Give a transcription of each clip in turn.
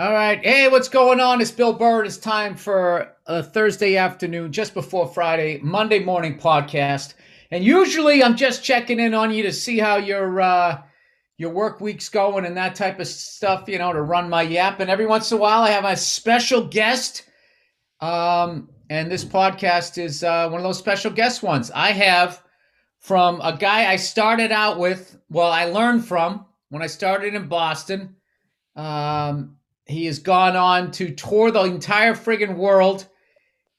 All right. Hey, what's going on? It's Bill Burr. It's time for a Thursday afternoon, just before Friday, Monday morning podcast. And usually I'm just checking in on you to see how your uh, your work week's going and that type of stuff, you know, to run my yap. And every once in a while I have a special guest. Um, and this podcast is uh, one of those special guest ones. I have from a guy I started out with, well, I learned from when I started in Boston. Um, he has gone on to tour the entire friggin' world.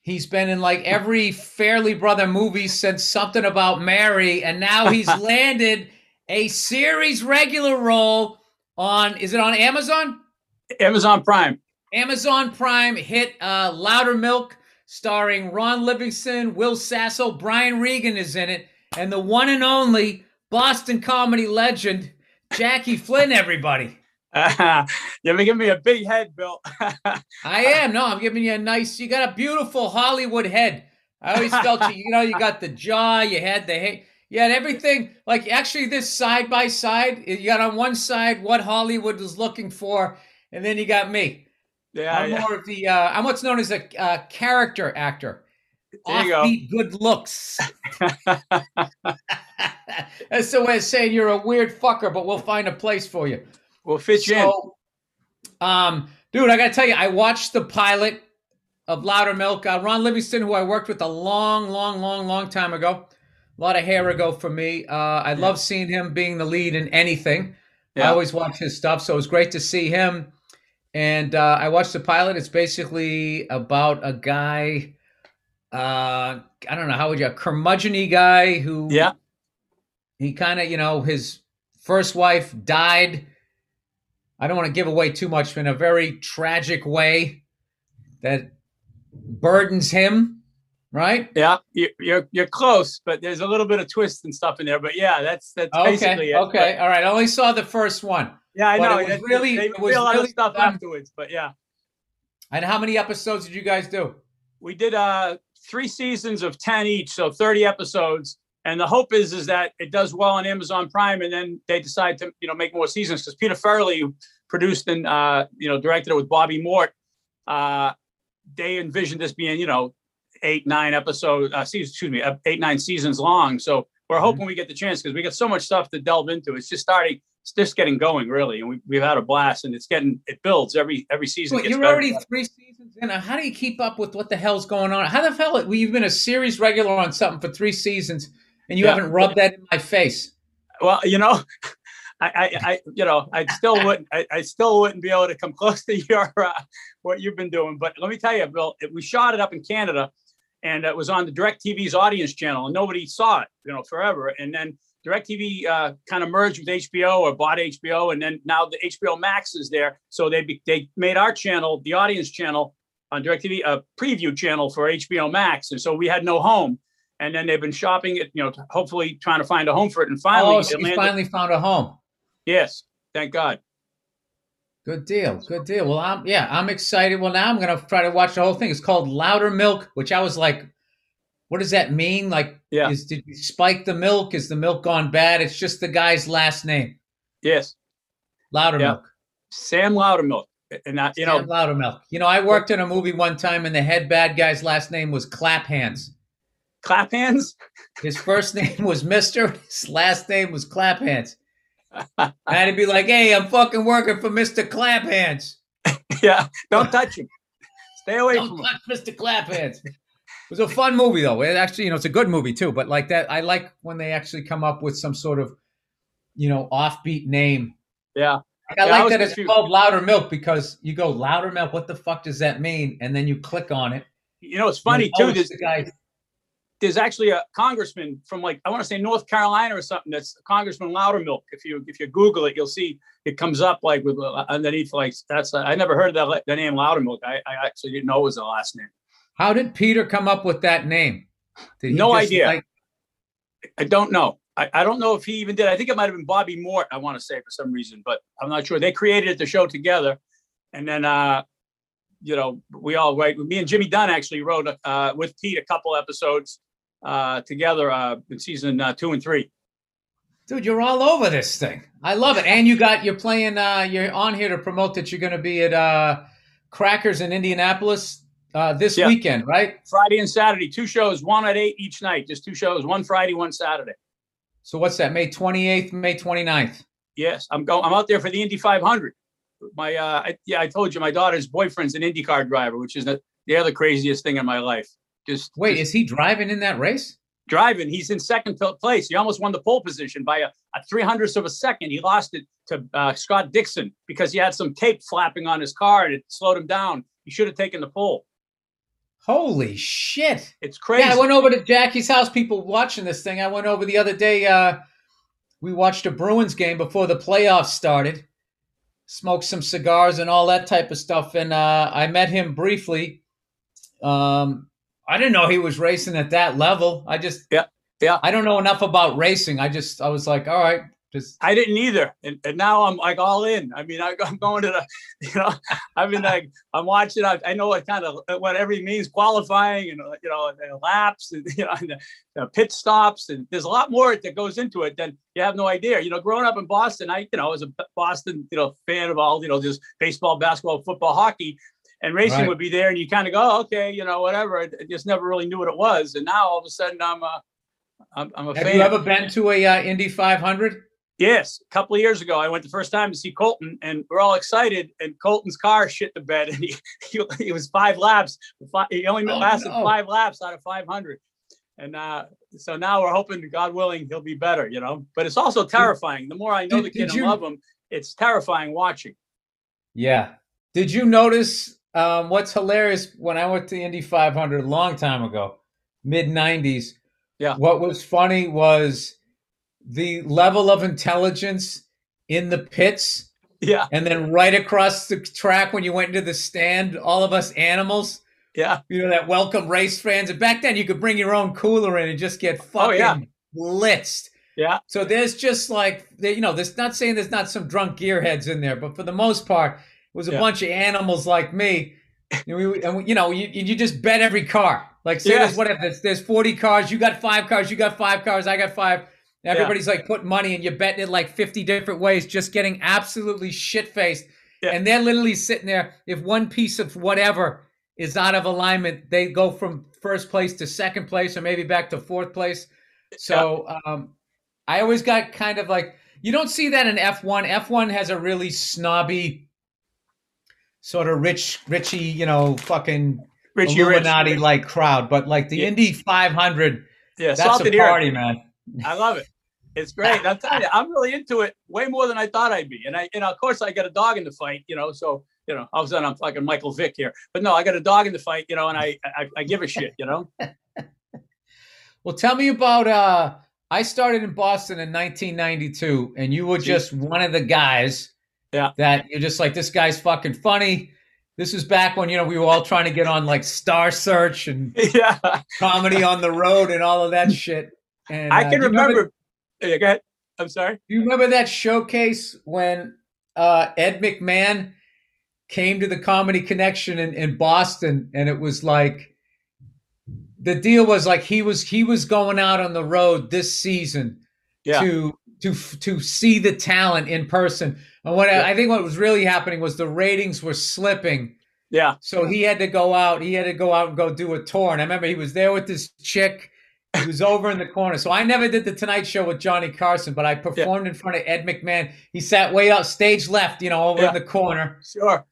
He's been in like every Farrelly Brother movie since something about Mary, and now he's landed a series regular role on. Is it on Amazon? Amazon Prime. Amazon Prime hit uh, Loudermilk, starring Ron Livingston, Will Sasso, Brian Regan is in it, and the one and only Boston comedy legend Jackie Flynn. Everybody. Uh, you're giving me a big head, Bill. I am. No, I'm giving you a nice. You got a beautiful Hollywood head. I always felt you. You know, you got the jaw. You had the head. You had everything. Like actually, this side by side. You got on one side what Hollywood was looking for, and then you got me. Yeah, I'm yeah. more of the. Uh, I'm what's known as a uh, character actor. There you go. Offbeat good looks. That's the way of saying you're a weird fucker, but we'll find a place for you. We'll fit you in. Um, dude, I gotta tell you, I watched the pilot of Loudermilk. Uh, Ron Livingston, who I worked with a long, long, long, long time ago, a lot of hair ago for me. Uh, I love seeing him being the lead in anything. I always watch his stuff, so it was great to see him. And uh, I watched the pilot. It's basically about a guy. Uh, I don't know how would you a curmudgeon guy who Yeah. he kind of, you know, his first wife died. I don't want to give away too much in a very tragic way that burdens him, right? Yeah, you- you're you're close, but there's a little bit of twist and stuff in there. But yeah, that's that's Okay, basically it. okay, all right. I only saw the first one. Yeah, I know. it was really- it was a lot really of stuff afterwards, but yeah, And how many episodes did you guys do? we did uh three seasons of ten each, so thirty episodes. And the hope is is that it does well on Amazon Prime, and then they decide to you know make more seasons because Peter Farrelly produced and uh, you know directed it with Bobby Mort. Uh, they envisioned this being you know eight nine episode uh, seasons, excuse me, uh, eight nine seasons long. So we're Mhm. hoping we get the chance because we got so much stuff to delve into. It's just starting, it's just getting going really, and we, we've had a blast, and it's getting it builds every every season. Gets you're better. already three seasons in. How do you keep up with what the hell's going on? How the hell well, you've been a series regular on something for three seasons and you Yeah. haven't rubbed that in my face? Well, you know, I, I, I you know, I still wouldn't, I, I still wouldn't be able to come close to your uh, what you've been doing. But let me tell you, Bill, it, we shot it up in Canada, and it was on the DirecTV's audience channel, and nobody saw it, you know, forever. And then DirecTV uh, kind of merged with HBO or bought HBO, and then now the HBO Max is there, so they be, they made our channel, the audience channel, on DirecTV, a preview channel for HBO Max, and so we had no home. And then they've been shopping it, you know, hopefully trying to find a home for it. And finally, oh, so landed- finally found a home. Yes, thank God. Good deal. Good deal. Well, I'm yeah, I'm excited. Well, now I'm gonna try to watch the whole thing. It's called Loudermilk, which I was like, what does that mean? Like, Yeah. is did you spike the milk? Is the milk gone bad? It's just the guy's last name, Yes, Louder Yeah. Milk. Sam Loudermilk, and I, you know, Sam Loudermilk. You know, I worked in a movie one time, and the head bad guy's last name was Clap Hands. Clap hands. His first name was Mister. His last name was Clap Hands. I had to be like, "Hey, I'm fucking working for Mister Clap Hands. yeah, don't touch him. Stay away Don't from him. Mister Clap Hands." It was a fun movie, though. It actually, you know, it's a good movie too. But like that, I like when they actually come up with some sort of, you know, offbeat name. Yeah, Like, I Yeah, like was that it's called Loudermilk because you go Loudermilk. What the fuck does that mean? And then you click on it. you know, it's funny oh, too. There's, the guy. There's actually a congressman from like I want to say North Carolina or something. That's Congressman Loudermilk. If you if you Google it, you'll see it comes up like with uh, underneath like that's I never heard of that the name Loudermilk. I, I actually didn't know it was the last name. How did Peter come up with that name? Did No just, idea. like- I don't know. I, I don't know if he even did. I think it might have been Bobby Mort, I want to say for some reason, but I'm not sure. They created the show together. And then, uh, you know, we all, right, me and Jimmy Dunn actually wrote uh, with Pete a couple episodes uh, together uh, in season uh, two and three. Dude, you're all over this thing. I love it. And you got you're playing uh you're on here to promote that you're gonna be at uh Crackers in Indianapolis uh this Yeah. weekend, right? Friday and Saturday, two shows, one at eight each night. Just two shows, one Friday, one Saturday. So what's that? May 28th, May 29th. Yes, I'm going. I'm out there for the Indy 500. My uh, I, yeah, I told you my daughter's boyfriend's an IndyCar driver, which is the, the other craziest thing in my life. Just Wait, just is he driving in that race? driving. He's in second place. He almost won the pole position by a, a three hundredths of a second. He lost it to uh, Scott Dixon because he had some tape flapping on his car and it slowed him down. He should have taken the pole. Holy shit. It's crazy. Yeah, I went over to Jackie's house. People watching this thing. I went over the other day. Uh, we watched a Bruins game before the playoffs started. Smoked some cigars and all that type of stuff. And uh, I met him briefly. Um, I didn't know he was racing at that level. I just, Yeah, yeah. I don't know enough about racing. I just, I was like, all right, just I didn't either, and, and now I'm like all in. I mean, I, I'm going to the, you know, I mean, like I'm watching. I, I know what kind of what every means, qualifying, and you know, and laps, and you know, and the, the pit stops, and there's a lot more that goes into it than you have no idea. You know, growing up in Boston, I, you know, I was a Boston, you know, fan of all, you know, just baseball, basketball, football, hockey, and racing Right. would be there, and you kind of go, okay, you know, whatever. I I just never really knew what it was, and now all of a sudden, I'm a, I'm, I'm a have fan. you ever been to a uh, Indy 500? Yes, a couple of years ago, I went the first time to see Colton, and we're all excited. And Colton's car shit the bed, and he he, he was five laps. Fi- He only Oh, lasted no. five laps out of five hundred, and uh, so now we're hoping, God willing, he'll be better. You know, but it's also terrifying. The more I know did- the kid and you- love him, it's terrifying watching. Yeah. Did you notice um, what's hilarious when I went to Indy 500 a long time ago, mid 90s? Yeah. What was funny was the level of intelligence in the pits, Yeah, and then right across the track when you went into the stand, all of us animals, yeah, you know, that welcome race fans. And back then, you could bring your own cooler in and just get Oh, fucking yeah. blitzed. yeah, So there's just like you know, there's not saying there's not some drunk gearheads in there, but for the most part, was a Yeah. bunch of animals like me. And we, and we- you know, you, you just bet every car. Like say Yes. there's what if there's, there's 40 cars, you got five cars, you got five cars, I got five. Everybody's like putting money and you're betting it like 50 different ways, just getting absolutely shit faced. Yeah. And they're literally sitting there. If one piece of whatever is out of alignment, they go from first place to second place or maybe back to fourth place. So um, I always got kind of like you don't see that in F1. F1 has a really snobby, sort of rich, richy, you know, fucking Richie Rich. Illuminati like crowd. But like the Yeah. Indy 500, Yeah, that's salted a party, man. I love it. It's great. I'm telling you, I'm really into it way more than I thought I'd be. And I, you know, of course, I got a dog in the fight. You know, so you know, all of a sudden I'm fucking Michael Vick here. But no, I got a dog in the fight. You know, and I, I, I give a shit. You know. Well, tell me about. uh I started in Boston in 1992, and you were just one of the guys. Yeah. That you're just like this guy's fucking funny. This was back when you know we were all trying to get on like Star Search and yeah, comedy on the road and all of that shit. And I uh, can do you remember. Yeah, go ahead. I'm sorry. Do you remember that showcase when uh, Ed McMahon came to the Comedy Connection in, in Boston, and it was like the deal was like he was he was going out on the road this season Yeah. to to to see the talent in person. And what Yeah. I, I think what was really happening was the ratings were slipping. Yeah, So he had to go out. He had to go out and go do a tour. And I remember he was there with this chick. He was over in the corner. So I never did the Tonight Show with Johnny Carson, but I performed in front of Ed McMahon. He sat way out stage left, you know, over Yeah. in the corner. sure.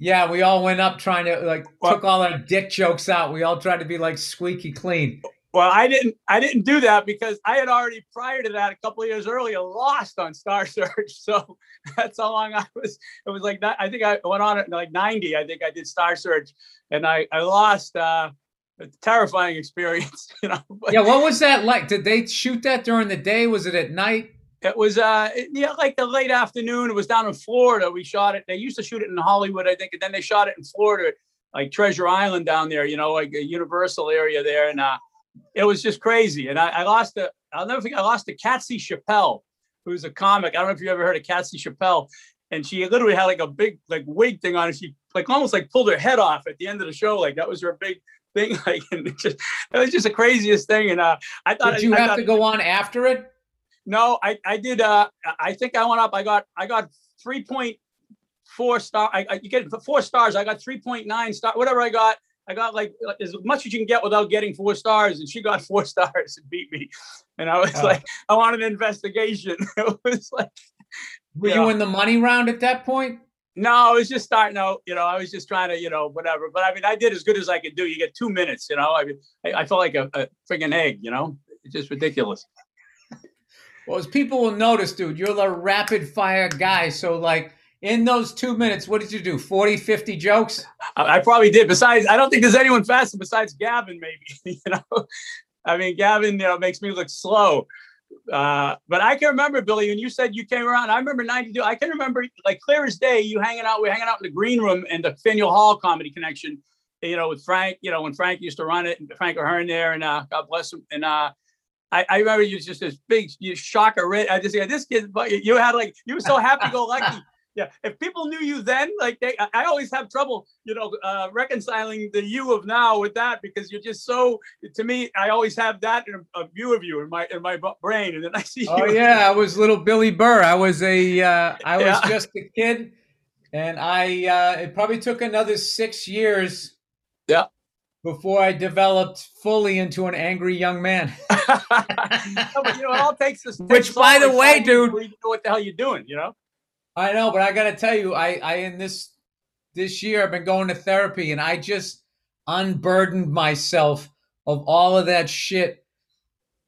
Yeah, we all went up trying to like Well- took all our dick jokes out. We all tried to be like squeaky clean. Well, I didn't. I didn't do that because I had already prior to that, a couple of years earlier, lost on Star Search. So that's how long I was. It was like. I think I went on it like 90. I think I did Star Search, and I I lost. uh a terrifying experience, you know. But Yeah, what was that like? Did they shoot that during the day? Was it at night? It was uh it- yeah, like the late afternoon. It was down in Florida. We shot it. They used to shoot it in Hollywood, I think, and then they shot it in Florida, like Treasure Island down there, you know, like a Universal area there. And uh it was just crazy. And I, I lost the I'll never forget I lost to Catsy Chappelle, who's a comic. I don't know if you ever heard of Cassie Chappelle. And she literally had like a big like wig thing on. And she like almost like pulled her head off at the end of the show. Like that was her big thing. Like and it just was just the craziest thing. And uh I thought Did you I have thought- to go on after it? No, I, I did. Uh, I think I went up. I got I got three point four star. I, I you get four stars. I got three point nine star. Whatever I got, I got like as much as you can get without getting four stars, and she got four stars and beat me. And I was Oh. like, I want an investigation. it was like, Were Yeah. you in the money round at that point? no, I was just starting out. You know, I was just trying to, you know, whatever. But I mean, I did as good as I could do. You get two minutes. You know, I mean, I, I felt like a, a friggin' egg. You know, it's just ridiculous. Well, as people will notice, dude, you're the rapid fire guy. So, like, in those two minutes, what did you do? 40, 50 jokes? I, I probably did. Besides, I don't think there's anyone faster besides Gavin. Maybe you know. I mean, Gavin, you know, makes me look slow. Uh, but I can remember, Billy, when you said you came around. I remember '92. I can remember, like clear as day, you hanging out. We are hanging out in the green room in the Faneuil Hall Comedy Connection. You know, with Frank. You know, when Frank used to run it, and Frank O'Hearn there, and uh, God bless him. And uh, I, I remember you just this big you shocker. I just yeah, this kid. You had like you were so happy go lucky. Yeah, if people knew you then, like they, I always have trouble, you know, uh, reconciling the you of now with that because you're just so. To me, I always have that in a, a view of you in my in my brain, and then I see Oh you. yeah, I was little Billy Burr. I was a, uh, I was Yeah. just a kid, and I. Uh, it probably took another six years. Yeah. Before I developed fully into an angry young man. No, but you know, it all takes this. Which, by the way, dude- you know what the hell you're doing, you know. I know, but I gotta tell you, I, I in this this year I've been going to therapy, and I just unburdened myself of all of that shit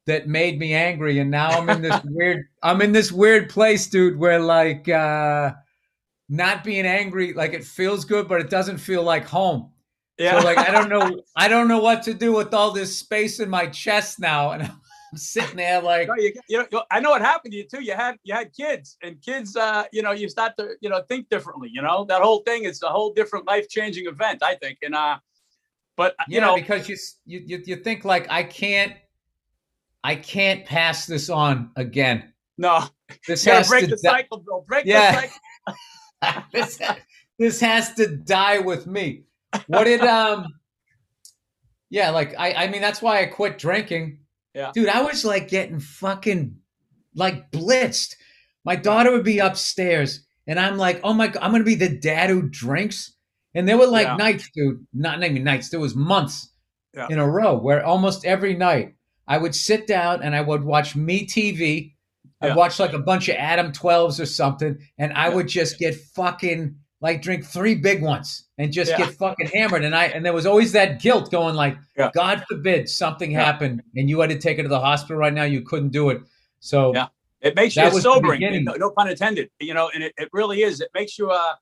that made me angry, and now I'm in this weird I'm in this weird place, dude, where like uh not being angry, like it feels good, but it doesn't feel like home. Yeah, So like I don't know I don't know what to do with all this space in my chest now, and I'm sitting there like No, you, you know, I know what happened to you too. You had you had kids, and kids, uh, you know, you start to you know think differently. You know, that whole thing is a whole different life changing event. I think, and uh, but Yeah, you know, because you, you you you think like I can't, I can't pass this on again. no, This has break to the di- cycle, Bill. Break Yeah. the cycle. this this has to die with me. What did um? Yeah, like I I mean that's why I quit drinking. Yeah. dude, I was like getting fucking like blitzed. My daughter would be upstairs, and I'm like, oh my god, I'm gonna be the dad who drinks. And there were like Yeah. nights, dude. Not, not even nights. There was months Yeah. in a row where almost every night I would sit down and I would watch Me TV. I'd Yeah. watch like a bunch of Adam 12s or something, and I would just get fucking like drink three big ones and just Yeah. get fucking hammered. And I and there was always that guilt going like, Yeah. God forbid something Yeah. happened and you had to take her to the hospital right now. You couldn't do it. So Yeah. It makes you That it's was the sobering. No, no pun intended. You know, and it, it really is. It makes you uh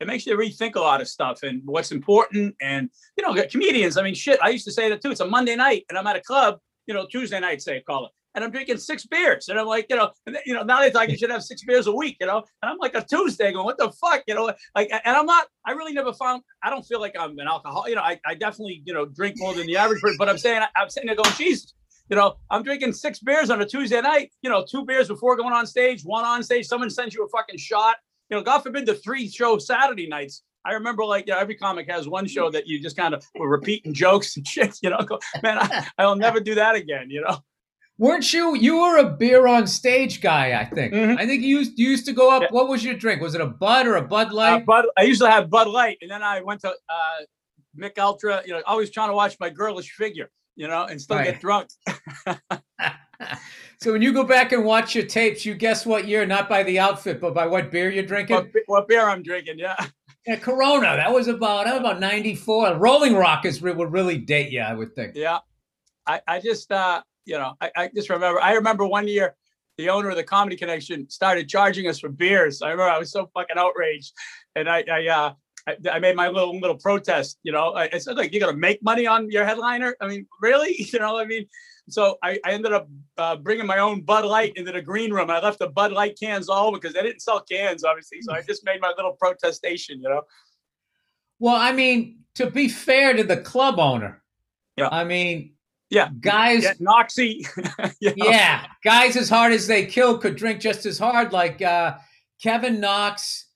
it makes you rethink a lot of stuff and what's important. And you know, comedians, I mean shit, I used to say that too. It's a Monday night and I'm at a club, you know, Tuesday night, say call it. And I'm drinking six beers. And I'm like, you know, and you know, now they think you should have six beers a week, you know. And I'm like a Tuesday going, what the fuck? You know, like and I'm not, I really never found I don't feel like I'm an alcohol, you know, I, I definitely, you know, drink more than the average person, but I'm saying I'm sitting there going, Jesus, you know, I'm drinking six beers on a Tuesday night, you know, two beers before going on stage, one on stage, someone sends you a fucking shot. You know, God forbid the three show Saturday nights. I remember like, you know, every comic has one show that you just kind of were repeating jokes and shit, you know, go, man, I, I'll never do that again, you know? Weren't you you were a beer on stage guy, I think. Mhm. I think you used you used to go up. Yeah. What was your drink? Was it a Bud or a Bud Uh, Light? Bud, I usually have Bud Light and then I went to uh, Mich Ultra, you know, always trying to watch my girlish figure, you know, and still Right. get drunk. so when you go back and watch your tapes, you guess what year, not by the outfit, but by what beer you're drinking? What, what beer I'm drinking, yeah. Yeah, Corona. That was about that was about ninety four. Rolling Rock is would really date you, I would think. Yeah. I, I just uh you know, I, I just remember I remember one year the owner of the comedy connection started charging us for beers. I remember I was so fucking outraged. And I I uh I, I made my little little protest, you know. I, I said like you're gonna make money on your headliner. I mean, really? You know, what I mean, so I, I ended up uh, bringing my own Bud Light into the green room. I left the Bud Light cans all because they didn't sell cans, obviously. So I just made my little protestation, you know. Well, I mean, to be fair to the club owner, Yeah. I mean, Yeah. guys, Yeah, you know? yeah, guys as hard as they kill could drink just as hard. Like uh, Kevin Knox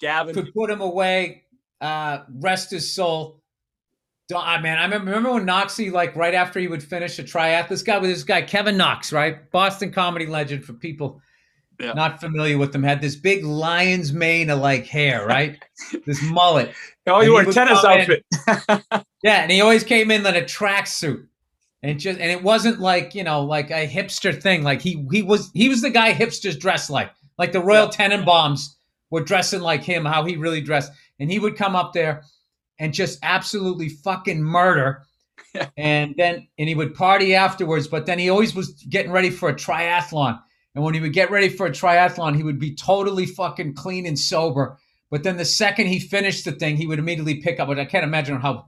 Gavin. could put him away, uh, rest his soul. Ah, man, I remember, remember when Noxie, like right after he would finish a triathlon, this guy with this guy, Kevin Knox, right? Boston comedy legend for people Yeah. not familiar with him, had this big lion's mane of like hair, right? this mullet. Oh, you he wore a tennis outfit. Yeah, and he always came in in a tracksuit. And just and it wasn't like, you know, like a hipster thing. Like he he was he was the guy hipsters dressed like. Like the Royal Tenenbaums were dressing like him, how he really dressed. And he would come up there and just absolutely fucking murder. And then and he would party afterwards, but then he always was getting ready for a triathlon. And when he would get ready for a triathlon, he would be totally fucking clean and sober. But then the second he finished the thing, he would immediately pick up. But I can't imagine how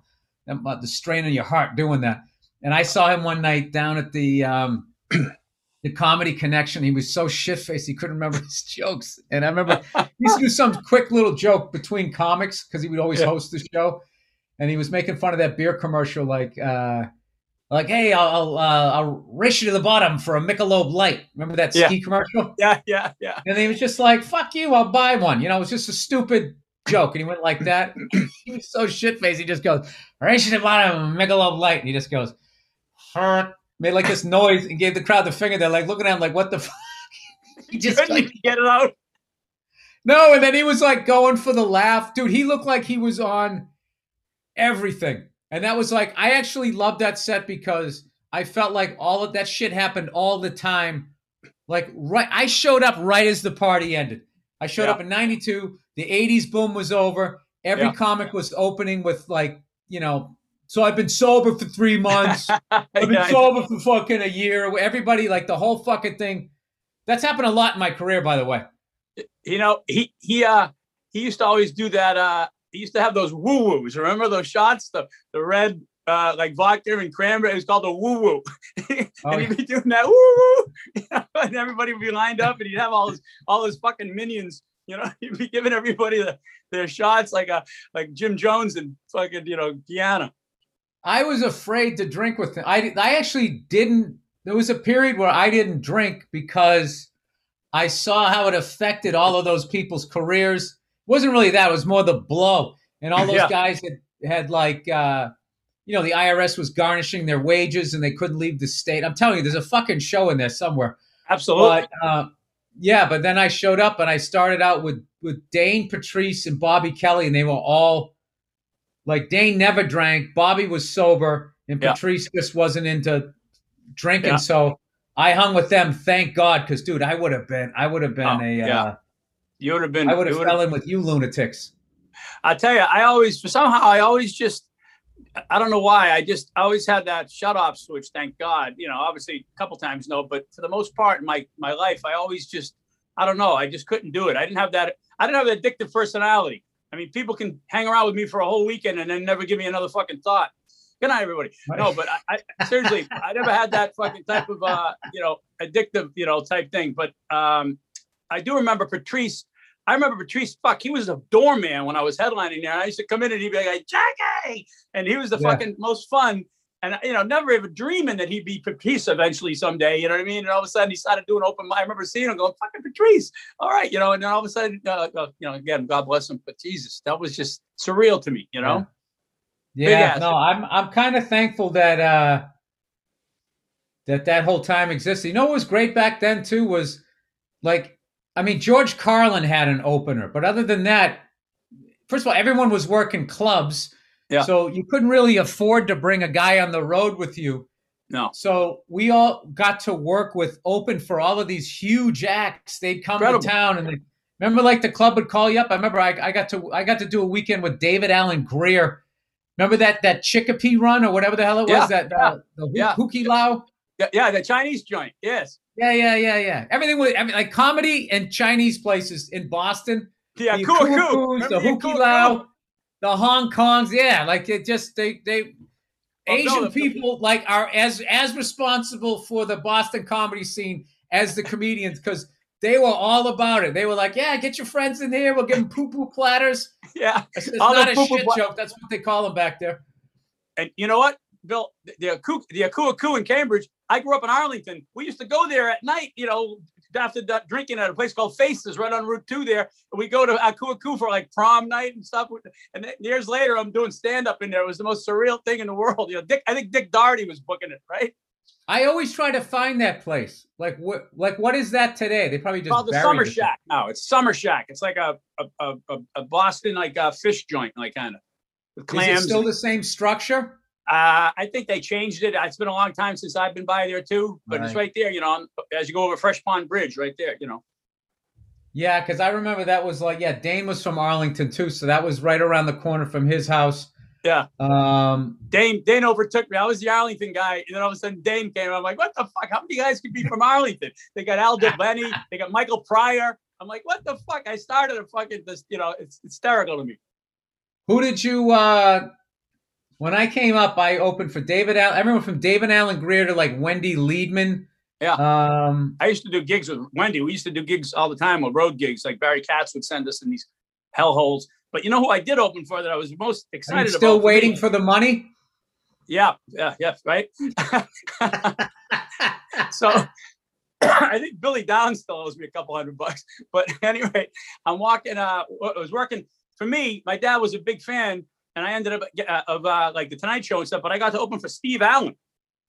uh, the strain on your heart doing that. And I saw him one night down at the um, the comedy connection. He was so shit faced he couldn't remember his jokes. And I remember he used to do some quick little joke between comics because he would always Yeah. host the show. And he was making fun of that beer commercial, like uh, like, hey, I'll I'll, uh, I'll race you to the bottom for a Michelob Light. Remember that Yeah. ski commercial? yeah, yeah, yeah. And he was just like, fuck you, I'll buy one. You know, it was just a stupid joke. And he went like that. he was so shit faced. He just goes, race you to the bottom, Michelob Light. And he just goes, made like this noise and gave the crowd the finger. They're like looking at him like, what the fuck? he just Couldn't like, get it out. no. And then he was like going for the laugh. Dude, he looked like he was on everything. And that was like, I actually loved that set because I felt like all of that shit happened all the time. Like, right, I showed up right as the party ended. I showed Yeah. up in 92. The 80s boom was over. Every Yeah. comic was opening with, like, you know, so I've been sober for three months. I've been Yeah, sober for fucking a year. Everybody, like, the whole fucking thing. That's happened a lot in my career, by the way. you know, he he uh he used to always do that. Uh, he used to have those woo woos. Remember those shots? The the red uh like vodka and cranberry. It was called a woo woo. and Oh, he'd be doing that woo woo, you know, and everybody would be lined up, and he'd have all his all his fucking minions. You know, he'd be giving everybody the, their shots like a like Jim Jones and fucking you know Guyana. I was afraid to drink with them. I, I actually didn't. There was a period where I didn't drink because I saw how it affected all of those people's careers. It wasn't really that. It was more the blow. And all those Yeah. guys had, had like, uh, you know, the IRS was garnishing their wages and they couldn't leave the state. I'm telling you, there's a fucking show in there somewhere. Absolutely. But uh, yeah, but then I showed up and I started out with with Dane, Patrice, and Bobby Kelly, and they were all like Dane never drank, Bobby was sober, and Yeah. Patrice just wasn't into drinking. Yeah. So I hung with them, thank God, because dude, I would have been, I would have been Oh, a, yeah. uh, you would have been. I would have fell in with you lunatics. I tell you, I always somehow I always just I don't know why I just always had that shut off switch. Thank God, you know. Obviously, a couple times no, but for the most part in my my life, I always just I don't know. I just couldn't do it. I didn't have that. I didn't have an addictive personality. I mean, people can hang around with me for a whole weekend and then never give me another fucking thought. Good night, everybody. No, but I, I seriously, I never had that fucking type of uh, you know, addictive, you know, type thing. But um, I do remember Patrice. I remember Patrice. Fuck, he was a doorman when I was headlining there. And I used to come in and he'd be like, "Jackie," and he was the Yeah. fucking most fun. And you know, never even dreaming that he'd be Patrice eventually someday. You know what I mean? And all of a sudden, he started doing open mic. I remember seeing him going, "Fucking Patrice." All right, you know. And then all of a sudden, uh, uh, you know, again, God bless him, but Jesus, that was just surreal to me. You know? Big Yeah, no, I'm I'm kind of thankful that uh that that whole time existed. You know what was great back then too was like I mean George Carlin had an opener, but other than that, first of all, everyone was working clubs. Yeah. So you couldn't really afford to bring a guy on the road with you. No. So we all got to work with open for all of these huge acts. They'd come Incredible. to town and they remember like the club would call you up. I remember I, I got to I got to do a weekend with David Alan Grier. Remember that that Chicopee run or whatever the hell it was Yeah, that uh, the yeah. Hu Ke Lau. Yeah, yeah, the Chinese joint. Yes. Yeah, yeah, yeah, yeah. Everything was I mean, like comedy and Chinese places in Boston. Yeah, the cool, cool. The Hu Ke Lau, the Hong Kongs. Yeah, like it just they they Oh, no, Asian the- people like are as as responsible for the Boston comedy scene as the comedians because they were all about it. They were like, "Yeah, get your friends in here. We'll give them poo poo platters." Yeah. It's, it's not a shit pla- joke. That's what they call them back there. And you know what, Bill? The the Aku- the Akuaku in Cambridge. I grew up in Arlington. We used to go there at night. You know, after drinking at a place called Faces right on Route Two there. And we go to Akuaku for like prom night and stuff. And then years later, I'm doing stand up in there. It was the most surreal thing in the world. You know, Dick, I think Dick Doherty was booking it, right? I always try to find that place. Like what? Like what is that today? They probably just called the Summer it. Shack No, It's Summer Shack. It's like a a, a, a- Boston like a fish joint, like kind of with Is it clams. still the same structure? Uh, I think they changed it. It's been a long time since I've been by there too, but it's Right. right there, you know, as you go over Fresh Pond Bridge, right there, you know. Yeah, because I remember that was like yeah, Dane was from Arlington too, so that was right around the corner from his house. Yeah. Um, Dane Dane overtook me. I was the Arlington guy, and then all of a sudden Dane came. I'm like, what the fuck? How many guys could be from Arlington? They got Al Devaney, they got Michael Pryor. I'm like, what the fuck? I started a fucking this, you know, it's hysterical to me. who did you? uh When I came up, I opened for David Alan. Everyone from David Alan Grier to like Wendy Liebman. Yeah. Um, I used to do gigs with Wendy. We used to do gigs all the time, or road gigs. Like Barry Katz would send us in these hellholes. But you know who I did open for that I was most excited still about? waiting for the money? Yeah, yeah, yeah, right. so I think Billy Down still owes me a couple hundred bucks. But anyway, I'm walking. Uh, I was working for me. My dad was a big fan, and I ended up uh, of uh, like the Tonight Show and stuff. But I got to open for Steve Allen,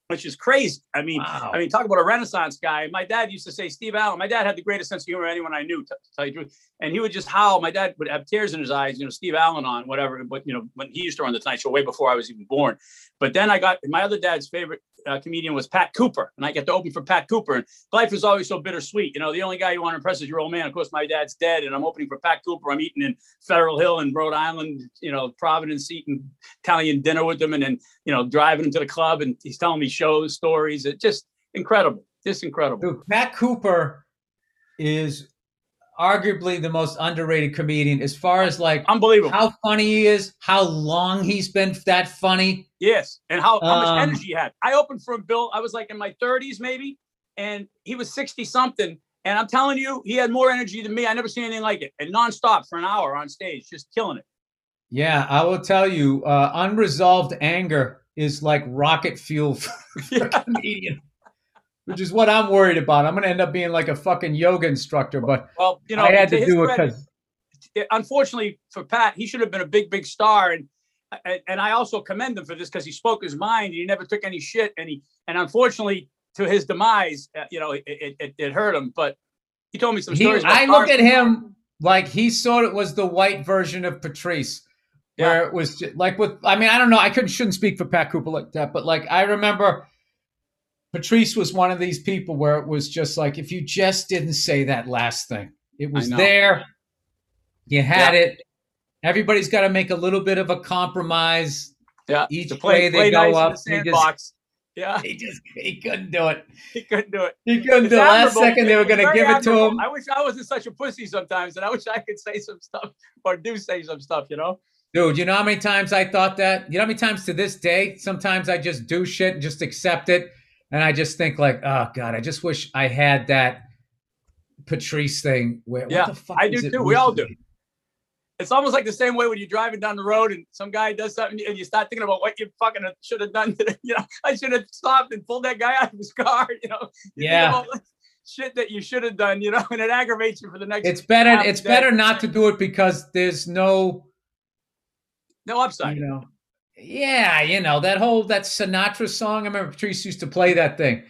which is crazy. I mean, Wow. I mean, talk about a Renaissance guy. My dad used to say Steve Allen. My dad had the greatest sense of humor of anyone I knew, to, to tell you the truth. And he would just howl. My dad would have tears in his eyes, you know, Steve Allen on whatever. But you know, when he used to run the Tonight Show way before I was even born. But then I got my other dad's favorite uh, comedian was Pat Cooper, and I get to open for Pat Cooper. And life is always so bittersweet. You know, the only guy you want to impress is your old man. Of course, my dad's dead, and I'm opening for Pat Cooper. I'm eating in Federal Hill in Rhode Island, you know, Providence, eating Italian dinner with him, and then you know, driving him to the club, and he's telling me shows, stories. It's just incredible, just incredible. Dude, Pat Cooper is arguably the most underrated comedian as far as like Unbelievable. how funny he is, how long he's been that funny. Yes, and how, how much Um, energy he had. I opened for him, Bill. I was like in my 30s, maybe, and he was 60 something. And I'm telling you, he had more energy than me. I never seen anything like it, and nonstop for an hour on stage, just killing it. Yeah, I will tell you, uh, unresolved anger is like rocket fuel for a comedian, which is what I'm worried about. I'm going to end up being like a fucking yoga instructor, but Well, you know, I had to his do it because unfortunately for Pat, he should have been a big, big star. And and, and I also commend him for this because he spoke his mind. And he never took any shit. And he and unfortunately, to his demise, uh, you know, it, it, it, hurt him. But he told me some stories. about I look at him like he sort of was the white version of Patrice, where it was ju- like with. I mean, I don't know. I couldn't shouldn't speak for Pat Cooper like that, but like I remember. Patrice was one of these people where it was just like if you just didn't say that last thing, it was there. You had it. Everybody's got to make a little bit of a compromise. Yeah, Each play, way they play go nice up, in the he just- sandbox. Yeah, He just he couldn't do it. he couldn't do it. He couldn't It's do it. Last second they were going to give it to him. I wish I wasn't such a pussy sometimes, and I wish I could say some stuff or do say some stuff. You know? Dude, you know how many times I thought that? You know how many times to this day, sometimes I just do shit and just accept it. And I just think like, oh God, I just wish I had that Patrice thing where Yeah, what the fuck I do too. We all recently? It's almost like the same way when you're driving down the road and some guy does something and you start thinking about what you fucking should have done. To, you know, I should have stopped and pulled that guy out of his car. You know, You Yeah. shit that you should have done. You know, and it aggravates you for the next. It's better it's day. better not to do it because there's no no upside. you know. Yeah, you know, that whole that Sinatra song. I remember Patrice used to play that thing.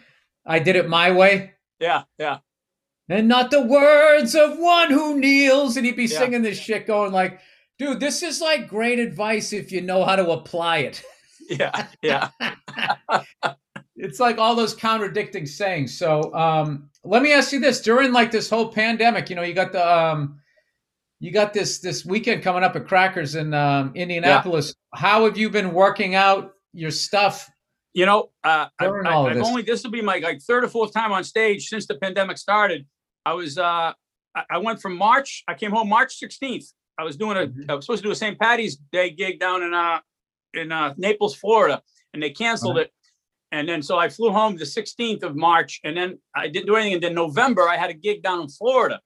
I did it my way. Yeah, yeah. And not the words of one who kneels. And he'd be Yeah. singing this shit, going like, "Dude, this is like great advice if you know how to apply it." Yeah, yeah. it's like all those contradicting sayings. So, um, let me ask you this: during like this whole pandemic, you know, you got the um, you got this this weekend coming up at Crackers in um, Indianapolis. How have you been working out your stuff? You know, uh, I, During all of have this. only this will be my like third or fourth time on stage since the pandemic started. I was uh, I, went from March. I came home March 16th. I was doing a Mhm. I was supposed to do a St. Patty's Day gig down in uh in uh, Naples, Florida, and they canceled it. And then so I flew home the 16th of March, and then I didn't do anything. And then November, I had a gig down in Florida,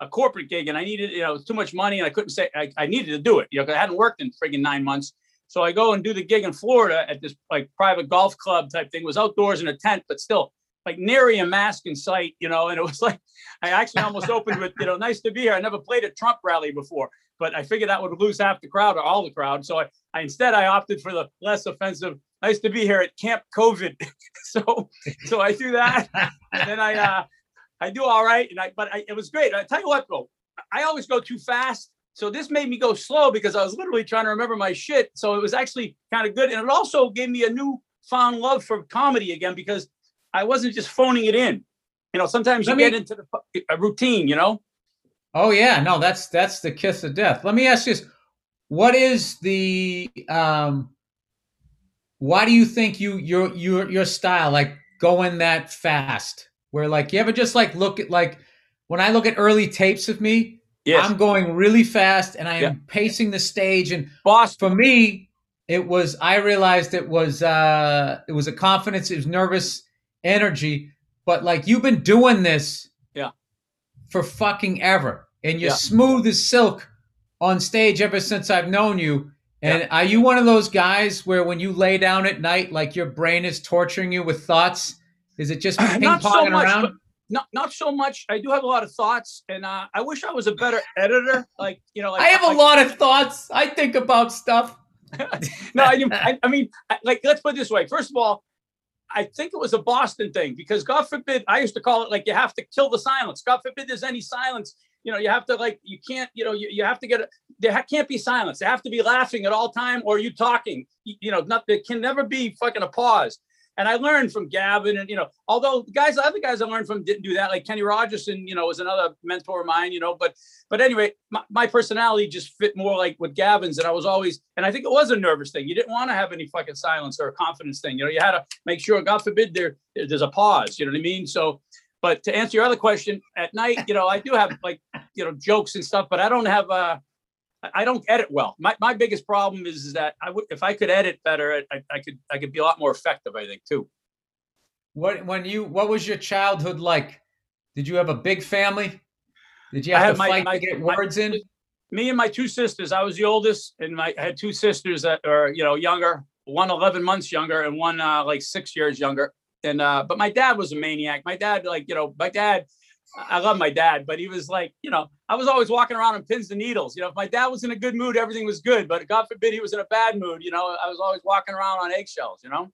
a corporate gig, and I needed, you know, it was too much money, and I couldn't say I, I needed to do it, you know, I hadn't worked in friggin' nine months. So I go and do the gig in Florida at this like private golf club type thing. It was outdoors in a tent, but still like nary a mask in sight, you know. And it was like I actually almost opened with, you know, nice to be here. I never played a Trump rally before, but I figured that would lose half the crowd or all the crowd. So I, I instead I opted for the less offensive. Nice to be here at Camp COVID. so so I do that, and then I uh, I do all right, and I but I, it was great. I tell you what, bro, I always go too fast. So this made me go slow because I was literally trying to remember my shit. So it was actually kind of good, and it also gave me a new found love for comedy again because I wasn't just phoning it in. You know, sometimes you Let get into the a routine. You know. Oh yeah, no, that's that's the kiss of death. Let me ask you this: What is the um? Why do you think you your your your style like going that fast? Where like you ever just like look at like when I look at early tapes of me, Yes. I'm going really fast and I am Yeah. pacing the stage. And boss, for me, it was I realized it was uh it was a confidence, it was nervous energy. But like you've been doing this Yeah. for fucking ever. And you're Yeah. smooth as silk on stage ever since I've known you. And are you one of those guys where when you lay down at night, like your brain is torturing you with thoughts? Is it just ping Not so much, around? Not not so much. I do have a lot of thoughts, and uh, I wish I was a better editor. Like you know, like I have a lot of thoughts. I think about stuff. no, I, I, I mean, I, like, let's put it this way. First of all, I think it was a Boston thing because God forbid, I used to call it like you have to kill the silence. God forbid there's any silence. You know, you have to like, you can't, you know, you, you have to get, a, there can't be silence. They have to be laughing at all time or you talking, you, you know, not, there can never be fucking a pause. And I learned from Gavin and, you know, although guys, other guys I learned from didn't do that. Like Kenny Rogerson, you know, was another mentor of mine, you know, but but anyway, my, my personality just fit more like with Gavin's, and I was always, and I think it was a nervous thing. You didn't want to have any fucking silence or a confidence thing. You know, you had to make sure, God forbid, there there's a pause. You know what I mean? So, but to answer your other question, at night, you know, I do have like you know jokes and stuff, but I don't have uh I- don't edit well. My my biggest problem is, is that I would if I could edit better, I, I could I could be a lot more effective. I think too. What when you what was your childhood like? Did you have a big family? Did you I have to my- fight my- to get my- words in? me and my two sisters i was the oldest and my, i had two sisters that are you know younger one 11 months younger and one uh, like six years younger and uh but my dad was a maniac my dad like you know my dad i love my dad but he was like you know i was always walking around on pins and needles you know if my dad was in a good mood everything was good but god forbid he was in a bad mood you know i was always walking around on eggshells you know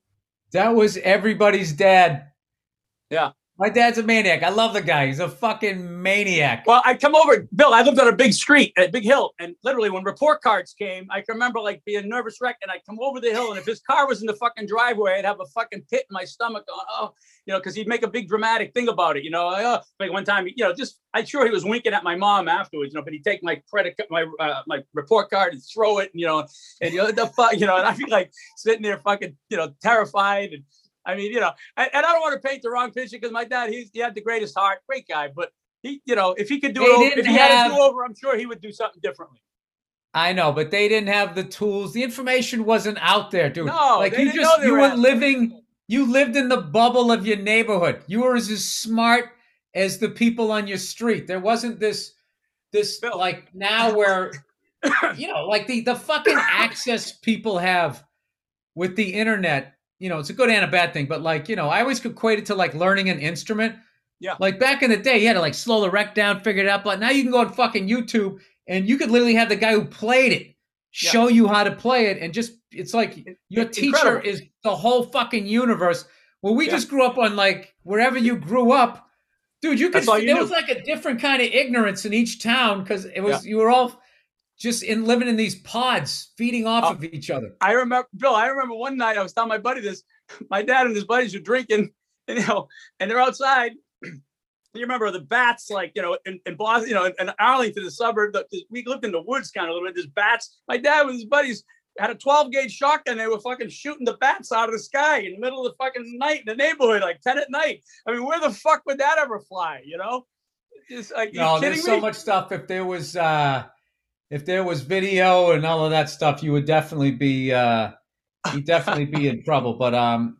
That was everybody's dad. Yeah. My dad's a maniac. I love the guy. He's a fucking maniac. Well, I come over, Bill. I lived on a big street, a big hill, and literally when report cards came, I can remember like being nervous wreck, and I'd come over the hill, and if his car was in the fucking driveway, I'd have a fucking pit in my stomach, going, oh, you know, because he'd make a big dramatic thing about it, you know. Like, oh, like one time, you know, just I'm sure he was winking at my mom afterwards, you know, but he'd take my credit, my uh, my report card and throw it, and you know, and you know the fuck, you know, and I'd be like sitting there, fucking, you know, terrified and. I mean, you know, and, and I don't want to paint the wrong picture because my dad, he's, he had the greatest heart, great guy, but he, you know, if he could do They it, over, if he had a to do over, I'm sure he would do something differently. I know, but they didn't have the tools. The information wasn't out there, dude. No, like they you didn't just you were living you lived in the bubble of your neighborhood. You were as, as smart as the people on your street. There wasn't this this Bill. like now where you know, like the the fucking access people have with the internet. You know, it's a good and a bad thing, but like, you know, I always equate it to like learning an instrument. Yeah. Like back in the day, you had to like slow the rec down, figure it out. But now you can go on fucking YouTube and you could literally have the guy who played it Yeah. show you how to play it and just it's like your it's teacher incredible. is the whole fucking universe. Well, we Yeah. just grew up on like wherever you grew up, dude. You could you there knew. was like a different kind of ignorance in each town because it was you were all just in living in these pods, feeding off Oh. of each other. I remember, Bill. I remember one night I was telling my buddy this. My dad and his buddies were drinking, and you know, and they're outside. You remember the bats, like you know, in, in Boston, you know, in, in Arlington, the suburb. The, we lived in the woods, kind of a little bit. There's bats. My dad with his buddies had a 12 gauge shotgun. They were fucking shooting the bats out of the sky in the middle of the fucking night in the neighborhood, like 10 at night. I mean, where the fuck would that ever fly? You know? Just like, you No, kidding there's me? so much stuff. If there was uh if there was video and all of that stuff, you would definitely be uh you'd definitely be in trouble. But um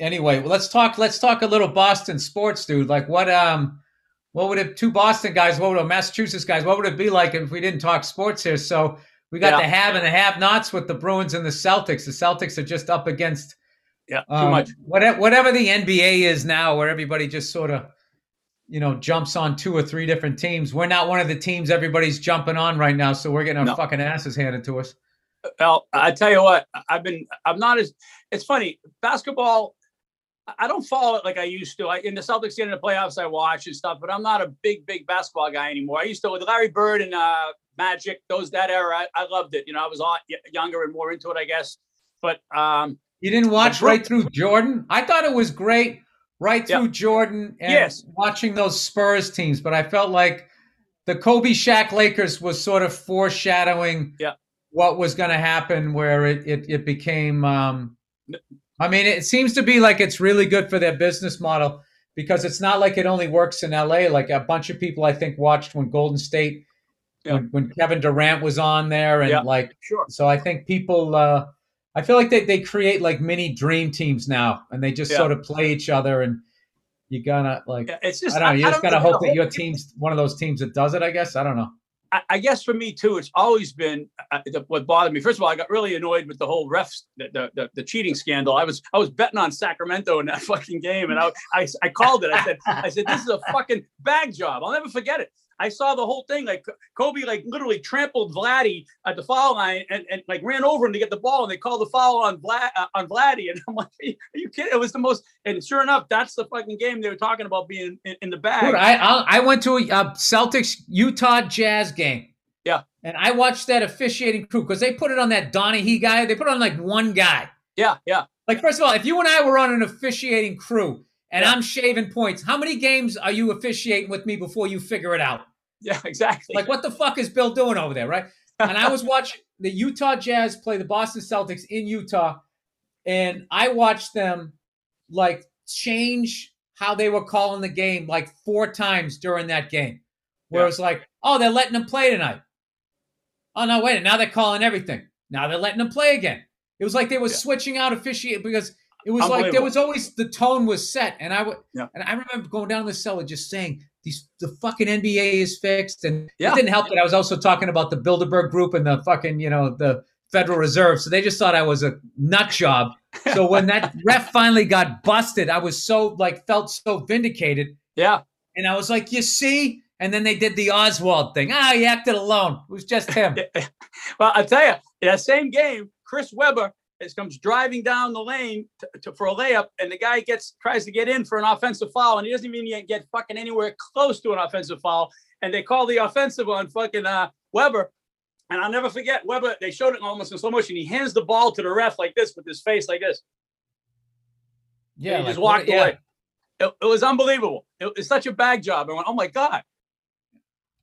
anyway, well, let's talk let's talk a little Boston sports, dude. Like what um what would it two Boston guys, what would a Massachusetts guys, what would it be like if we didn't talk sports here? So we got Yeah. the have and the have nots with the Bruins and the Celtics. The Celtics are just up against Yeah, too Um, much. Whatever, whatever the NBA is now, where everybody just sort of, you know, jumps on two or three different teams. We're not one of the teams everybody's jumping on right now, so we're getting our No. fucking asses handed to us. Well, I tell you what, I've been, I'm not as, it's funny, basketball, I- don't follow it like I used to. I, in the Celtics get in the playoffs, I watch and stuff, but I'm not a big, big basketball guy anymore. I used to with Larry Bird and uh, Magic, those that era, I, I loved it. You know, I was a lot younger and more into it, I guess. But um, You didn't watch right through Jordan? I thought it was great right through Jordan and Yes. watching those Spurs teams, but I felt like the Kobe Shaq Lakers was sort of foreshadowing Yeah. what was going to happen where it it, it became um I mean it seems to be like it's really good for their business model because it's not like it only works in LA like a bunch of people I think watched when Golden State when, when Kevin Durant was on there and like sure. so I think people, uh, I feel like they, they create like mini dream teams now, and they just Yeah. sort of play each other, and you gotta like, Yeah, it's just, I don't know, you just gotta hope that your team's one of those teams that does it. I guess I don't know. I, I guess for me too, it's always been uh, the, what bothered me. First of all, I got really annoyed with the whole refs, the, the, the, the cheating scandal. I was I was betting on Sacramento in that fucking game, and I, I I called it. I said I said this is a fucking bag job. I'll never forget it. I saw the whole thing. Like Kobe, like literally trampled Vladdy at the foul line and, and like ran over him to get the ball, and they called the foul on Vlad uh, on Vladdy. And I'm like, are you kidding? It was the most. And sure enough, that's the fucking game they were talking about being in, in the bag. Dude, I I, I went to a, uh Celtics Utah Jazz game. Yeah. and I watched that officiating crew because they put it on that Donaghy guy. They put it on like one guy. yeah, yeah. Like first of all, if you and I were on an officiating crew and Yeah. I'm shaving points, how many games are you officiating with me before you figure it out? Yeah, exactly. Like, what the fuck is Bill doing over there, right? And I was watching the Utah Jazz play the Boston Celtics in Utah, and I watched them like change how they were calling the game like four times during that game. Where Yeah. it was like, oh, they're letting them play tonight. Oh no, wait, now they're calling everything. Now they're letting them play again. It was like they were Yeah. switching out officiate because it was like there was always the tone was set, and I would Yeah. and I remember going down the cellar just saying these the fucking NBA is fixed, and Yeah. it didn't help that I was also talking about the Bilderberg Group and the fucking you know the Federal Reserve, so they just thought I was a nut job. So when that ref finally got busted, I was so like felt so vindicated, yeah. and I was like, you see. And then they did the Oswald thing. Ah, he acted alone. It was just him. Well, I tell you, that same game, Chris Webber is, comes driving down the lane to, to, for a layup, and the guy gets tries to get in for an offensive foul, and he doesn't even get fucking anywhere close to an offensive foul, and they call the offensive on fucking uh, Webber. And I'll never forget Webber. They showed it almost in slow motion. He hands the ball to the ref like this with his face like this. Yeah, he like, just walked what- yeah. away. It, it was unbelievable. It was such a bag job. I went, oh my god.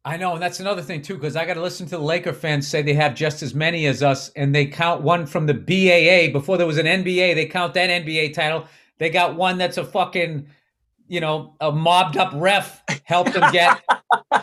I know, and that's another thing too, because I got to listen to the Laker fans say they have just as many as us, and they count one from the BAA before there was an NBA. They count that NBA title. They got one that's a fucking, you know, a mobbed up ref helped them get,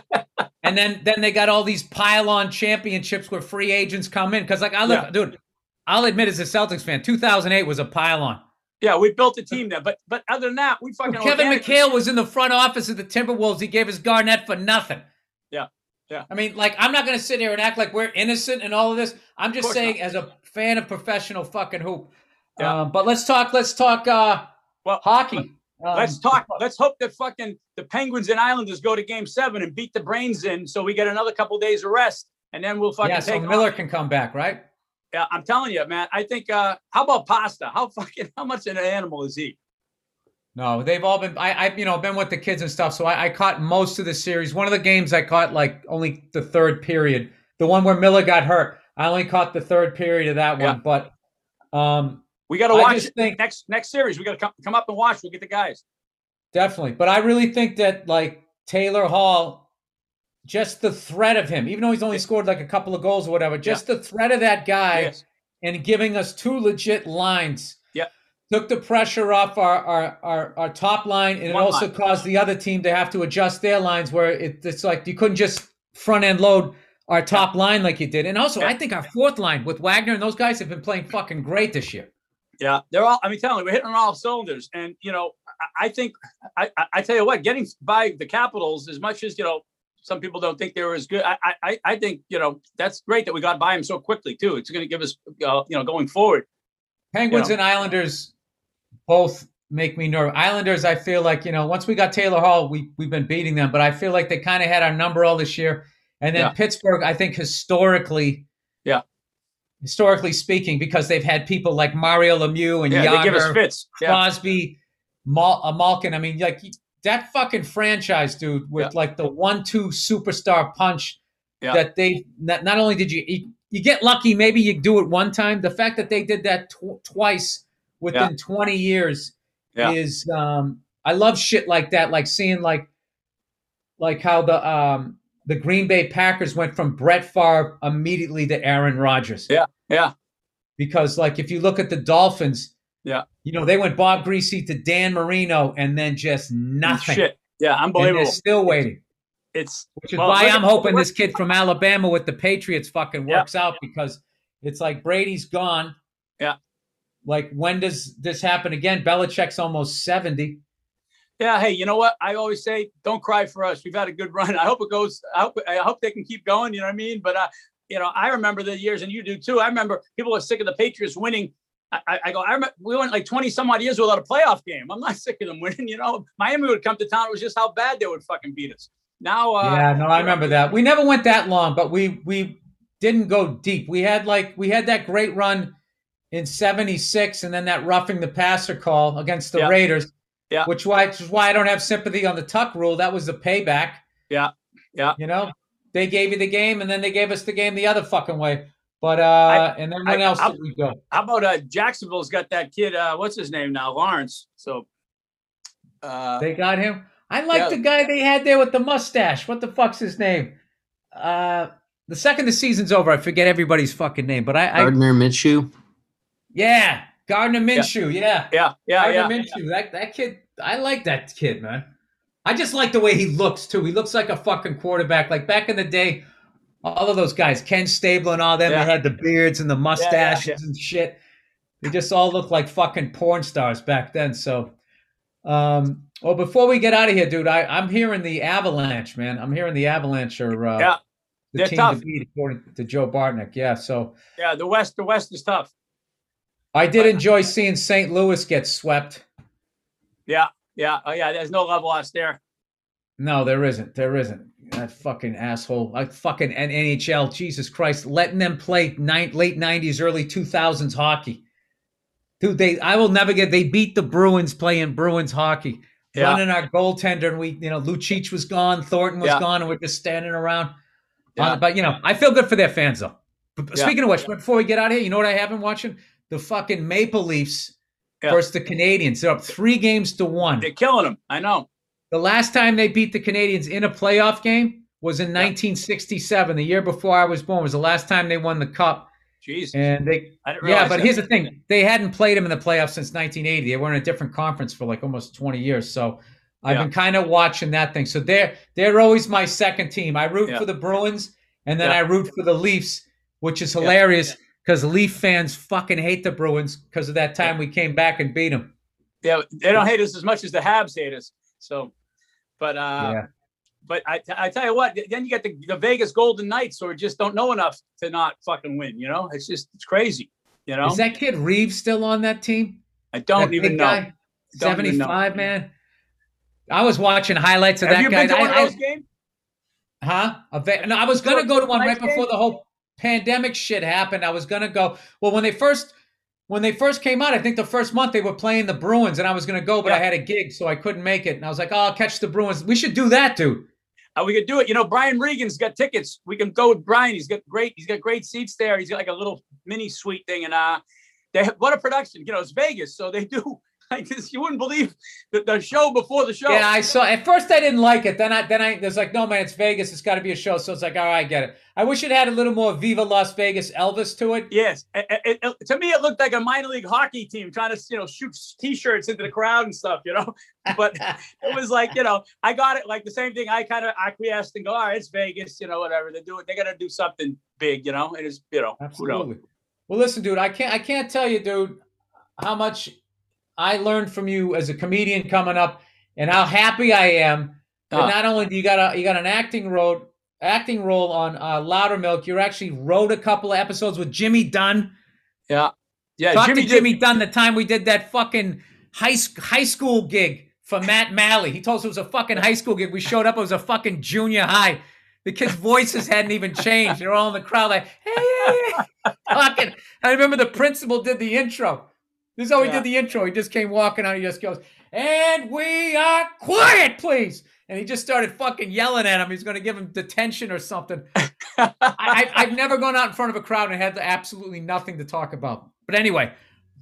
and then then they got all these pile-on championships where free agents come in. Because like I look, Yeah. dude, I'll admit as a Celtics fan, 2008 was a pile-on. Yeah, we built a team there, but but other than that, we fucking Kevin organically- McHale was in the front office of the Timberwolves. He gave us Garnett for nothing. Yeah, yeah. I mean, like, I'm not going to sit here and act like we're innocent in all of this. I'm just saying, as a fan of professional fucking hoop. Yeah. Um, but let's talk. Let's talk uh, Well, hockey. Um, Let's talk. Let's hope that fucking the Penguins and Islanders go to Game Seven and beat the brains in, so we get another couple days of rest, and then we'll fucking Yeah, so. Miller can come back, right? Yeah, I'm telling you, man. I think. uh How about Pasta? How fucking how much of an animal is he? No, they've all been. I, I, you know, been with the kids and stuff. So I, I caught most of the series. One of the games I caught like only the third period. The one where Miller got hurt. I only caught the third period of that Yeah. one. But um, We got to watch think- next next series. We got to come come up and watch. We'll get the guys. Definitely. But I really think that like Taylor Hall, just the threat of him, even though he's only scored like a couple of goals or whatever, just the threat of that guy Yes. and giving us two legit lines. Took the pressure off our our, our, our top line and it also line. caused the other team to have to adjust their lines where it, it's like you couldn't just front end load our top line like you did. And also. I think our fourth line with Wagner and those guys have been playing fucking great this year. Yeah, they're all. I mean, telling you, we're hitting on all cylinders, and you know, I, I think I, I, tell you what, getting by the Capitals as much as you know, some people don't think they were as good. I, I, I think you know that's great that we got by them so quickly too. It's going to give us, uh, you know, going forward. Penguins You and Islanders both make me nervous. Islanders, I feel like you know, once we got Taylor Hall, we we've been beating them, but I feel like they kind of had our number all this year. And then Yeah. Pittsburgh, I think historically, Yeah. historically speaking, because they've had people like Mario Lemieux and Yeah, they give us Jagr, fits. Yeah, Crosby, Mal- uh, Malkin. I mean, like that fucking franchise, dude, with Yeah. like the one-two superstar punch Yeah. that they not, not only did you, you you get lucky, maybe you do it one time. The fact that they did that tw- twice within 20 years Yeah. is um I love shit like that, like seeing like like how the um the Green Bay Packers went from Brett Favre immediately to Aaron Rodgers. Yeah, yeah. Because like if you look at the Dolphins, Yeah. you know, they went Bob Griese to Dan Marino and then just nothing. Shit. Yeah, And unbelievable. they're still waiting. It's Which is Well, why I'm hoping this kid from Alabama with the Patriots fucking Yeah. works out because it's like Brady's gone. Yeah. Like when does this happen again? Belichick's almost 70. yeah. Hey, you know what? I always say, don't cry for us. We've had a good run. I hope it goes. I hope. I hope they can keep going. You know what I mean? But uh, you know, I remember the years, and you do too. I remember people are sick of the Patriots winning. I, I, go. I remember we went like twenty some odd years without a playoff game. I'm not sick of them winning. You know, Miami would come to town. It was just how bad they would fucking beat us. Now, uh, yeah, no, I remember that. We never went that long, but we we didn't go deep. We had like we had that great run in 76 and then that roughing the passer call against the Yeah. Raiders. Yeah. Which why which is why I don't have sympathy on the tuck rule. That was the payback. Yeah. Yeah. You know, they gave you the game and then they gave us the game the other fucking way. But uh and then when I- else I- did we go? How about uh, Jacksonville's got that kid? Uh, what's his name now? Lawrence. So, uh, They got him. I like Yeah. the guy they had there with the mustache. What the fuck's his name? Uh the second the season's over, I forget everybody's fucking name. But I, I Gardner Minshew. Yeah, Gardner Minshew, yeah. yeah, yeah, yeah. Gardner Minshew. That that kid, I like that kid, man. I just like the way he looks too. He looks like a fucking quarterback. Like back in the day, all of those guys, Ken Stabler and all them, Yeah. they had the beards and the mustaches yeah. and shit. They just all looked like fucking porn stars back then. So, um, well, before we get out of here, dude, I, I'm hearing the Avalanche, man. I'm hearing the Avalanche are uh, Yeah, the they're team tough. to beat, according to Joe Bartnick. Yeah, so Yeah, the West, the West is tough. I did enjoy seeing St. Louis get swept. Yeah, yeah, oh yeah. There's no love lost there. No, there isn't. There isn't. That fucking asshole. Like fucking NHL. Jesus Christ, letting them play nine, late '90s, early 2000s hockey. Dude, they. I will never get. They beat the Bruins playing Bruins hockey, Yeah. running our goaltender, and we, you know, Lucic was gone, Thornton was Yeah. gone, and we're just standing around. Yeah. Uh, but you know, I feel good for their fans though. But. Speaking of which, before we get out of here, you know what I have been watching? The fucking Maple Leafs Yeah. versus the Canadiens. They're up three games to one. They're killing them. I know. The last time they beat the Canadiens in a playoff game was in 1967. The year before I was born was the last time they won the cup. Jeez. And they, yeah, but that. here's the thing: they hadn't played them in the playoffs since 1980. They were in a different conference for like almost 20 years. So I've Yeah. been kind of watching that thing. So they're they're always my second team. I root Yeah. for the Bruins, and then Yeah. I root for the Leafs, which is hilarious because Leaf fans fucking hate the Bruins because of that time we came back and beat them. Yeah, they don't hate us as much as the Habs hate us. So, but uh, yeah. but I, I tell you what, then you get the, the Vegas Golden Knights who just don't know enough to not fucking win. You know, it's just it's crazy. You know, Is that kid Reaves still on that team? I don't That even know. guy? Don't even know. 75, man. I was watching highlights of Have that you guy. been to I- I- games? Huh? A ve- no, I was gonna go to one right before game? the whole pandemic shit happened. I was gonna go. Well, when they first when they first came out, I think the first month they were playing the Bruins, and I was gonna go, but I had a gig, so I couldn't make it. And I was like, "Oh, I'll catch the Bruins." We should do that, dude. Uh, we could do it. You know, Brian Regan's got tickets. We can go with Brian. He's got great. He's got great seats there. He's got like a little mini suite thing, and uh, they what a production. You know, it's Vegas, so they do like this. You wouldn't believe the, the show before the show. Yeah, I saw. At first, I didn't like it. Then I then I there's like, no man, it's Vegas. It's got to be a show. So it's like, all right, I get it. I wish it had a little more Viva Las Vegas Elvis to it. Yes, It- it- it- to me, it looked like a minor league hockey team trying to, you know, shoot T-shirts into the crowd and stuff, you know. But it was like, you know, I got it like the same thing. I kind of acquiesced and go, all right, it's Vegas, you know, whatever. They do it. They got to do something big, you know. It is, you know? Absolutely. Well, listen, dude, I can't I can't tell you, dude, how much I learned from you as a comedian coming up, and how happy I am that Uh. not only do you got a you got an acting role acting role on uh, Loudermilk, you actually wrote a couple of episodes with Jimmy Dunn. Yeah, yeah. Talk Jimmy, to did- Jimmy Dunn the time we did that fucking high high school gig for Matt Malley. He told us it was a fucking high school gig. We showed up, it was a fucking junior high. The kids' voices hadn't even changed. They're all in the crowd like, hey, hey, hey. Talking. I remember the principal did the intro. This is how he Yeah. did the intro. He just came walking out. He just goes, and we are quiet, please. And he just started fucking yelling at him. He's going to give him detention or something. I, I, I've never gone out in front of a crowd and had absolutely nothing to talk about. But anyway,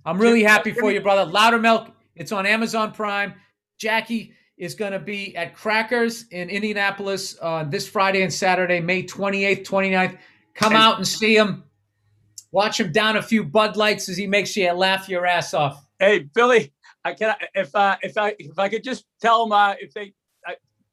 I'm really happy for you, brother. Loudermilk, it's on Amazon Prime. Jackie is going to be at Crackers in Indianapolis on this Friday and Saturday, May 28th, 29th. Come out and see him. Watch him down a few Bud Lights as he makes you laugh your ass off. Hey, Billy, I can if uh, if I if I could just tell them uh, if they.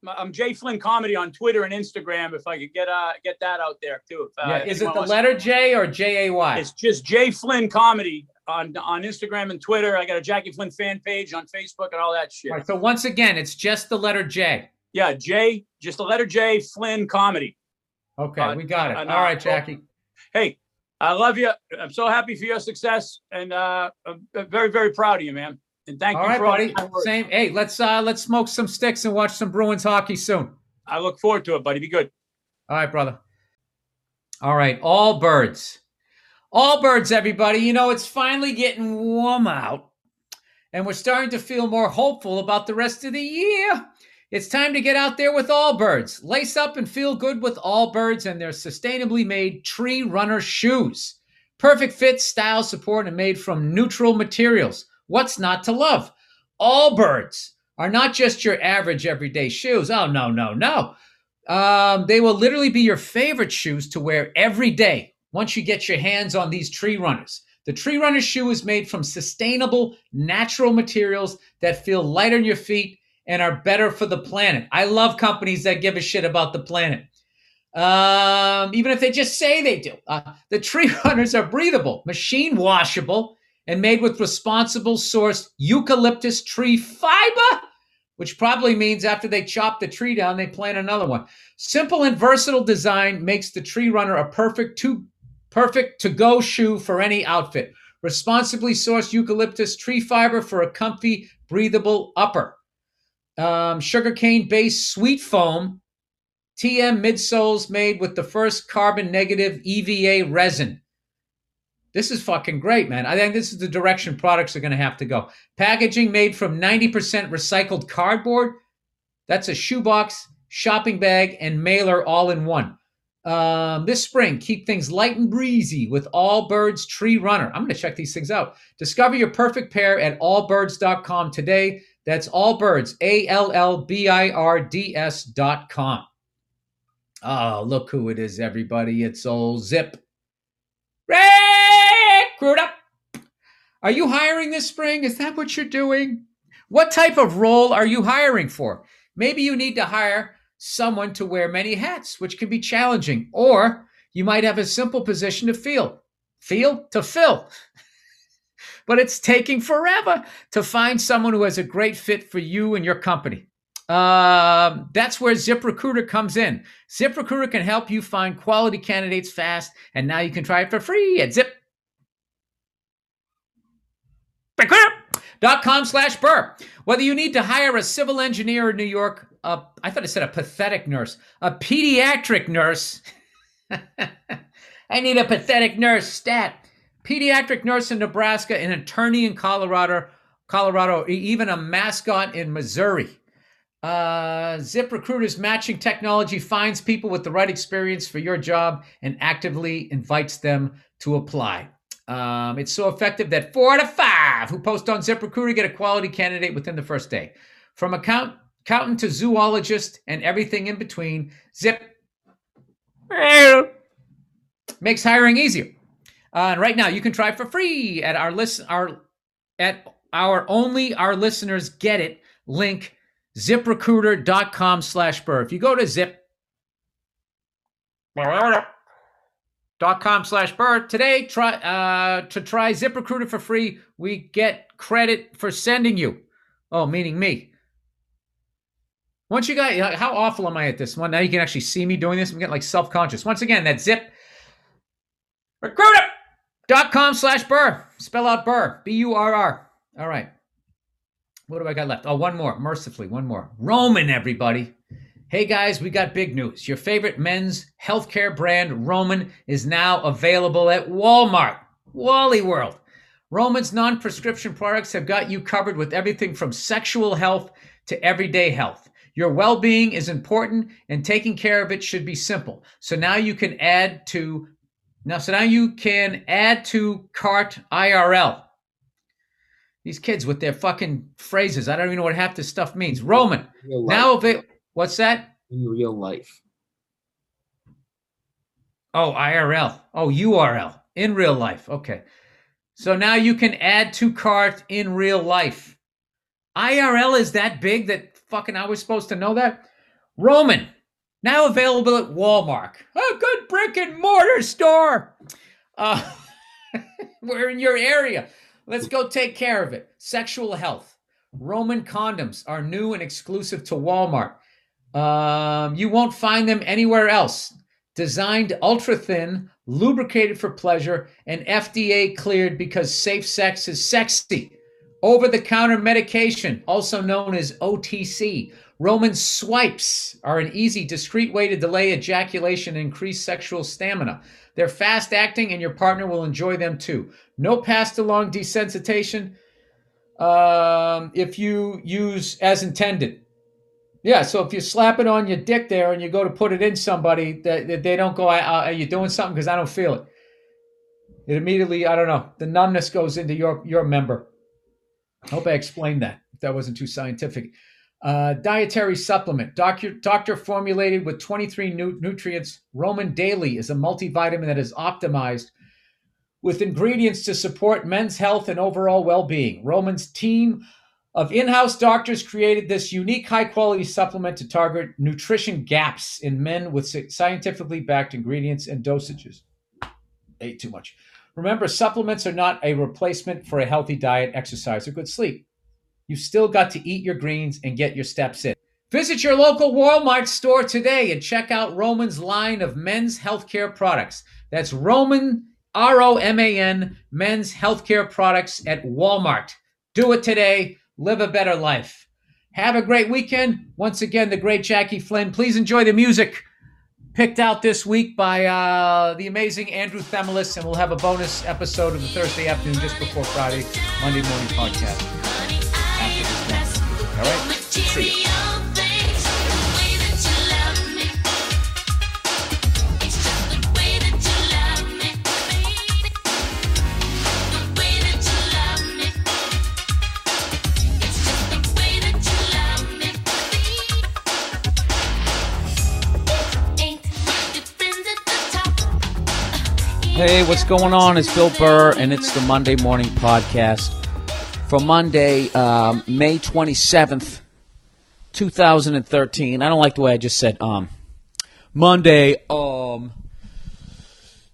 I'm Jay Flynn Comedy on Twitter and Instagram. If I could get uh get that out there too. If, uh, Yeah, is it the letter J or J A Y? It's just Jay Flynn Comedy on on Instagram and Twitter. I got a Jackie Flynn fan page on Facebook and all that shit. All right, so once again, it's just the letter J. Yeah, Jay, just the letter J, Flynn Comedy. Okay, Uh, we got it. uh, All right. Jackie. Hey, I love you. I'm so happy for your success, and uh, I'm very very proud of you, man. And thank All you right, buddy. the kind words. Same. Hey, let's uh let's smoke some sticks and watch some Bruins hockey soon. I look forward to it, buddy. Be good. All right, brother. All right, Allbirds. All birds, everybody. You know, it's finally getting warm out, and we're starting to feel more hopeful about the rest of the year. It's time to get out there with Allbirds. Lace up and feel good with Allbirds and their sustainably made tree runner shoes. Perfect fit, style, support, and made from neutral materials. What's not to love? Allbirds are not just your average everyday shoes. Oh, no, no, no. Um, they will literally be your favorite shoes to wear every day once you get your hands on these tree runners. The tree runner shoe is made from sustainable, natural materials that feel light on your feet and are better for the planet. I love companies that give a shit about the planet. Um, even if they just say they do. Uh, the tree runners are breathable, machine washable, and made with responsible sourced eucalyptus tree fiber, which probably means after they chop the tree down, they plant another one. Simple and versatile design makes the tree runner a perfect to perfect to go shoe for any outfit. Responsibly sourced eucalyptus tree fiber for a comfy, breathable upper. Um, sugarcane based sweet foam TM midsoles made with the first carbon negative EVA resin. This is fucking great, man. I think this is the direction products are going to have to go. Packaging made from 90% recycled cardboard. That's a shoebox, shopping bag, and mailer all in one. Um, this spring, keep things light and breezy with Allbirds Tree Runner. I'm going to check these things out. Discover your perfect pair at allbirds.com today. That's Allbirds, A L L B I R D S.com. Oh, look who it is, everybody. It's old Zip. Recruit up. Are you hiring this spring? Is that what you're doing? What type of role are you hiring for? Maybe you need to hire someone to wear many hats, which can be challenging. Or you might have a simple position to fill. Feel to fill. but it's taking forever to find someone who has a great fit for you and your company. Um, that's where ZipRecruiter comes in. ZipRecruiter can help you find quality candidates fast, and now you can try it for free at zip. Dot com slash burr. Whether you need to hire a civil engineer in New York, I thought I said a pathetic nurse, a pediatric nurse. I need a pathetic nurse stat. Pediatric nurse in Nebraska, an attorney in Colorado, Colorado, even a mascot in Missouri. Uh, ZipRecruiter's matching technology finds people with the right experience for your job and actively invites them to apply. Um, it's so effective that four out of five who post on ZipRecruiter get a quality candidate within the first day. From account, accountant to zoologist and everything in between, Zip makes hiring easier. Uh, and right now, you can try for free at our list, our at our only our listeners get it link ziprecruiter.com slash burr. If you go to zip dot com slash burr today, try uh, to try ZipRecruiter for free. We get credit for sending you. Oh, meaning me. Once you got, how awful am I at this one? Now you can actually see me doing this. I'm getting like self conscious. Once again, that zip recruiter.com slash burr. Spell out burr. B U R R. All right. What do I got left? Oh, one more. Mercifully, one more. Roman, everybody. Hey guys, we got big news. Your favorite men's healthcare brand, Roman, is now available at Walmart. Wally World. Roman's non prescription products have got you covered with everything from sexual health to everyday health. Your well being is important and taking care of it should be simple. So now you can add to now so now you can add to cart IRL. These kids with their fucking phrases. I don't even know what half this stuff means. Roman. Now avail- what's that? In real life. Oh, IRL. Oh, URL. In real life. Okay. So now you can add to cart in real life. IRL is that big that fucking I was supposed to know that? Roman, now available at Walmart. A good brick and mortar store. Uh, we're in your area. Let's go take care of it. Sexual health. Roman condoms are new and exclusive to Walmart. Um, you won't find them anywhere else. Designed ultra thin, lubricated for pleasure, and FDA cleared because safe sex is sexy. Over the counter medication, also known as OTC. Roman swipes are an easy, discreet way to delay ejaculation and increase sexual stamina. They're fast acting, and your partner will enjoy them too. No passed along desensitization um, if you use as intended. Yeah, so if you slap it on your dick there and you go to put it in somebody, that that they don't go, "Are you doing something?" Because I don't feel it. It immediately, I don't know, the numbness goes into your your member. I hope I explained that. If that wasn't too scientific. Uh, dietary supplement, doctor doctor formulated with 23 nu- nutrients. Roman Daily is a multivitamin that is optimized with ingredients to support men's health and overall well-being. Roman's team of in-house doctors created this unique high-quality supplement to target nutrition gaps in men with scientifically backed ingredients and dosages. Ate too much. Remember, supplements are not a replacement for a healthy diet, exercise, or good sleep. You've still got to eat your greens and get your steps in. Visit your local Walmart store today and check out Roman's line of men's healthcare products. That's Roman, R O M A N, men's healthcare products at Walmart. Do it today. Live a better life. Have a great weekend. Once again, the great Jackie Flynn. Please enjoy the music picked out this week by uh, the amazing Andrew Themelis, and we'll have a bonus episode of the Thursday afternoon just before Friday, Monday morning podcast. After this All right? See you. Hey, what's going on? It's Bill Burr, and it's the Monday Morning Podcast for Monday, um, May 27th, 2013. I don't like the way I just said, um, Monday, um,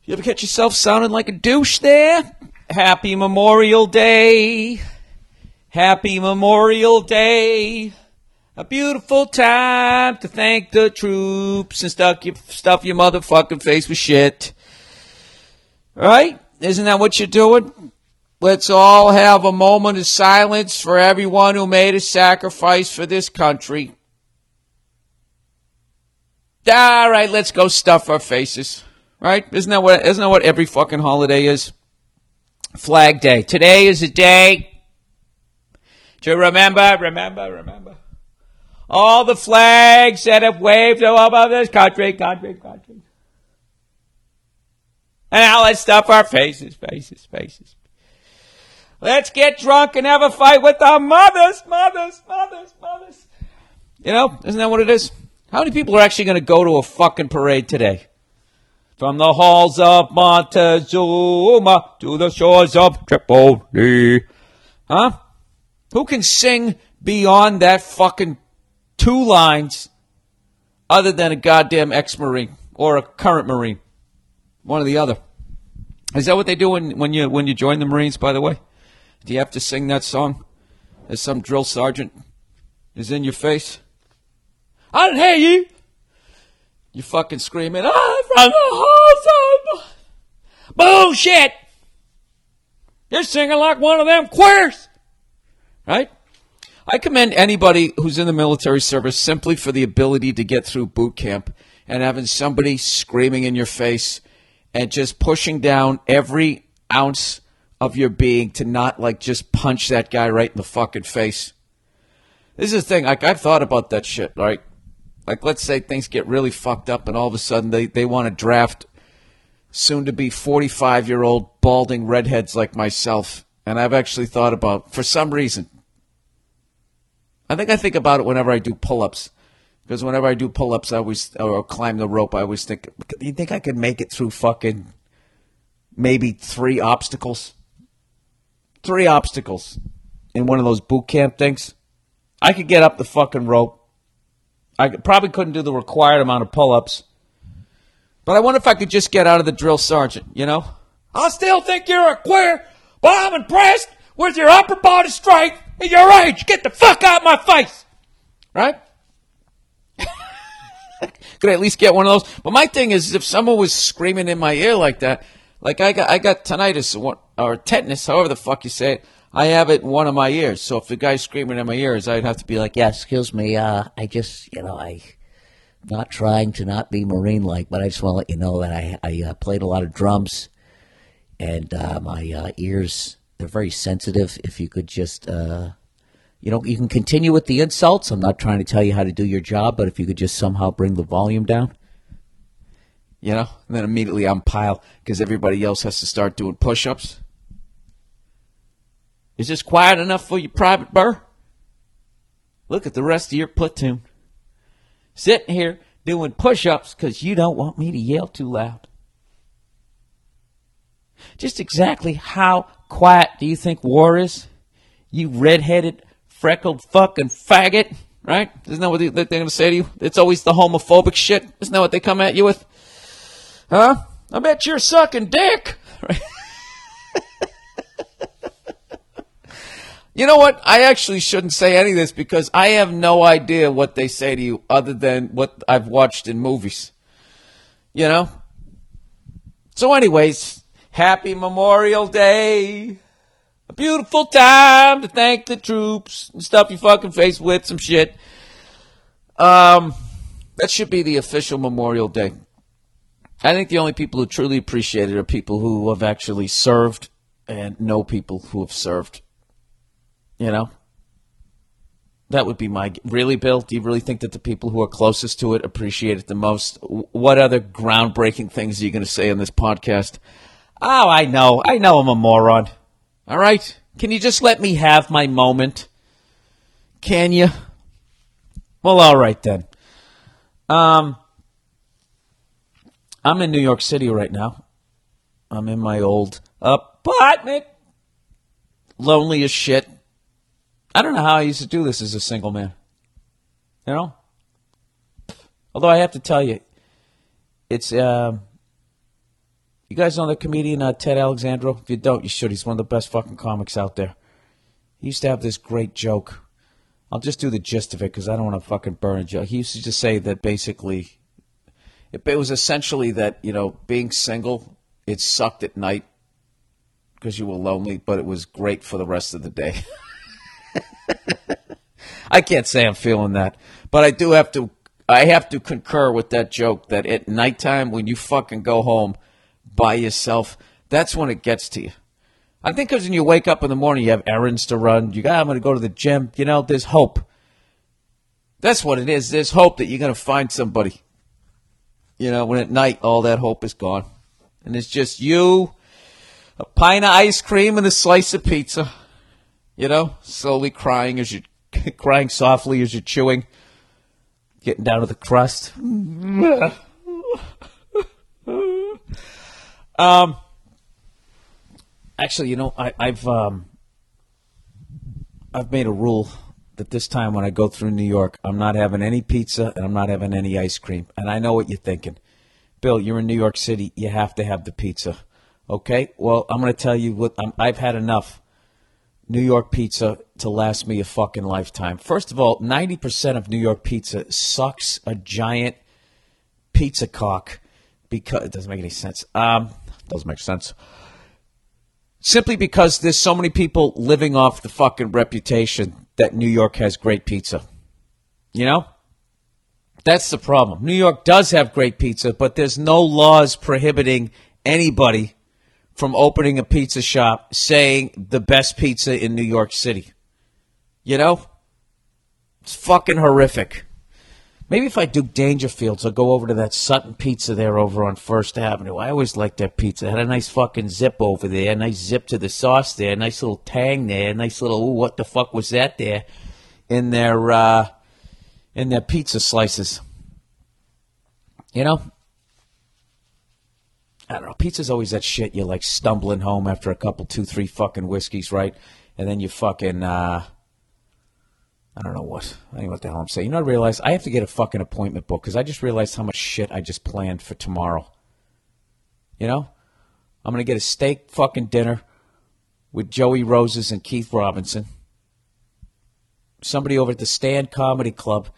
you ever catch yourself sounding like a douche there? Happy Memorial Day. Happy Memorial Day. A beautiful time to thank the troops and stuff your, stuff your motherfucking face with shit. Right? Isn't that what you're doing? Let's all have a moment of silence for everyone who made a sacrifice for this country. All right, let's go stuff our faces. Right? Isn't that what isn't that what every fucking holiday is? Flag Day. Today is a day to remember, remember, remember all the flags that have waved above this country, country, country. And now let's stuff our faces, faces, faces. Let's get drunk and have a fight with our mothers, mothers, mothers, mothers. You know, isn't that what it is? How many people are actually going to go to a fucking parade today? From the halls of Montezuma to the shores of Tripoli. Huh? Who can sing beyond that fucking two lines other than a goddamn ex-Marine or a current Marine? One or the other. Is that what they do when, when you when you join the Marines? By the way, do you have to sing that song as some drill sergeant is in your face? I didn't hear you. You fucking screaming, I'm from the of bullshit. You're singing like one of them queers, right? I commend anybody who's in the military service simply for the ability to get through boot camp and having somebody screaming in your face and just pushing down every ounce of your being to not like just punch that guy right in the fucking face. This is the thing. Like I've thought about that shit. Right? Like let's say things get really fucked up, and all of a sudden they they want to draft soon to be forty five year old balding redheads like myself. And I've actually thought about for some reason. I think I think about it whenever I do pull ups. Because whenever I do pull ups, I always or climb the rope, I always think, do you think I could make it through fucking maybe three obstacles? Three obstacles in one of those boot camp things. I could get up the fucking rope. I probably couldn't do the required amount of pull ups. But I wonder if I could just get out of the drill sergeant, you know? I still think you're a queer, but I'm impressed with your upper body strength and your age. Get the fuck out of my face! Right? could I at least get one of those? But my thing is, if someone was screaming in my ear like that, like I got, I got tinnitus or tetanus, however the fuck you say it. I have it in one of my ears. So if the guy's screaming in my ears, I'd have to be like, yeah, excuse me. Uh, I just, you know, I, not trying to not be Marine like, but I just want to let you know that I, I uh, played a lot of drums and uh, my uh, ears, they're very sensitive. If you could just, uh, you know, you can continue with the insults. I'm not trying to tell you how to do your job, but if you could just somehow bring the volume down. You know, and then immediately I'm pile because everybody else has to start doing push ups. Is this quiet enough for you, Private Burr? Look at the rest of your platoon. Sitting here doing push ups because you don't want me to yell too loud. Just exactly how quiet do you think war is? You red-headed, freckled fucking faggot, right? Isn't that what they're going to say to you? It's always the homophobic shit. Isn't that what they come at you with? Huh? I bet you're sucking dick. Right? you know what? I actually shouldn't say any of this because I have no idea what they say to you other than what I've watched in movies. You know? So, anyways, happy Memorial Day. A beautiful time to thank the troops and stuff your fucking face with some shit. Um, that should be the official Memorial Day. I think the only people who truly appreciate it are people who have actually served and know people who have served. You know? That would be my. Really, Bill? Do you really think that the people who are closest to it appreciate it the most? What other groundbreaking things are you going to say on this podcast? Oh, I know. I know I'm a moron. All right? Can you just let me have my moment? Can you? Well, all right then. Um, I'm in New York City right now. I'm in my old apartment. Lonely as shit. I don't know how I used to do this as a single man. You know? Although I have to tell you, it's, uh, you guys know the comedian uh, Ted Alexandro? If you don't, you should. He's one of the best fucking comics out there. He used to have this great joke. I'll just do the gist of it because I don't want to fucking burn a joke. He used to just say that basically it, it was essentially that you know being single it sucked at night because you were lonely, but it was great for the rest of the day. I can't say I'm feeling that, but I do have to. I have to concur with that joke that at nighttime when you fucking go home by yourself, that's when it gets to you. I think because when you wake up in the morning, you have errands to run. You got, ah, I'm going to go to the gym. You know, there's hope. That's what it is. There's hope that you're going to find somebody. You know, when at night all that hope is gone. And it's just you, a pint of ice cream, and a slice of pizza. You know, slowly crying as you crying softly as you're chewing, getting down to the crust. um, actually, you know, I, I've um, I've made a rule that this time when I go through New York, I'm not having any pizza and I'm not having any ice cream. And I know what you're thinking. Bill, you're in New York City. You have to have the pizza. Okay? Well, I'm going to tell you what i have had enough New York pizza to last me a fucking lifetime. First of all, 90% of New York pizza sucks a giant pizza cock because it doesn't make any sense. Um, doesn't make sense simply because there's so many people living off the fucking reputation that New York has great pizza. You know? That's the problem. New York does have great pizza, but there's no laws prohibiting anybody from opening a pizza shop saying the best pizza in New York City. You know? It's fucking horrific. Maybe if I do Dangerfields, I'll go over to that Sutton Pizza there over on First Avenue. I always liked that pizza. It had a nice fucking zip over there, a nice zip to the sauce there, a nice little tang there, a nice little, ooh, what the fuck was that there? In their, uh, in their pizza slices. You know? I don't know. Pizza's always that shit. You're like stumbling home after a couple, two, three fucking whiskeys, right? And then you fucking, uh, I don't know what. I don't know what the hell I'm saying. You know, I realize I have to get a fucking appointment book because I just realized how much shit I just planned for tomorrow. You know, I'm gonna get a steak fucking dinner with Joe DeRosa and Keith Robinson. Somebody over at the Stand Comedy Club,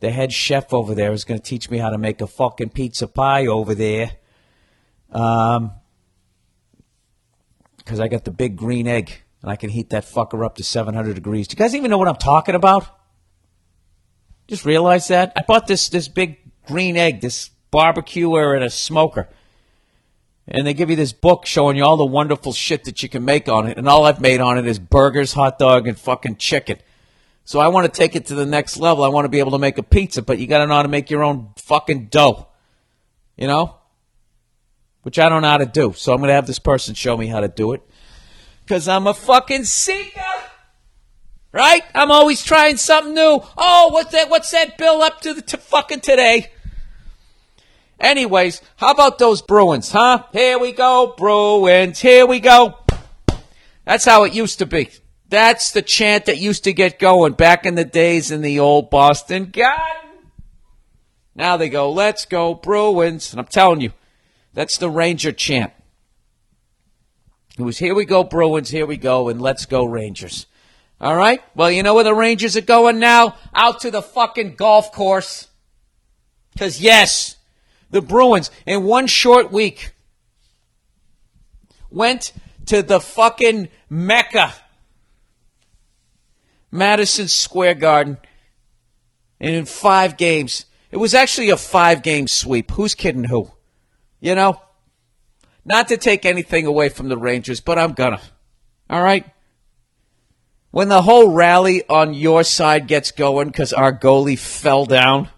the head chef over there, is gonna teach me how to make a fucking pizza pie over there. Um, because I got the big green egg and I can heat that fucker up to 700 degrees. Do you guys even know what I'm talking about? Just realize that I bought this this big green egg, this barbecuer and a smoker, and they give you this book showing you all the wonderful shit that you can make on it, and all I've made on it is burgers, hot dog, and fucking chicken. So I want to take it to the next level. I want to be able to make a pizza, but you got to know how to make your own fucking dough. You know? Which I don't know how to do. So I'm going to have this person show me how to do it. Because I'm a fucking seeker. Right? I'm always trying something new. Oh, what's that? What's that bill up to the to fucking today? Anyways, how about those Bruins, huh? Here we go, Bruins. Here we go. That's how it used to be. That's the chant that used to get going back in the days in the old Boston Garden. Now they go, let's go, Bruins. And I'm telling you, that's the Ranger chant. It was here we go, Bruins, here we go, and let's go, Rangers. All right? Well, you know where the Rangers are going now? Out to the fucking golf course. Because, yes, the Bruins, in one short week, went to the fucking Mecca, Madison Square Garden, and in five games, it was actually a five game sweep. Who's kidding who? You know? Not to take anything away from the Rangers, but I'm gonna. All right? When the whole rally on your side gets going because our goalie fell down,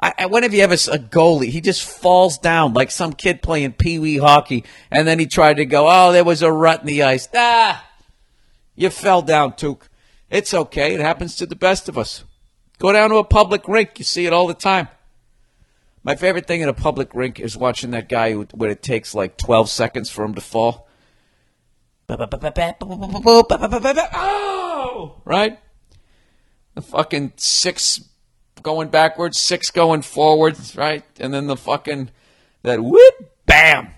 I, I, when have you ever a goalie? He just falls down like some kid playing pee wee hockey, and then he tried to go, oh, there was a rut in the ice. Ah, you fell down, Tuuk. It's okay. It happens to the best of us. Go down to a public rink. You see it all the time. My favorite thing in a public rink is watching that guy who, when it takes like 12 seconds for him to fall. Oh! Right? The fucking six going backwards, six going forwards, right? And then the fucking, that whoop, bam!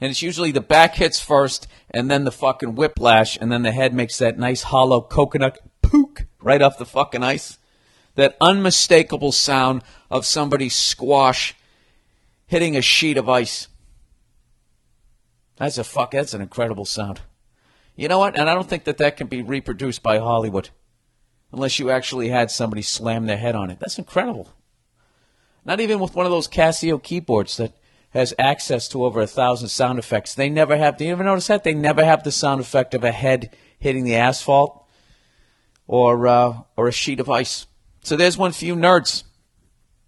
And it's usually the back hits first, and then the fucking whiplash, and then the head makes that nice hollow coconut pook right off the fucking ice. That unmistakable sound of somebody's squash hitting a sheet of ice. That's a fuck. That's an incredible sound. You know what? And I don't think that that can be reproduced by Hollywood, unless you actually had somebody slam their head on it. That's incredible. Not even with one of those Casio keyboards that has access to over a thousand sound effects. They never have. Do you ever notice that they never have the sound effect of a head hitting the asphalt or uh, or a sheet of ice? So there's one for you nerds.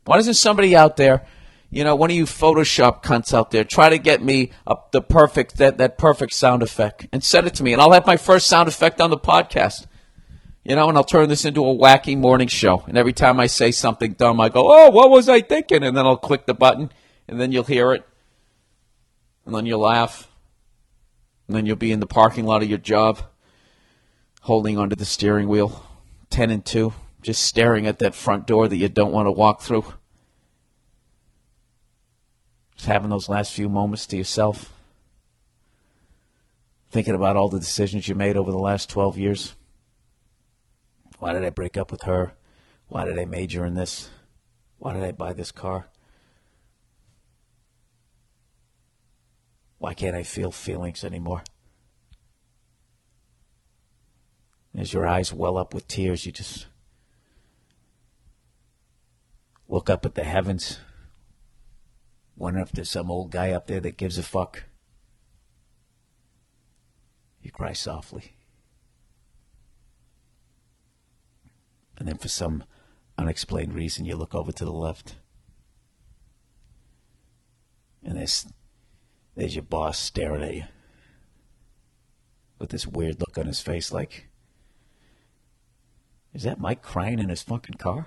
Why doesn't somebody out there, you know, one of you Photoshop cunts out there, try to get me up the perfect that that perfect sound effect and send it to me, and I'll have my first sound effect on the podcast. You know, and I'll turn this into a wacky morning show. And every time I say something dumb, I go, "Oh, what was I thinking?" And then I'll click the button, and then you'll hear it, and then you'll laugh, and then you'll be in the parking lot of your job, holding onto the steering wheel, ten and two just staring at that front door that you don't want to walk through. Just having those last few moments to yourself. Thinking about all the decisions you made over the last 12 years. Why did I break up with her? Why did I major in this? Why did I buy this car? Why can't I feel feelings anymore? As your eyes well up with tears, you just look up at the heavens, wonder if there's some old guy up there that gives a fuck. You cry softly. And then, for some unexplained reason, you look over to the left. And there's, there's your boss staring at you with this weird look on his face like, is that Mike crying in his fucking car?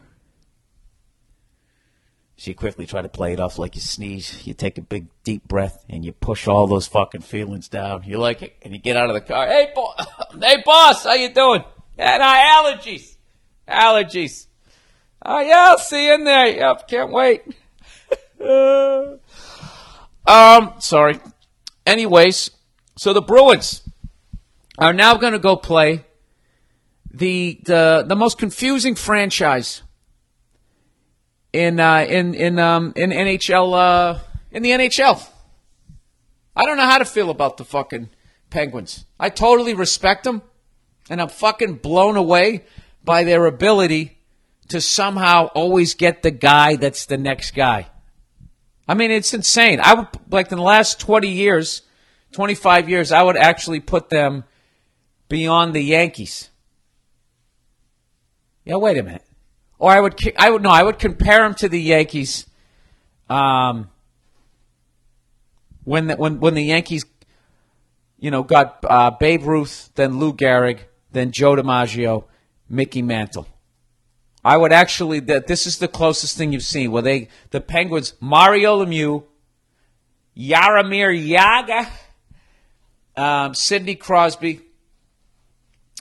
So you quickly try to play it off like you sneeze. You take a big deep breath and you push all those fucking feelings down. You're like, and you get out of the car. Hey, bo- hey, boss, how you doing? And I allergies, allergies. Oh yeah, I'll see you in there. Yep, can't wait. um, sorry. Anyways, so the Bruins are now going to go play the the the most confusing franchise in uh, in in um, in NHL uh, in the NHL. I don't know how to feel about the fucking Penguins. I totally respect them, and I'm fucking blown away by their ability to somehow always get the guy that's the next guy. I mean, it's insane. I would like in the last 20 years, 25 years, I would actually put them beyond the Yankees. Yeah, wait a minute. Or I would, I would no, I would compare them to the Yankees. Um, when the, when when the Yankees, you know, got uh, Babe Ruth, then Lou Gehrig, then Joe DiMaggio, Mickey Mantle. I would actually that this is the closest thing you've seen where they the Penguins Mario Lemieux, Jaromir Jagr, um, Sidney Crosby,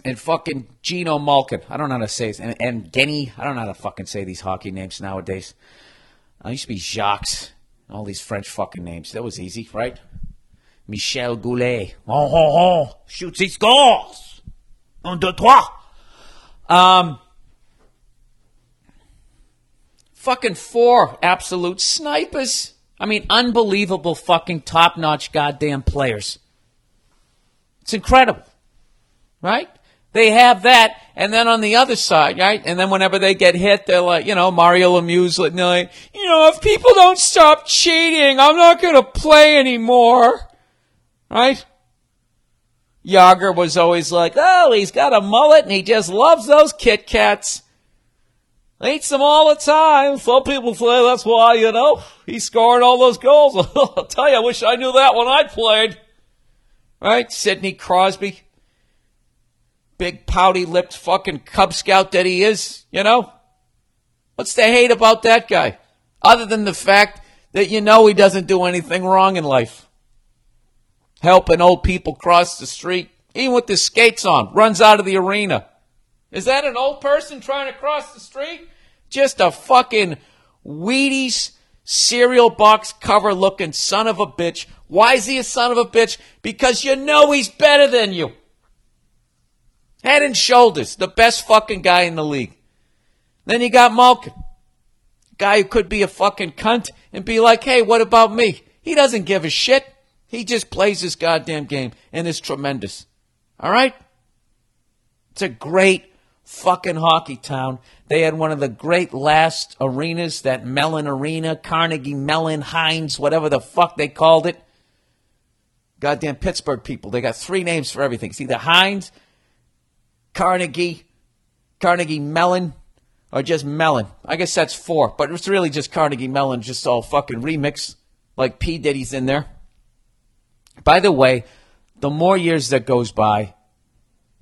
and fucking Geno Malkin. I don't know how to say it. And, and Genny. I don't know how to fucking say these hockey names nowadays. I used to be Jacques. All these French fucking names. That was easy, right? Michel Goulet. Oh, oh, oh. Shoots, he scores. Un, deux, trois. Um, fucking four absolute snipers. I mean, unbelievable fucking top notch goddamn players. It's incredible, right? They have that, and then on the other side, right? And then whenever they get hit, they're like, you know, Mario Lemieux's like, you know, if people don't stop cheating, I'm not going to play anymore, right? Jagr was always like, oh, he's got a mullet and he just loves those Kit Kats. Eats them all the time. Some people say that's why, you know, he scored all those goals. I'll tell you, I wish I knew that when I played. Right? Sidney Crosby. Big pouty lipped fucking Cub Scout that he is, you know? What's the hate about that guy? Other than the fact that you know he doesn't do anything wrong in life. Helping old people cross the street, even with his skates on, runs out of the arena. Is that an old person trying to cross the street? Just a fucking Wheaties cereal box cover looking son of a bitch. Why is he a son of a bitch? Because you know he's better than you. Head and shoulders, the best fucking guy in the league. Then you got Malkin. Guy who could be a fucking cunt and be like, hey, what about me? He doesn't give a shit. He just plays his goddamn game and is tremendous. All right? It's a great fucking hockey town. They had one of the great last arenas, that Mellon Arena, Carnegie Mellon, Heinz, whatever the fuck they called it. Goddamn Pittsburgh people. They got three names for everything. It's either Heinz, Carnegie, Carnegie Mellon, or just Mellon. I guess that's four, but it's really just Carnegie Mellon, just all fucking remix, like P. Diddy's in there. By the way, the more years that goes by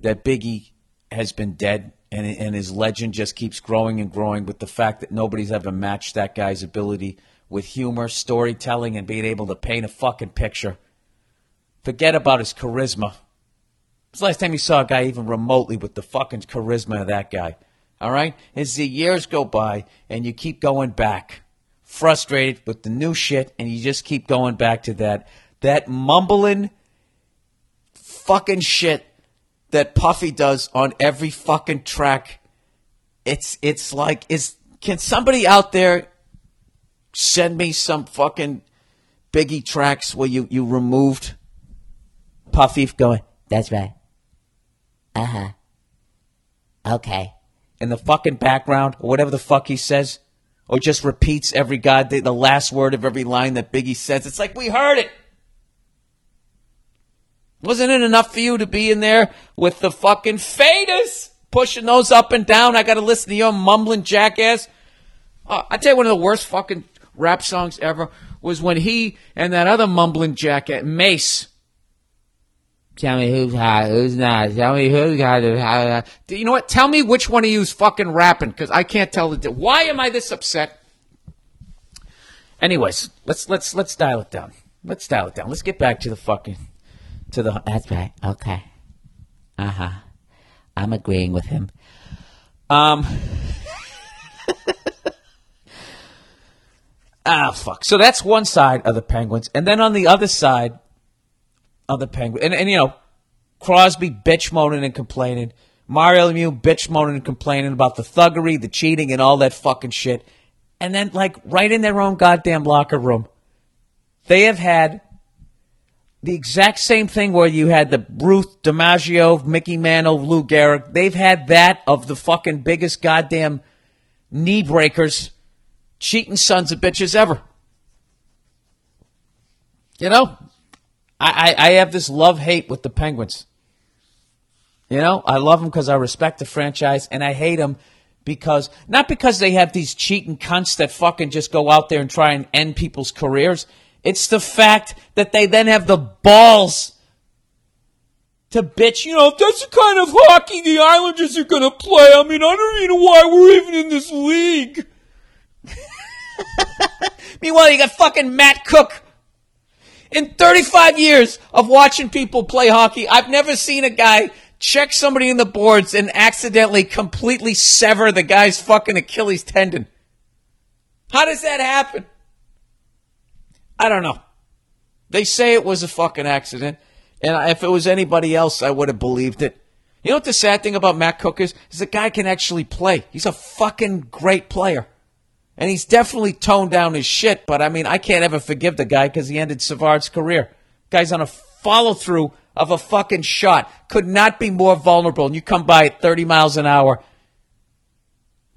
that Biggie has been dead and, and his legend just keeps growing and growing with the fact that nobody's ever matched that guy's ability with humor, storytelling, and being able to paint a fucking picture. Forget about his charisma. It's the last time you saw a guy even remotely with the fucking charisma of that guy. All right? As the years go by and you keep going back, frustrated with the new shit, and you just keep going back to that, that mumbling fucking shit that Puffy does on every fucking track. It's it's like is can somebody out there send me some fucking Biggie tracks where you you removed Puffy going? That's right. Uh huh. Okay. in the fucking background or whatever the fuck he says, or just repeats every god the, the last word of every line that Biggie says. It's like we heard it. Wasn't it enough for you to be in there with the fucking faders pushing those up and down? I got to listen to your mumbling jackass. Uh, I tell you, one of the worst fucking rap songs ever was when he and that other mumbling jackass Mace. Tell me who's hot, who's not. Tell me who's got it. You know what? Tell me which one of you's fucking rapping, because I can't tell the. di- Why am I this upset? Anyways, let's let's let's dial it down. Let's dial it down. Let's get back to the fucking to the. That's right. Okay. Uh huh. I'm agreeing with him. Um. ah, fuck. So that's one side of the Penguins, and then on the other side of the Penguins, and, and you know, Crosby bitch moaning and complaining, Mario Lemieux bitch moaning and complaining about the thuggery, the cheating, and all that fucking shit, and then like right in their own goddamn locker room, they have had the exact same thing where you had the Ruth DiMaggio, Mickey Mantle, Lou Gehrig. They've had that of the fucking biggest goddamn knee breakers, cheating sons of bitches ever. You know, I, I, I have this love hate with the Penguins. You know, I love them because I respect the franchise, and I hate them because not because they have these cheating cunts that fucking just go out there and try and end people's careers. It's the fact that they then have the balls to bitch. You know, that's the kind of hockey the Islanders are going to play, I mean, I don't even know why we're even in this league. Meanwhile, you got fucking Matt Cooke. In 35 years of watching people play hockey, I've never seen a guy check somebody in the boards and accidentally completely sever the guy's fucking Achilles tendon. How does that happen? I don't know. They say it was a fucking accident, and if it was anybody else, I would have believed it. You know what the sad thing about Matt Cooke is? Is the guy can actually play. He's a fucking great player. And he's definitely toned down his shit, but I mean, I can't ever forgive the guy because he ended Savard's career. Guy's on a follow through of a fucking shot. Could not be more vulnerable. And you come by at 30 miles an hour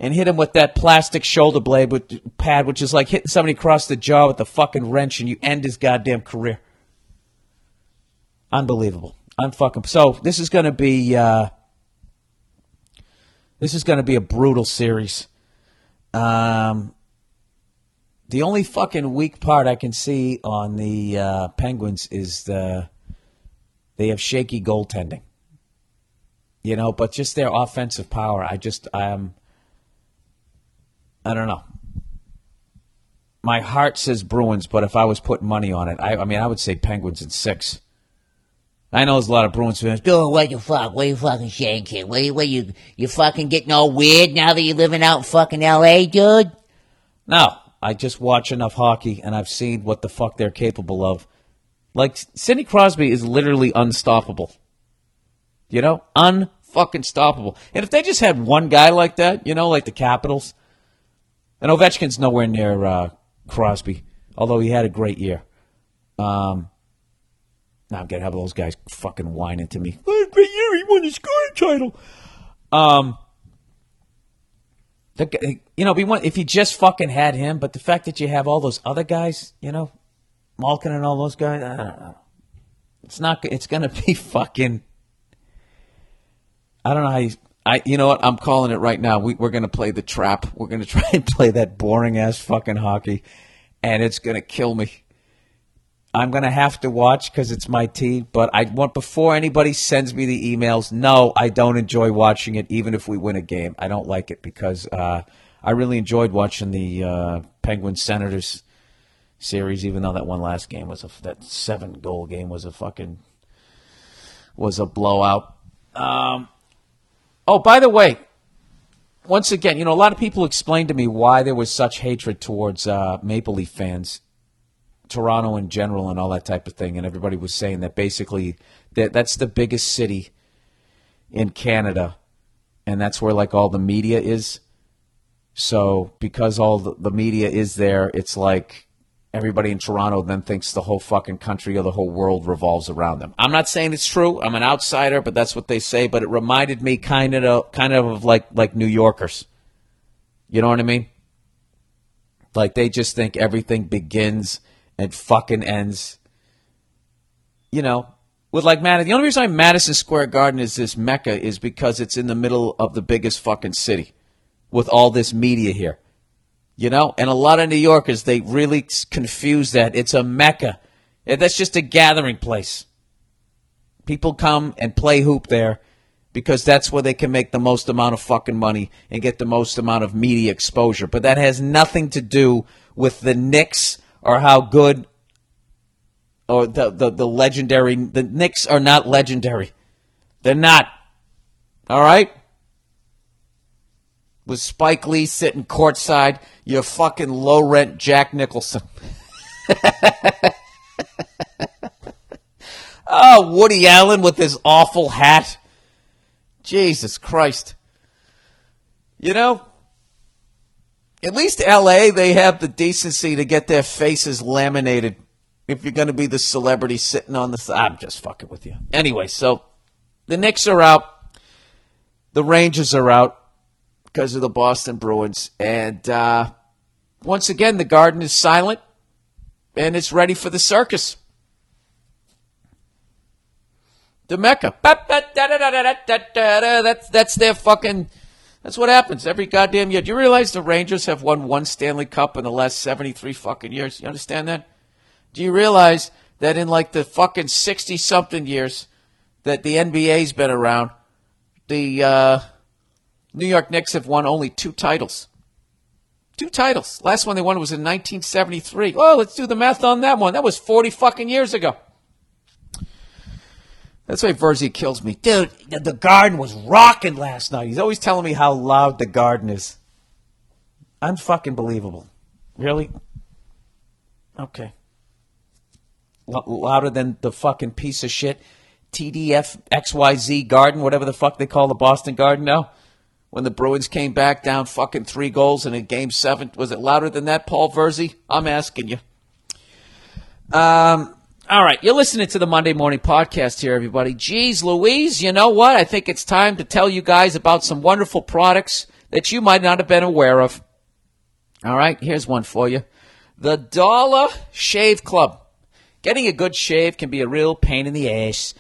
and hit him with that plastic shoulder blade with pad, which is like hitting somebody across the jaw with a fucking wrench and you end his goddamn career. Unbelievable. Unfucking. So this is going to be, uh, this is going to be a brutal series. Um, the only fucking weak part I can see on the uh, Penguins is the they have shaky goaltending. You know, but just their offensive power, I just um I don't know. My heart says Bruins, but if I was putting money on it, I, I mean I would say Penguins in six. I know there's a lot of Bruins fans. Dude, what the fuck? What are you fucking saying, kid? What, you- what you, you fucking getting all weird now that you're living out in fucking L.A., dude? No, I just watch enough hockey and I've seen what the fuck they're capable of. Like Sidney Crosby is literally unstoppable. You know, unfucking stoppable. And if they just had one guy like that, you know, like the Capitals, and Ovechkin's nowhere near uh, Crosby, although he had a great year. Um, now I'm gonna have those guys fucking whining to me. Great year, he won the scoring title. Um, the, you know, we want if you just fucking had him, but the fact that you have all those other guys, you know, Malkin and all those guys, I don't know. It's not. It's gonna be fucking. I don't know how you. I, you know what? I'm calling it right now. We, we're going to play the trap. We're going to try and play that boring ass fucking hockey, and it's going to kill me. I'm going to have to watch because it's my team, but I want before anybody sends me the emails. No, I don't enjoy watching it, even if we win a game. I don't like it because uh, I really enjoyed watching the uh, Penguins Senators series, even though that one last game was a that seven goal game was a fucking was a blowout. Um, oh, by the way, once again, you know, a lot of people explained to me why there was such hatred towards uh, Maple Leaf fans, Toronto in general, and all that type of thing. And everybody was saying that basically that that's the biggest city in Canada, and that's where like all the media is. So because all the, media is there, it's like everybody in Toronto then thinks the whole fucking country or the whole world revolves around them. I'm not saying it's true. I'm an outsider, but that's what they say. But it reminded me kind of kind of like like New Yorkers. You know what I mean? Like they just think everything begins and fucking ends. You know, with like Madison. The only reason why Madison Square Garden is this mecca is because it's in the middle of the biggest fucking city, with all this media here. You know, and a lot of New Yorkers they really confuse that. It's a mecca. That's just a gathering place. People come and play hoop there because that's where they can make the most amount of fucking money and get the most amount of media exposure. But that has nothing to do with the Knicks or how good or the, the, the legendary. The Knicks are not legendary. They're not. All right? With Spike Lee sitting courtside, you're fucking low rent Jack Nicholson. oh, Woody Allen with his awful hat. Jesus Christ. You know, at least LA, they have the decency to get their faces laminated if you're going to be the celebrity sitting on the side. I'm just fucking with you. Anyway, so the Knicks are out. The Rangers are out because of the Boston Bruins. And uh, once again, the garden is silent and it's ready for the circus. The Mecca. That's, that's their fucking. That's what happens every goddamn year. Do you realize the Rangers have won one Stanley Cup in the last 73 fucking years? You understand that? Do you realize that in like the fucking 60 something years that the NBA's been around, the uh, New York Knicks have won only two titles? Two titles. Last one they won was in 1973. Oh, let's do the math on that one. That was 40 fucking years ago. That's why Virzi kills me. Dude, the garden was rocking last night. He's always telling me how loud the garden is. Unfucking believable. Really? Okay louder than the fucking piece of shit TDF XYZ Garden, whatever the fuck they call the Boston Garden now. When the Bruins came back down fucking three goals in a game seven, was it louder than that, Paul Virzi? I'm asking you. Um, all right, you're listening to the Monday Morning Podcast here, everybody. Geez, Louise, you know what? I think it's time to tell you guys about some wonderful products that you might not have been aware of. All right, here's one for you the Dollar Shave Club. Getting a good shave can be a real pain in the ass.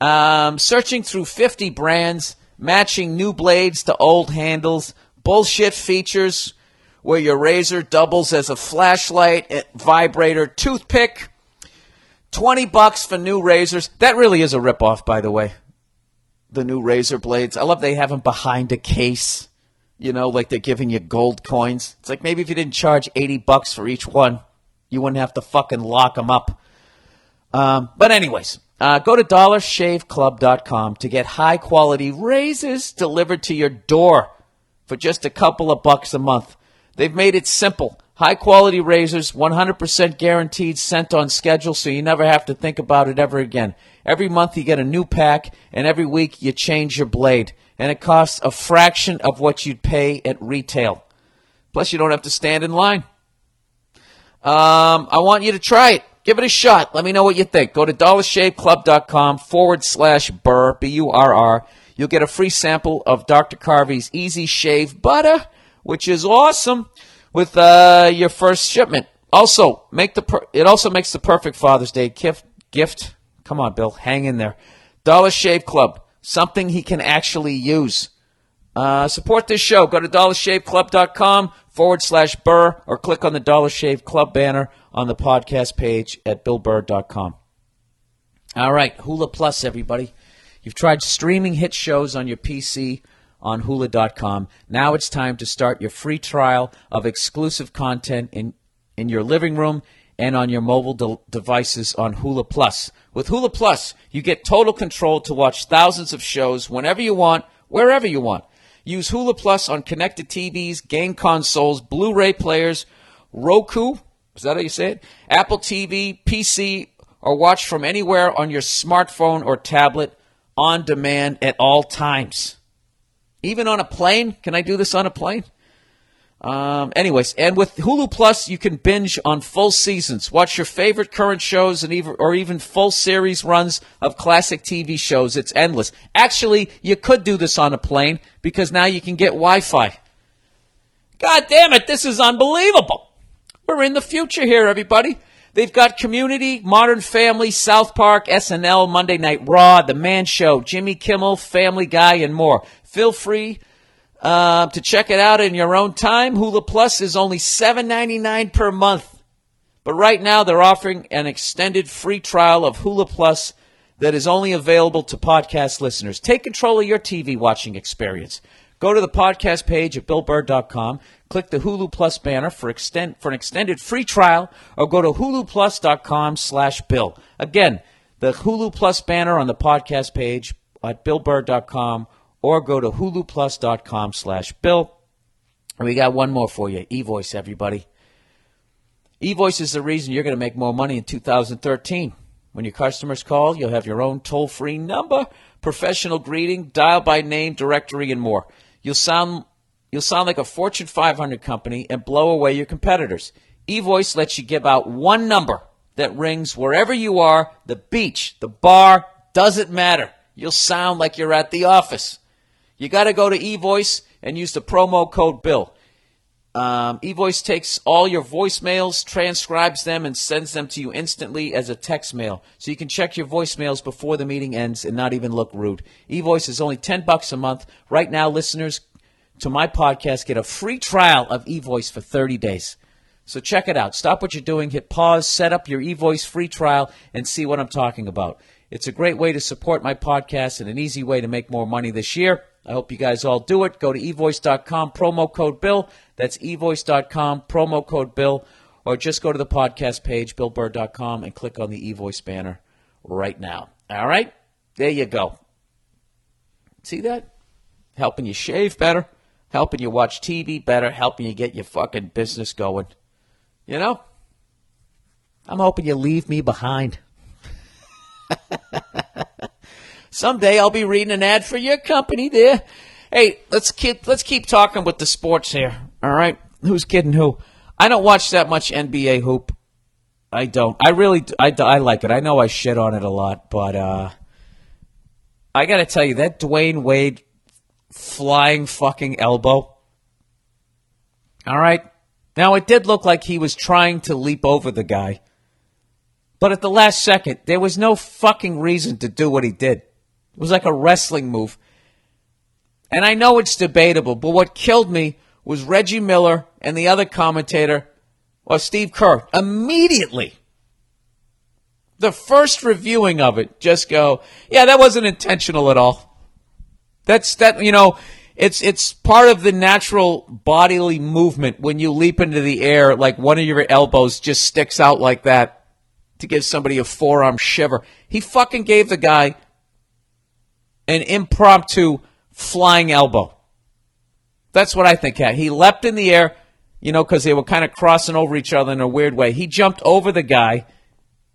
Um, searching through 50 brands, matching new blades to old handles, bullshit features where your razor doubles as a flashlight, vibrator, toothpick. 20 bucks for new razors. That really is a ripoff, by the way. The new razor blades. I love they have them behind a case. You know, like they're giving you gold coins. It's like maybe if you didn't charge 80 bucks for each one, you wouldn't have to fucking lock them up. Um, but anyways, uh, go to dollarshaveclub.com to get high quality razors delivered to your door for just a couple of bucks a month. They've made it simple. High quality razors, 100% guaranteed, sent on schedule, so you never have to think about it ever again. Every month you get a new pack, and every week you change your blade. And it costs a fraction of what you'd pay at retail. Plus, you don't have to stand in line. Um, I want you to try it. Give it a shot. Let me know what you think. Go to dollarshaveclub.com forward slash burr, B U R R. You'll get a free sample of Dr. Carver's Easy Shave Butter, which is awesome, with uh, your first shipment. Also, make the per- it also makes the perfect Father's Day gift. Gift. Come on, Bill, hang in there. Dollar Shave Club, something he can actually use. Uh, support this show. Go to dollarshaveclub.com forward slash burr or click on the Dollar Shave Club banner on the podcast page at billburr.com. All right, Hulu Plus, everybody. You've tried streaming hit shows on your PC on hulu.com. Now it's time to start your free trial of exclusive content in, in your living room and on your mobile de- devices on Hulu Plus. With Hulu Plus, you get total control to watch thousands of shows whenever you want, wherever you want. Use Hulu Plus on connected TVs, game consoles, Blu ray players, Roku, is that how you say it? Apple TV, PC, or watch from anywhere on your smartphone or tablet on demand at all times. Even on a plane? Can I do this on a plane? Um, anyways, and with Hulu Plus, you can binge on full seasons, watch your favorite current shows, and even or even full series runs of classic TV shows. It's endless. Actually, you could do this on a plane because now you can get Wi-Fi. God damn it, this is unbelievable. We're in the future here, everybody. They've got Community, Modern Family, South Park, SNL, Monday Night Raw, The Man Show, Jimmy Kimmel, Family Guy, and more. Feel free uh, to check it out in your own time. Hulu Plus is only $7.99 per month. But right now, they're offering an extended free trial of Hulu Plus that is only available to podcast listeners. Take control of your TV watching experience. Go to the podcast page at BillBurr.com, click the Hulu Plus banner for, extend, for an extended free trial, or go to HuluPlus.com slash Bill. Again, the Hulu Plus banner on the podcast page at BillBurr.com or go to huluplus.com slash bill. And we got one more for you, eVoice, everybody. eVoice is the reason you're going to make more money in 2013. When your customers call, you'll have your own toll-free number, professional greeting, dial by name, directory, and more. You'll sound you'll sound like a Fortune 500 company and blow away your competitors. eVoice lets you give out one number that rings wherever you are, the beach, the bar, doesn't matter. You'll sound like you're at the office. You got to go to eVoice and use the promo code BILL. Um, eVoice takes all your voicemails, transcribes them, and sends them to you instantly as a text mail. So you can check your voicemails before the meeting ends and not even look rude. eVoice is only 10 bucks a month. Right now, listeners to my podcast get a free trial of eVoice for 30 days. So check it out. Stop what you're doing, hit pause, set up your eVoice free trial, and see what I'm talking about. It's a great way to support my podcast and an easy way to make more money this year. I hope you guys all do it. Go to evoice.com, promo code Bill. That's evoice.com, promo code Bill. Or just go to the podcast page, billburr.com, and click on the eVoice banner right now. All right? There you go. See that? Helping you shave better, helping you watch TV better, helping you get your fucking business going. You know? I'm hoping you leave me behind. Someday I'll be reading an ad for your company there. Hey, let's keep let's keep talking with the sports here. All right, who's kidding who? I don't watch that much NBA hoop. I don't. I really I, I like it. I know I shit on it a lot, but uh, I got to tell you that Dwyane Wade flying fucking elbow. All right. Now it did look like he was trying to leap over the guy. But at the last second, there was no fucking reason to do what he did. It was like a wrestling move. And I know it's debatable, but what killed me was Reggie Miller and the other commentator, or Steve Kerr, immediately. The first reviewing of it, just go, yeah, that wasn't intentional at all. That's that, you know, it's it's part of the natural bodily movement when you leap into the air, like one of your elbows just sticks out like that to give somebody a forearm shiver. He fucking gave the guy an impromptu flying elbow. That's what I think. He leapt in the air, you know, because they were kind of crossing over each other in a weird way. He jumped over the guy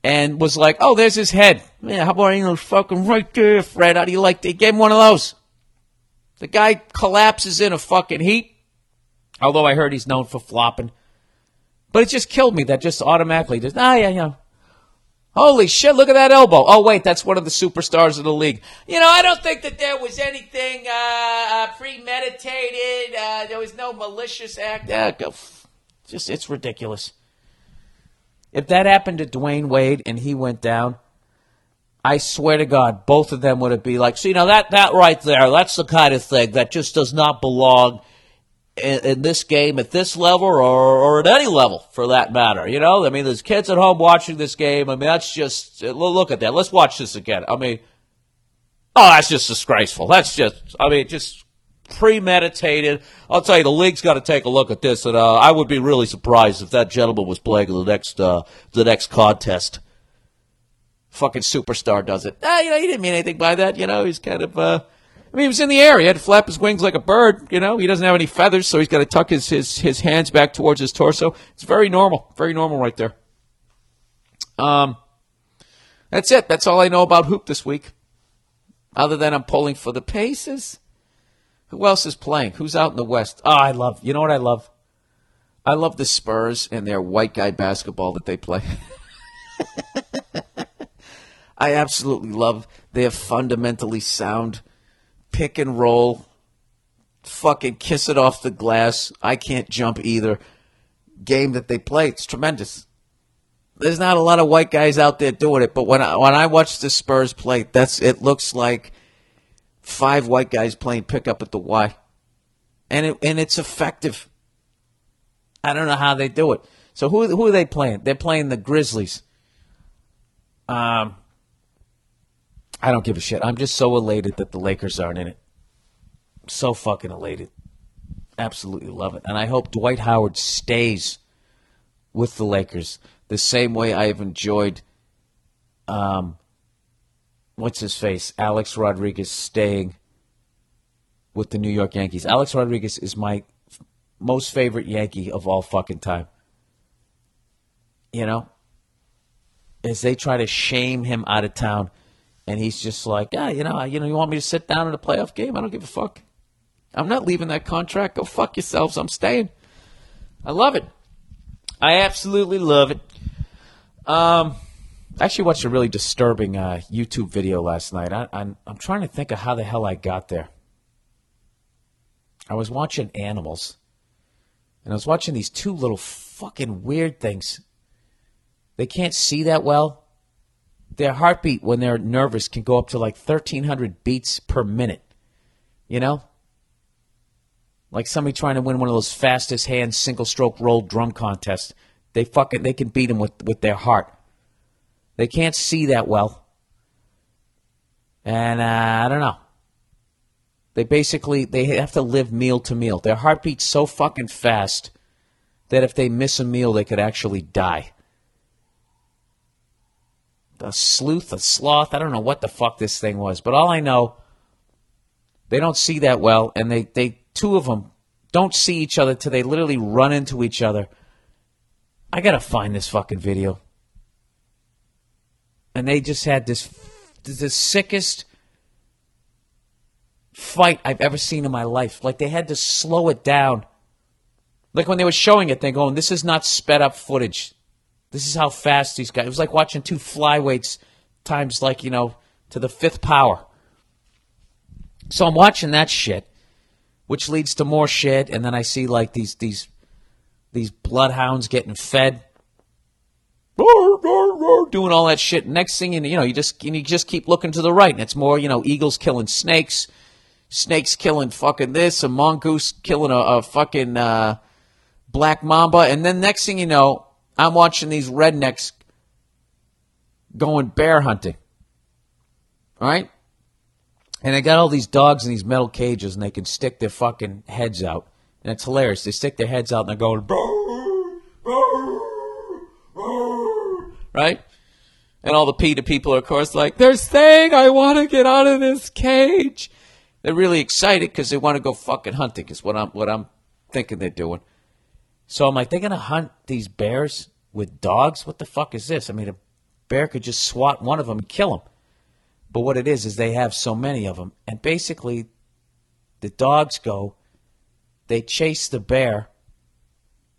and was like, "Oh, there's his head. Yeah, how about you know, fucking right there, Fred? How do you like?" They gave him one of those. The guy collapses in a fucking heat. Although I heard he's known for flopping, but it just killed me. That just automatically just ah yeah yeah Holy shit, look at that elbow. Oh, wait, that's one of the superstars of the league. You know, I don't think that there was anything uh, uh, premeditated. Uh, there was no malicious act. Go. Just, it's ridiculous. If that happened to Dwyane Wade and he went down, I swear to God, both of them would have be like, see, now that, that right there, that's the kind of thing that just does not belong in, in, this game at this level or, or at any level for that matter. You know, I mean, there's kids at home watching this game. I mean, that's just, look at that. Let's watch this again. I mean, oh, that's just disgraceful. That's just, I mean, just premeditated. I'll tell you, the league's got to take a look at this, and uh, I would be really surprised if that gentleman was playing the next, uh, the next contest. Fucking superstar does it. Ah, you know, he didn't mean anything by that. You know, he's kind of, uh, I mean, he was in the air. He had to flap his wings like a bird. You know, he doesn't have any feathers, so he's got to tuck his, his, his hands back towards his torso. It's very normal. Very normal right there. Um, that's it. That's all I know about hoop this week. Other than I'm pulling for the Pacers. Who else is playing? Who's out in the West? Oh, I love. You know what I love? I love the Spurs and their white guy basketball that they play. I absolutely love their fundamentally sound pick and roll, fucking kiss it off the glass. I can't jump either. Game that they play, it's tremendous. There's not a lot of white guys out there doing it, but when I, when I watch the Spurs play, that's it looks like five white guys playing pickup at the Y, and it and it's effective. I don't know how they do it. So who who are they playing? They're playing the Grizzlies. Um, I don't give a shit. I'm just so elated that the Lakers aren't in it. So fucking elated. Absolutely love it. And I hope Dwight Howard stays with the Lakers the same way I've enjoyed um what's his face? Alex Rodriguez staying with the New York Yankees. Alex Rodriguez is my most favorite Yankee of all fucking time. You know? As they try to shame him out of town and he's just like, yeah, you know, you know, you want me to sit down in a playoff game? I don't give a fuck. I'm not leaving that contract. Go fuck yourselves. I'm staying. I love it. I absolutely love it. Um, I actually watched a really disturbing uh, YouTube video last night. I, I'm I'm trying to think of how the hell I got there. I was watching animals, and I was watching these two little fucking weird things. They can't see that well, their heartbeat when they're nervous can go up to like 1300 beats per minute. You know? Like somebody trying to win one of those fastest hand single stroke roll drum contests. They fucking they can beat them with with their heart. They can't see that well. And uh, I don't know. They basically they have to live meal to meal. Their heartbeat's so fucking fast that if they miss a meal they could actually die a sleuth, a sloth. I don't know what the fuck this thing was, but all I know, they don't see that well, and they, they two of them don't see each other till they literally run into each other. I gotta find this fucking video. And they just had this, the sickest fight I've ever seen in my life. Like they had to slow it down. Like when they were showing it, they're going, "This is not sped up footage. This is how fast these guys. It was like watching two flyweights times like you know to the fifth power. So I'm watching that shit, which leads to more shit, and then I see like these these these bloodhounds getting fed, doing all that shit. Next thing you know, you just you just keep looking to the right, and it's more you know eagles killing snakes, snakes killing fucking this, a mongoose killing a, a fucking uh, black mamba, and then next thing you know, I'm watching these rednecks going bear hunting. All right? And they got all these dogs in these metal cages and they can stick their fucking heads out. And it's hilarious. They stick their heads out and they're going, right? And all the PETA people are, of course, like, they're saying I want to get out of this cage. They're really excited because they want to go fucking hunting, is what I'm, what I'm thinking they're doing. So I'm like, they're going to hunt these bears with dogs? What the fuck is this? I mean, a bear could just swat one of them and kill him. But what it is, is they have so many of them. And basically, the dogs go, they chase the bear.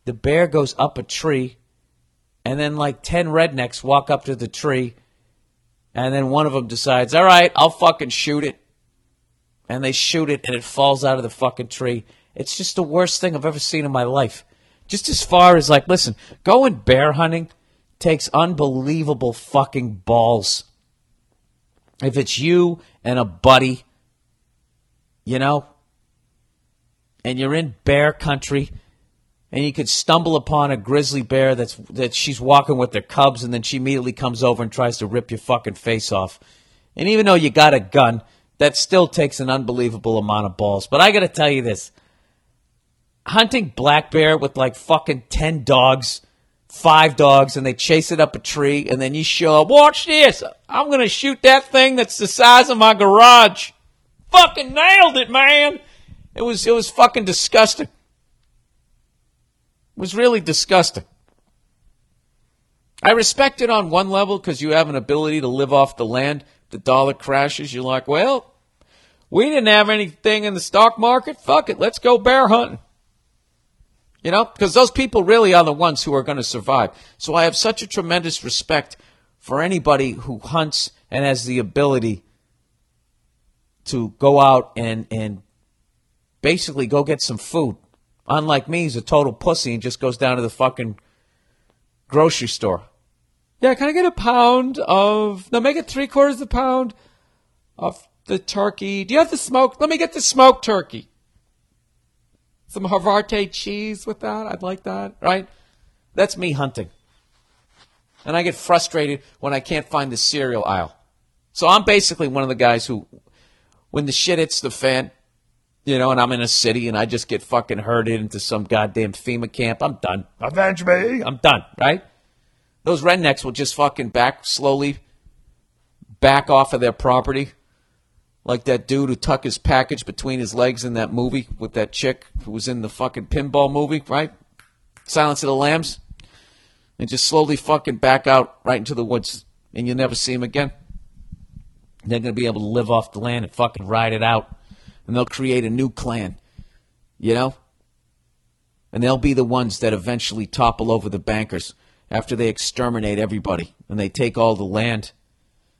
The bear goes up a tree. And then, like 10 rednecks walk up to the tree. And then one of them decides, all right, I'll fucking shoot it. And they shoot it, and it falls out of the fucking tree. It's just the worst thing I've ever seen in my life. Just as far as like, listen, going bear hunting takes unbelievable fucking balls. If it's you and a buddy, you know, and you're in bear country, and you could stumble upon a grizzly bear that's that she's walking with their cubs, and then she immediately comes over and tries to rip your fucking face off. And even though you got a gun, that still takes an unbelievable amount of balls. But I got to tell you this hunting black bear with like fucking 10 dogs, five dogs, and they chase it up a tree, and then you show up, watch this, I'm going to shoot that thing that's the size of my garage. Fucking nailed it, man. It was, it was fucking disgusting. It was really disgusting. I respect it on one level because you have an ability to live off the land. The dollar crashes, you're like, well, we didn't have anything in the stock market. Fuck it, let's go bear hunting. You know, because those people really are the ones who are going to survive. So I have such a tremendous respect for anybody who hunts and has the ability to go out and, and basically go get some food. Unlike me, he's a total pussy and just goes down to the fucking grocery store. Yeah, can I get a pound of, no, make it three quarters of a pound of the turkey. Do you have the smoke? Let me get the smoked turkey. Some Havarti cheese with that. I'd like that, right? That's me hunting. And I get frustrated when I can't find the cereal aisle. So I'm basically one of the guys who, when the shit hits the fan, you know, and I'm in a city and I just get fucking herded into some goddamn FEMA camp, I'm done. Avenge me. I'm done, right? Those rednecks will just fucking back slowly back off of their property like that dude who tucked his package between his legs in that movie with that chick who was in the fucking pinball movie, right? Silence of the Lambs. And just slowly fucking back out right into the woods. And you'll never see him again. They're going to be able to live off the land and fucking ride it out. And they'll create a new clan. You know? And they'll be the ones that eventually topple over the bankers after they exterminate everybody and they take all the land.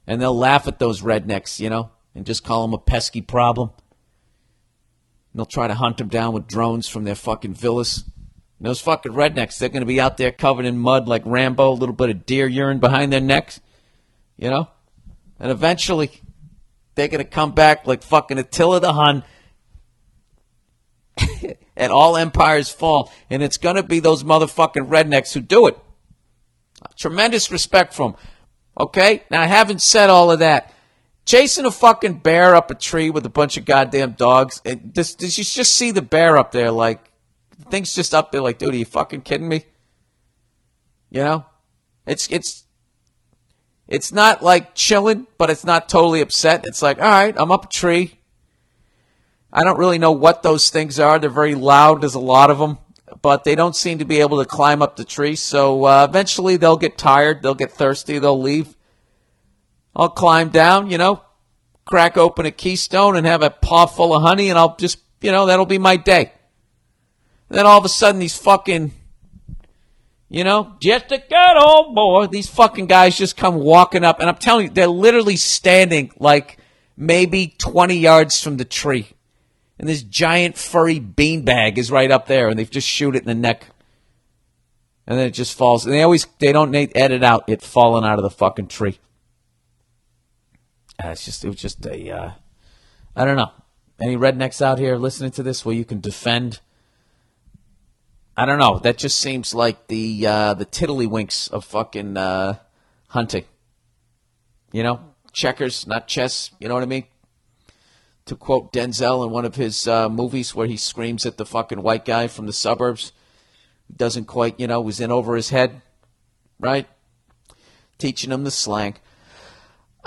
And they'll laugh at those rednecks, you know? And just call them a pesky problem. And they'll try to hunt them down with drones from their fucking villas. And those fucking rednecks, they're going to be out there covered in mud like Rambo, a little bit of deer urine behind their necks, you know? And eventually, they're going to come back like fucking Attila the Hun. and all empires fall. And it's going to be those motherfucking rednecks who do it. Tremendous respect for them. Okay? Now, I haven't said all of that chasing a fucking bear up a tree with a bunch of goddamn dogs. This, you just see the bear up there, like, thing's just up there, like, dude, are you fucking kidding me? You know, it's it's it's not like chilling, but it's not totally upset. It's like, all right, I'm up a tree. I don't really know what those things are. They're very loud. There's a lot of them, but they don't seem to be able to climb up the tree. So uh, eventually, they'll get tired. They'll get thirsty. They'll leave. I'll climb down, you know, crack open a keystone and have a paw full of honey, and I'll just, you know, that'll be my day. And then all of a sudden, these fucking, you know, just a good old boy, these fucking guys just come walking up, and I'm telling you, they're literally standing like maybe 20 yards from the tree. And this giant furry beanbag is right up there, and they just shoot it in the neck. And then it just falls. And they always, they don't edit out it falling out of the fucking tree. Uh, it's just it was just a uh, I don't know. Any rednecks out here listening to this where you can defend? I don't know. That just seems like the uh, the tiddlywinks of fucking uh, hunting. You know, checkers, not chess. You know what I mean? To quote Denzel in one of his uh, movies where he screams at the fucking white guy from the suburbs, doesn't quite, you know, was in over his head, right? Teaching him the slang.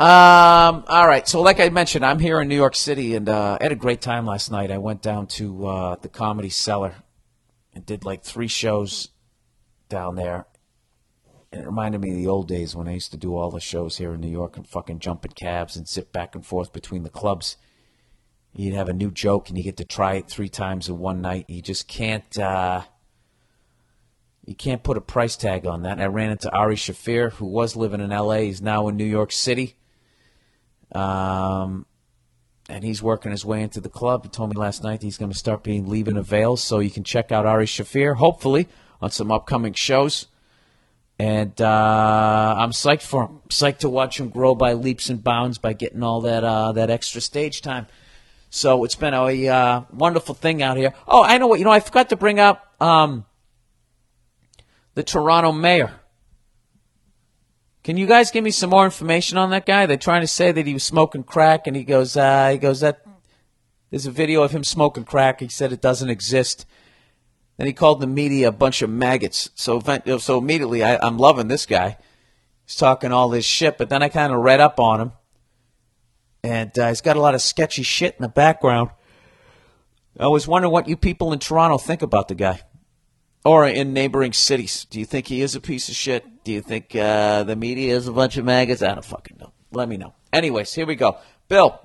Um, all right. So, like I mentioned, I'm here in New York City, and uh, I had a great time last night. I went down to uh, the Comedy Cellar and did like three shows down there. And it reminded me of the old days when I used to do all the shows here in New York and fucking jump in cabs and zip back and forth between the clubs. You'd have a new joke and you get to try it three times in one night. You just can't. Uh, you can't put a price tag on that. I ran into Ari Shaffir, who was living in L.A. He's now in New York City um, and he's working his way into the club. He told me last night he's going to start being leaving a veil, so you can check out Ari Shaffir, hopefully, on some upcoming shows. And uh, I'm psyched for him. Psyched to watch him grow by leaps and bounds by getting all that uh, that extra stage time. So it's been a uh, wonderful thing out here. Oh, I know what you know. I forgot to bring up um, the Toronto mayor. Can you guys give me some more information on that guy? They're trying to say that he was smoking crack, and he goes, uh, he goes that there's a video of him smoking crack. He said it doesn't exist. Then he called the media a bunch of maggots. So, so immediately, I, I'm loving this guy. He's talking all this shit, but then I kind of read up on him, and uh, he's got a lot of sketchy shit in the background. I was wondering what you people in Toronto think about the guy or in neighboring cities. Do you think he is a piece of shit? Do you think uh, the media is a bunch of maggots? I don't fucking know. Let me know. Anyways, here we go. Bill,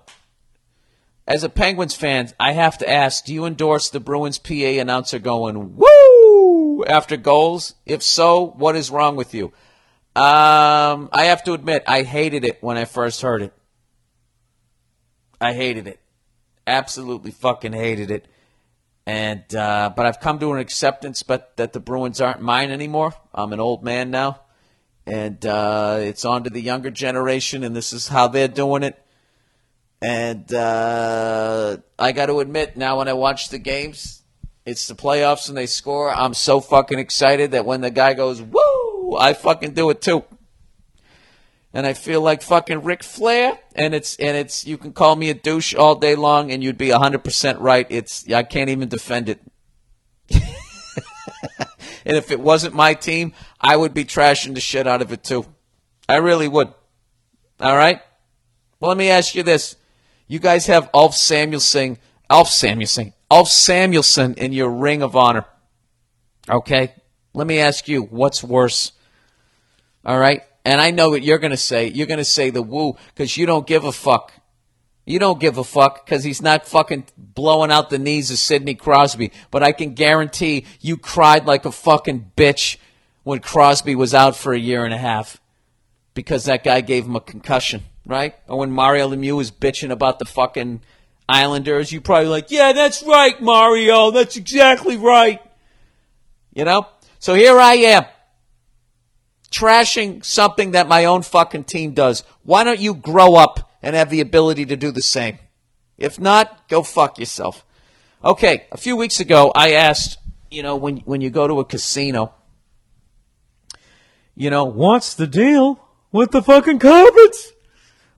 as a Penguins fan, I have to ask: Do you endorse the Bruins PA announcer going "Woo"? after goals? If so, what is wrong with you? Um, I have to admit, I hated it when I first heard it. I hated it. Absolutely fucking hated it. And uh, but I've come to an acceptance, but that the Bruins aren't mine anymore. I'm an old man now, and uh, it's on to the younger generation, and this is how they're doing it. And uh, I got to admit, now when I watch the games, it's the playoffs and they score. I'm so fucking excited that when the guy goes woo, I fucking do it too. And I feel like fucking Ric Flair, and it's and it's you can call me a douche all day long, and you'd be hundred percent right. It's I can't even defend it. and if it wasn't my team, I would be trashing the shit out of it too. I really would. All right. Well, let me ask you this: You guys have Alf Samuelson, Alf Samuelson, Alf Samuelson in your Ring of Honor. Okay. Let me ask you, what's worse? All right. And I know what you're going to say. You're going to say the woo because you don't give a fuck. You don't give a fuck because he's not fucking blowing out the knees of Sidney Crosby. But I can guarantee you cried like a fucking bitch when Crosby was out for a year and a half because that guy gave him a concussion, right? Or when Mario Lemieux was bitching about the fucking Islanders, you probably like, yeah, that's right, Mario. That's exactly right. You know? So here I am trashing something that my own fucking team does. Why don't you grow up and have the ability to do the same? If not, go fuck yourself. Okay, a few weeks ago, I asked, you know, when when you go to a casino, you know, what's the deal with the fucking carpets?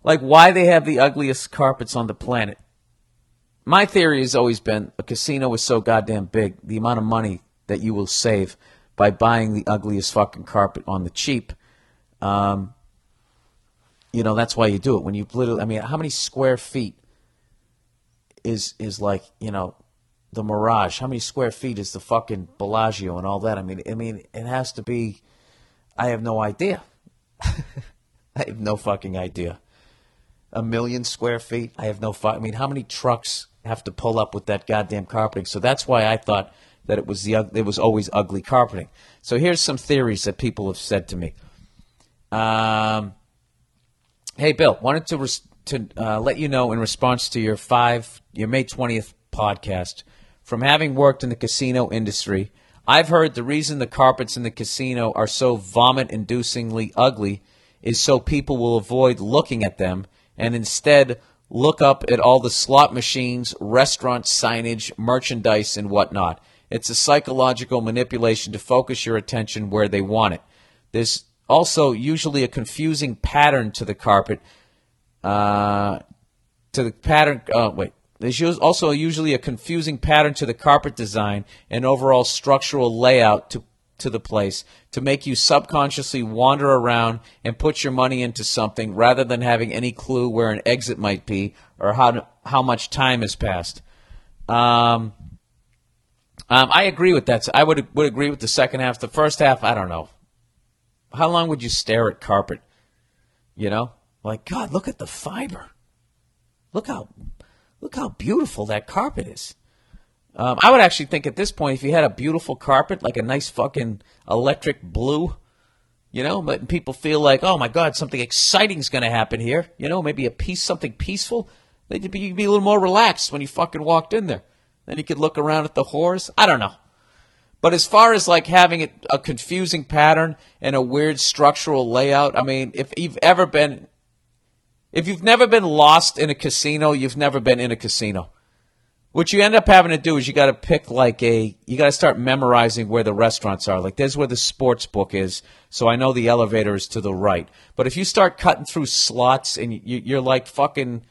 Like, why they have the ugliest carpets on the planet? My theory has always been a casino is so goddamn big, the amount of money that you will save by buying the ugliest fucking carpet on the cheap. Um, you know, that's why you do it. When you literally, I mean, how many square feet is is like, you know, the Mirage? How many square feet is the fucking Bellagio and all that? I mean, I mean, it has to be. I have no idea. I have no fucking idea. A million square feet. I have no. Fu- I mean, how many trucks have to pull up with that goddamn carpeting? So that's why I thought that it was the it was always ugly carpeting. So here's some theories that people have said to me. Um, hey Bill, wanted to res- to uh, let you know in response to your five your May twentieth podcast. From having worked in the casino industry, I've heard the reason the carpets in the casino are so vomit-inducingly ugly is so people will avoid looking at them and instead look up at all the slot machines, restaurant signage, merchandise, and whatnot. It's a psychological manipulation to focus your attention where they want it. There's also usually a confusing pattern to the carpet. Uh, to the pattern. Uh, wait. There's also usually a confusing pattern to the carpet design and overall structural layout to to the place to make you subconsciously wander around and put your money into something rather than having any clue where an exit might be or how how much time has passed. Um, um, I agree with that. I would would agree with the second half. The first half, I don't know. How long would you stare at carpet? You know, like God, look at the fiber. Look how look how beautiful that carpet is. Um, I would actually think at this point, if you had a beautiful carpet, like a nice fucking electric blue, you know, but people feel like, oh my God, something exciting is going to happen here. You know, maybe a piece, something peaceful. They'd be, you'd be a little more relaxed when you fucking walked in there. Then you could look around at the whores. I don't know. But as far as like having a confusing pattern and a weird structural layout, I mean, if you've ever been, if you've never been lost in a casino, you've never been in a casino. What you end up having to do is you got to pick like a, you got to start memorizing where the restaurants are. Like there's where the sports book is, so I know the elevator is to the right. But if you start cutting through slots and you, you're like fucking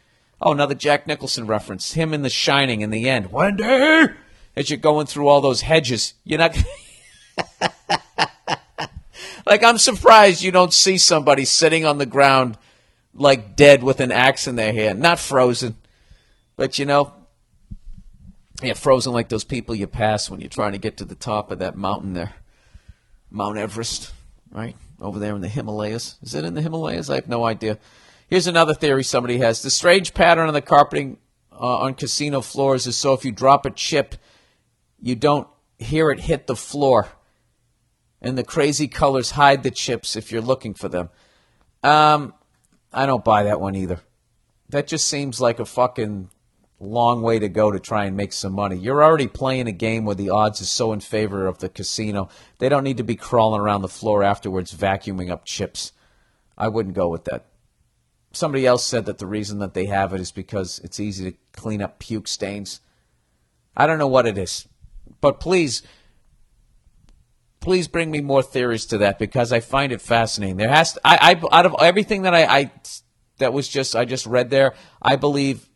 Oh, another Jack Nicholson reference. Him in The Shining in the end. Wendy! As you're going through all those hedges, you're not. like, I'm surprised you don't see somebody sitting on the ground, like dead with an axe in their hand. Not frozen, but you know, yeah, frozen like those people you pass when you're trying to get to the top of that mountain there. Mount Everest, right? Over there in the Himalayas. Is it in the Himalayas? I have no idea. Here's another theory somebody has. The strange pattern on the carpeting uh, on casino floors is so if you drop a chip, you don't hear it hit the floor. and the crazy colors hide the chips if you're looking for them. Um, I don't buy that one either. That just seems like a fucking long way to go to try and make some money. You're already playing a game where the odds is so in favor of the casino. They don't need to be crawling around the floor afterwards vacuuming up chips. I wouldn't go with that. Somebody else said that the reason that they have it is because it's easy to clean up puke stains. I don't know what it is. But please please bring me more theories to that because I find it fascinating. There has to, I, I out of everything that I, I that was just I just read there, I believe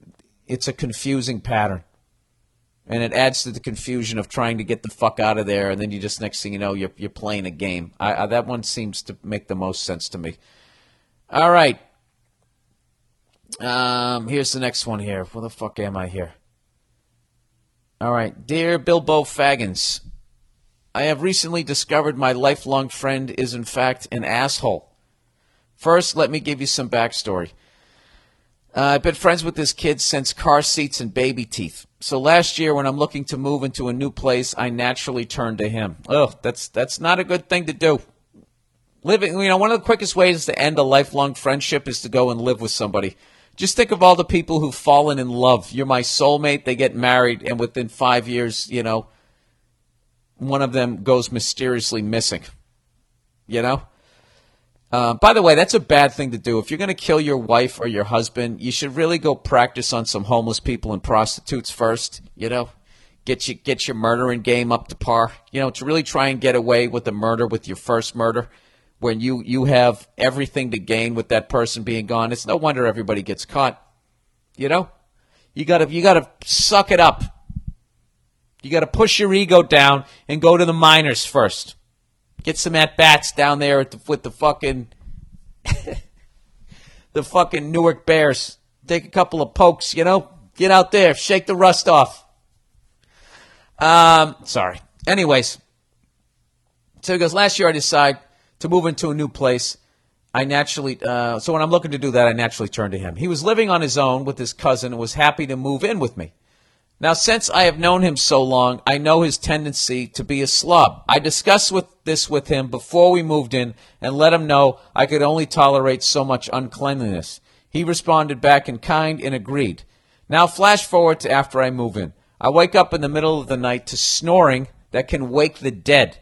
it's a confusing pattern. And it adds to the confusion of trying to get the fuck out of there, and then you just next thing you know, you're you're playing a game. I, I, that one seems to make the most sense to me. All right, um, here's the next one here. Where the fuck am I here? All right, dear Bilbo Faggins, I have recently discovered my lifelong friend is in fact an asshole. First, let me give you some backstory. Uh, I've been friends with this kid since car seats and baby teeth. So last year, when I'm looking to move into a new place, I naturally turn to him. Oh, that's that's not a good thing to do. Living, you know, one of the quickest ways to end a lifelong friendship is to go and live with somebody. Just think of all the people who've fallen in love. You're my soulmate. They get married, and within five years, you know, one of them goes mysteriously missing. You know. Uh, by the way, that's a bad thing to do. If you're going to kill your wife or your husband, you should really go practice on some homeless people and prostitutes first. You know, get you get your murdering game up to par. You know, to really try and get away with the murder with your first murder, when you you have everything to gain with that person being gone. It's no wonder everybody gets caught. You know, you gotta you gotta suck it up. You gotta push your ego down and go to the minors first. Get some at bats down there the, with the fucking the fucking Newark Bears. Take a couple of pokes, you know. Get out there, shake the rust off. Um, sorry. Anyways, so he goes. Last year, I decide to move into a new place. I naturally, uh, so when I'm looking to do that, I naturally turn to him. He was living on his own with his cousin and was happy to move in with me. Now, since I have known him so long, I know his tendency to be a slob. I discussed with this with him before we moved in and let him know I could only tolerate so much uncleanliness. He responded back in kind and agreed. Now, flash forward to after I move in. I wake up in the middle of the night to snoring that can wake the dead.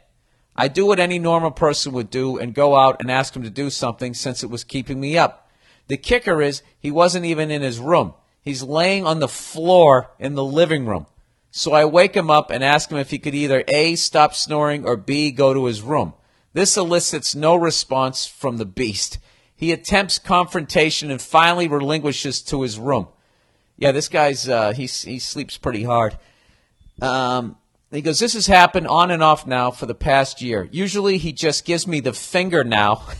I do what any normal person would do and go out and ask him to do something since it was keeping me up. The kicker is he wasn't even in his room. He's laying on the floor in the living room. So I wake him up and ask him if he could either A, stop snoring, or B, go to his room. This elicits no response from the beast. He attempts confrontation and finally relinquishes to his room. Yeah, this guy's, uh, he, he sleeps pretty hard. Um, he goes, This has happened on and off now for the past year. Usually he just gives me the finger now.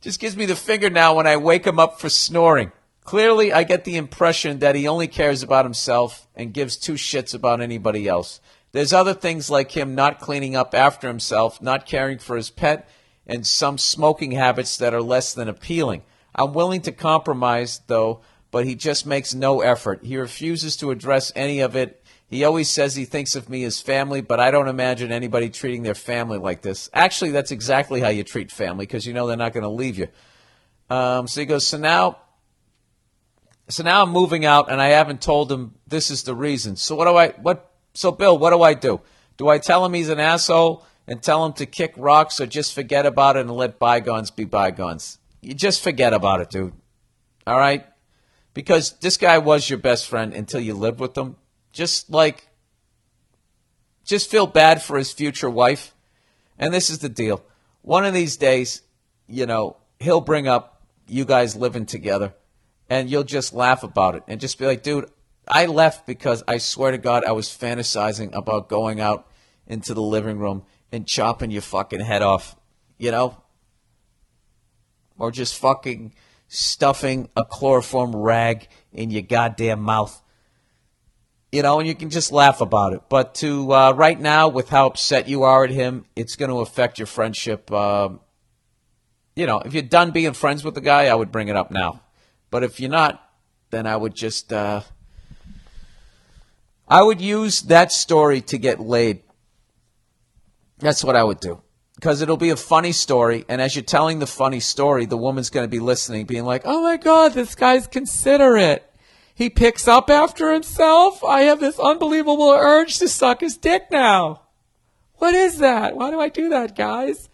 Just gives me the finger now when I wake him up for snoring. Clearly, I get the impression that he only cares about himself and gives two shits about anybody else. There's other things like him not cleaning up after himself, not caring for his pet, and some smoking habits that are less than appealing. I'm willing to compromise, though, but he just makes no effort. He refuses to address any of it he always says he thinks of me as family, but I don't imagine anybody treating their family like this. Actually, that's exactly how you treat family because you know they're not going to leave you. Um, so he goes, so now, so now I'm moving out, and I haven't told him this is the reason. So what do I? What? So Bill, what do I do? Do I tell him he's an asshole and tell him to kick rocks, or just forget about it and let bygones be bygones? You just forget about it, dude. All right, because this guy was your best friend until you lived with him just like just feel bad for his future wife. And this is the deal. One of these days, you know, he'll bring up you guys living together and you'll just laugh about it and just be like, dude, I left because I swear to God I was fantasizing about going out into the living room and chopping your fucking head off, you know? Or just fucking stuffing a chloroform rag in your goddamn mouth you know, and you can just laugh about it. But to uh, right now, with how upset you are at him, it's going to affect your friendship. Uh, you know, if you're done being friends with the guy, I would bring it up now. But if you're not, then I would just, uh, I would use that story to get laid. That's what I would do. Because it'll be a funny story, and as you're telling the funny story, the woman's going to be listening, being like, oh my God, this guy's considerate. He picks up after himself. I have this unbelievable urge to suck his dick now. What is that? Why do I do that, guys?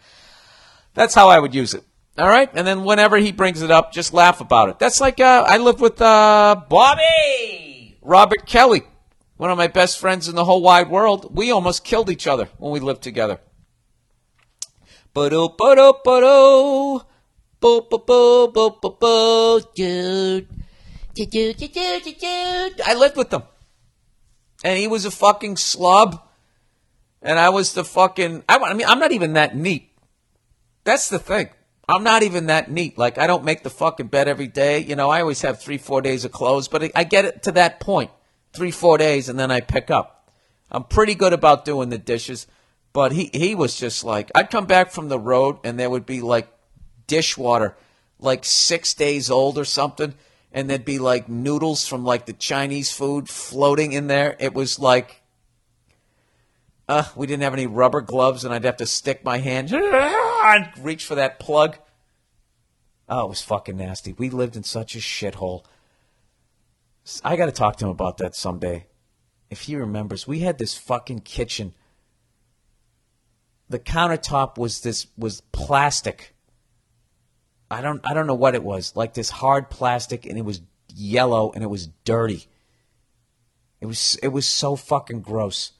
That's how I would use it. All right, and then whenever he brings it up, just laugh about it. That's like uh, I lived with uh, Bobby Robert Kelly, one of my best friends in the whole wide world. We almost killed each other when we lived together. Ba-do, ba-do, ba-do. Bo, bo, bo, bo, bo, bo, dude. Dude. I lived with him. And he was a fucking slub. And I was the fucking. I, I mean, I'm not even that neat. That's the thing. I'm not even that neat. Like, I don't make the fucking bed every day. You know, I always have three, four days of clothes, but I get it to that point. Three, four days, and then I pick up. I'm pretty good about doing the dishes, but he, he was just like, I'd come back from the road, and there would be like dishwater, like six days old or something, and there'd be like noodles from like the Chinese food floating in there. It was like, uh, we didn't have any rubber gloves, and I'd have to stick my hand and reach for that plug. Oh, it was fucking nasty. We lived in such a shithole. I got to talk to him about that someday. If he remembers, we had this fucking kitchen. The countertop was this was plastic. I don't I don't know what it was. Like this hard plastic and it was yellow and it was dirty. It was it was so fucking gross.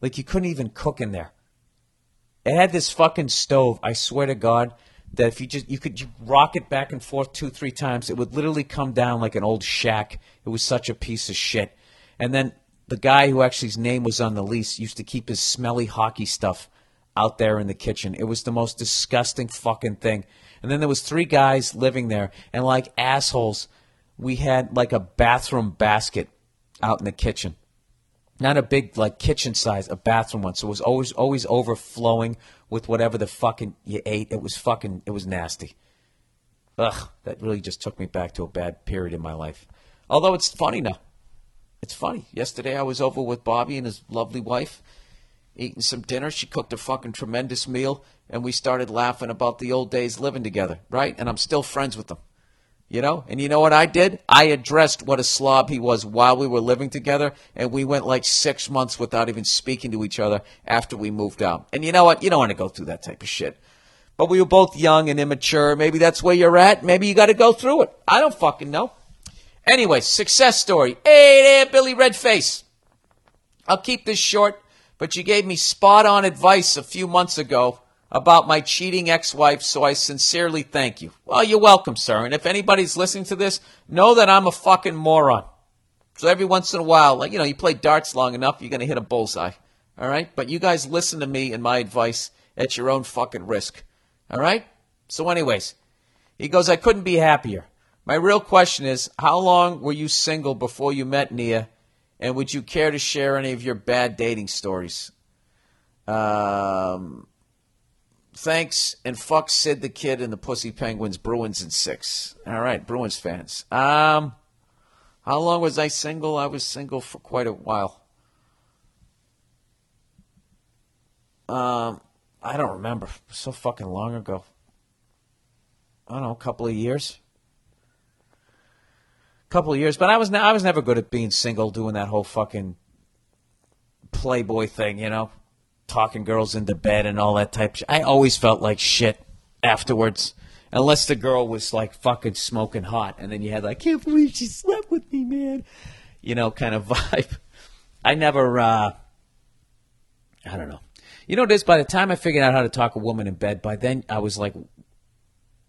Like you couldn't even cook in there. It had this fucking stove. I swear to God that if you just you could you rock it back and forth two three times, it would literally come down like an old shack. It was such a piece of shit. And then the guy who actually his name was on the lease used to keep his smelly hockey stuff out there in the kitchen. It was the most disgusting fucking thing. And then there was three guys living there, and like assholes, we had like a bathroom basket out in the kitchen not a big like kitchen size, a bathroom one. So it was always always overflowing with whatever the fucking you ate. It was fucking it was nasty. Ugh, that really just took me back to a bad period in my life. Although it's funny now. It's funny. Yesterday I was over with Bobby and his lovely wife, eating some dinner. She cooked a fucking tremendous meal, and we started laughing about the old days living together, right? And I'm still friends with them. You know, and you know what I did? I addressed what a slob he was while we were living together, and we went like six months without even speaking to each other after we moved out. And you know what? You don't want to go through that type of shit. But we were both young and immature. Maybe that's where you're at. Maybe you got to go through it. I don't fucking know. Anyway, success story. Hey there, Billy Redface. I'll keep this short, but you gave me spot on advice a few months ago about my cheating ex-wife, so I sincerely thank you. Well, you're welcome, sir. And if anybody's listening to this, know that I'm a fucking moron. So every once in a while, like, you know, you play darts long enough, you're going to hit a bullseye. All right? But you guys listen to me and my advice at your own fucking risk. All right? So anyways, he goes, I couldn't be happier. My real question is, how long were you single before you met Nia? And would you care to share any of your bad dating stories? Um, thanks and fuck Sid the Kid and the Pussy Penguins, Bruins and six. All right, Bruins fans. Um, how long was I single? I was single for quite a while. Um, I don't remember. So fucking long ago. I don't know, a couple of years. Couple of years, but I was I was never good at being single, doing that whole fucking playboy thing, you know talking girls into bed and all that type. Of I always felt like shit afterwards, unless the girl was like fucking smoking hot, and then you had like, I can't believe she slept with me, man. You know, kind of vibe. I never. uh I don't know. You know, this by the time I figured out how to talk a woman in bed, by then I was like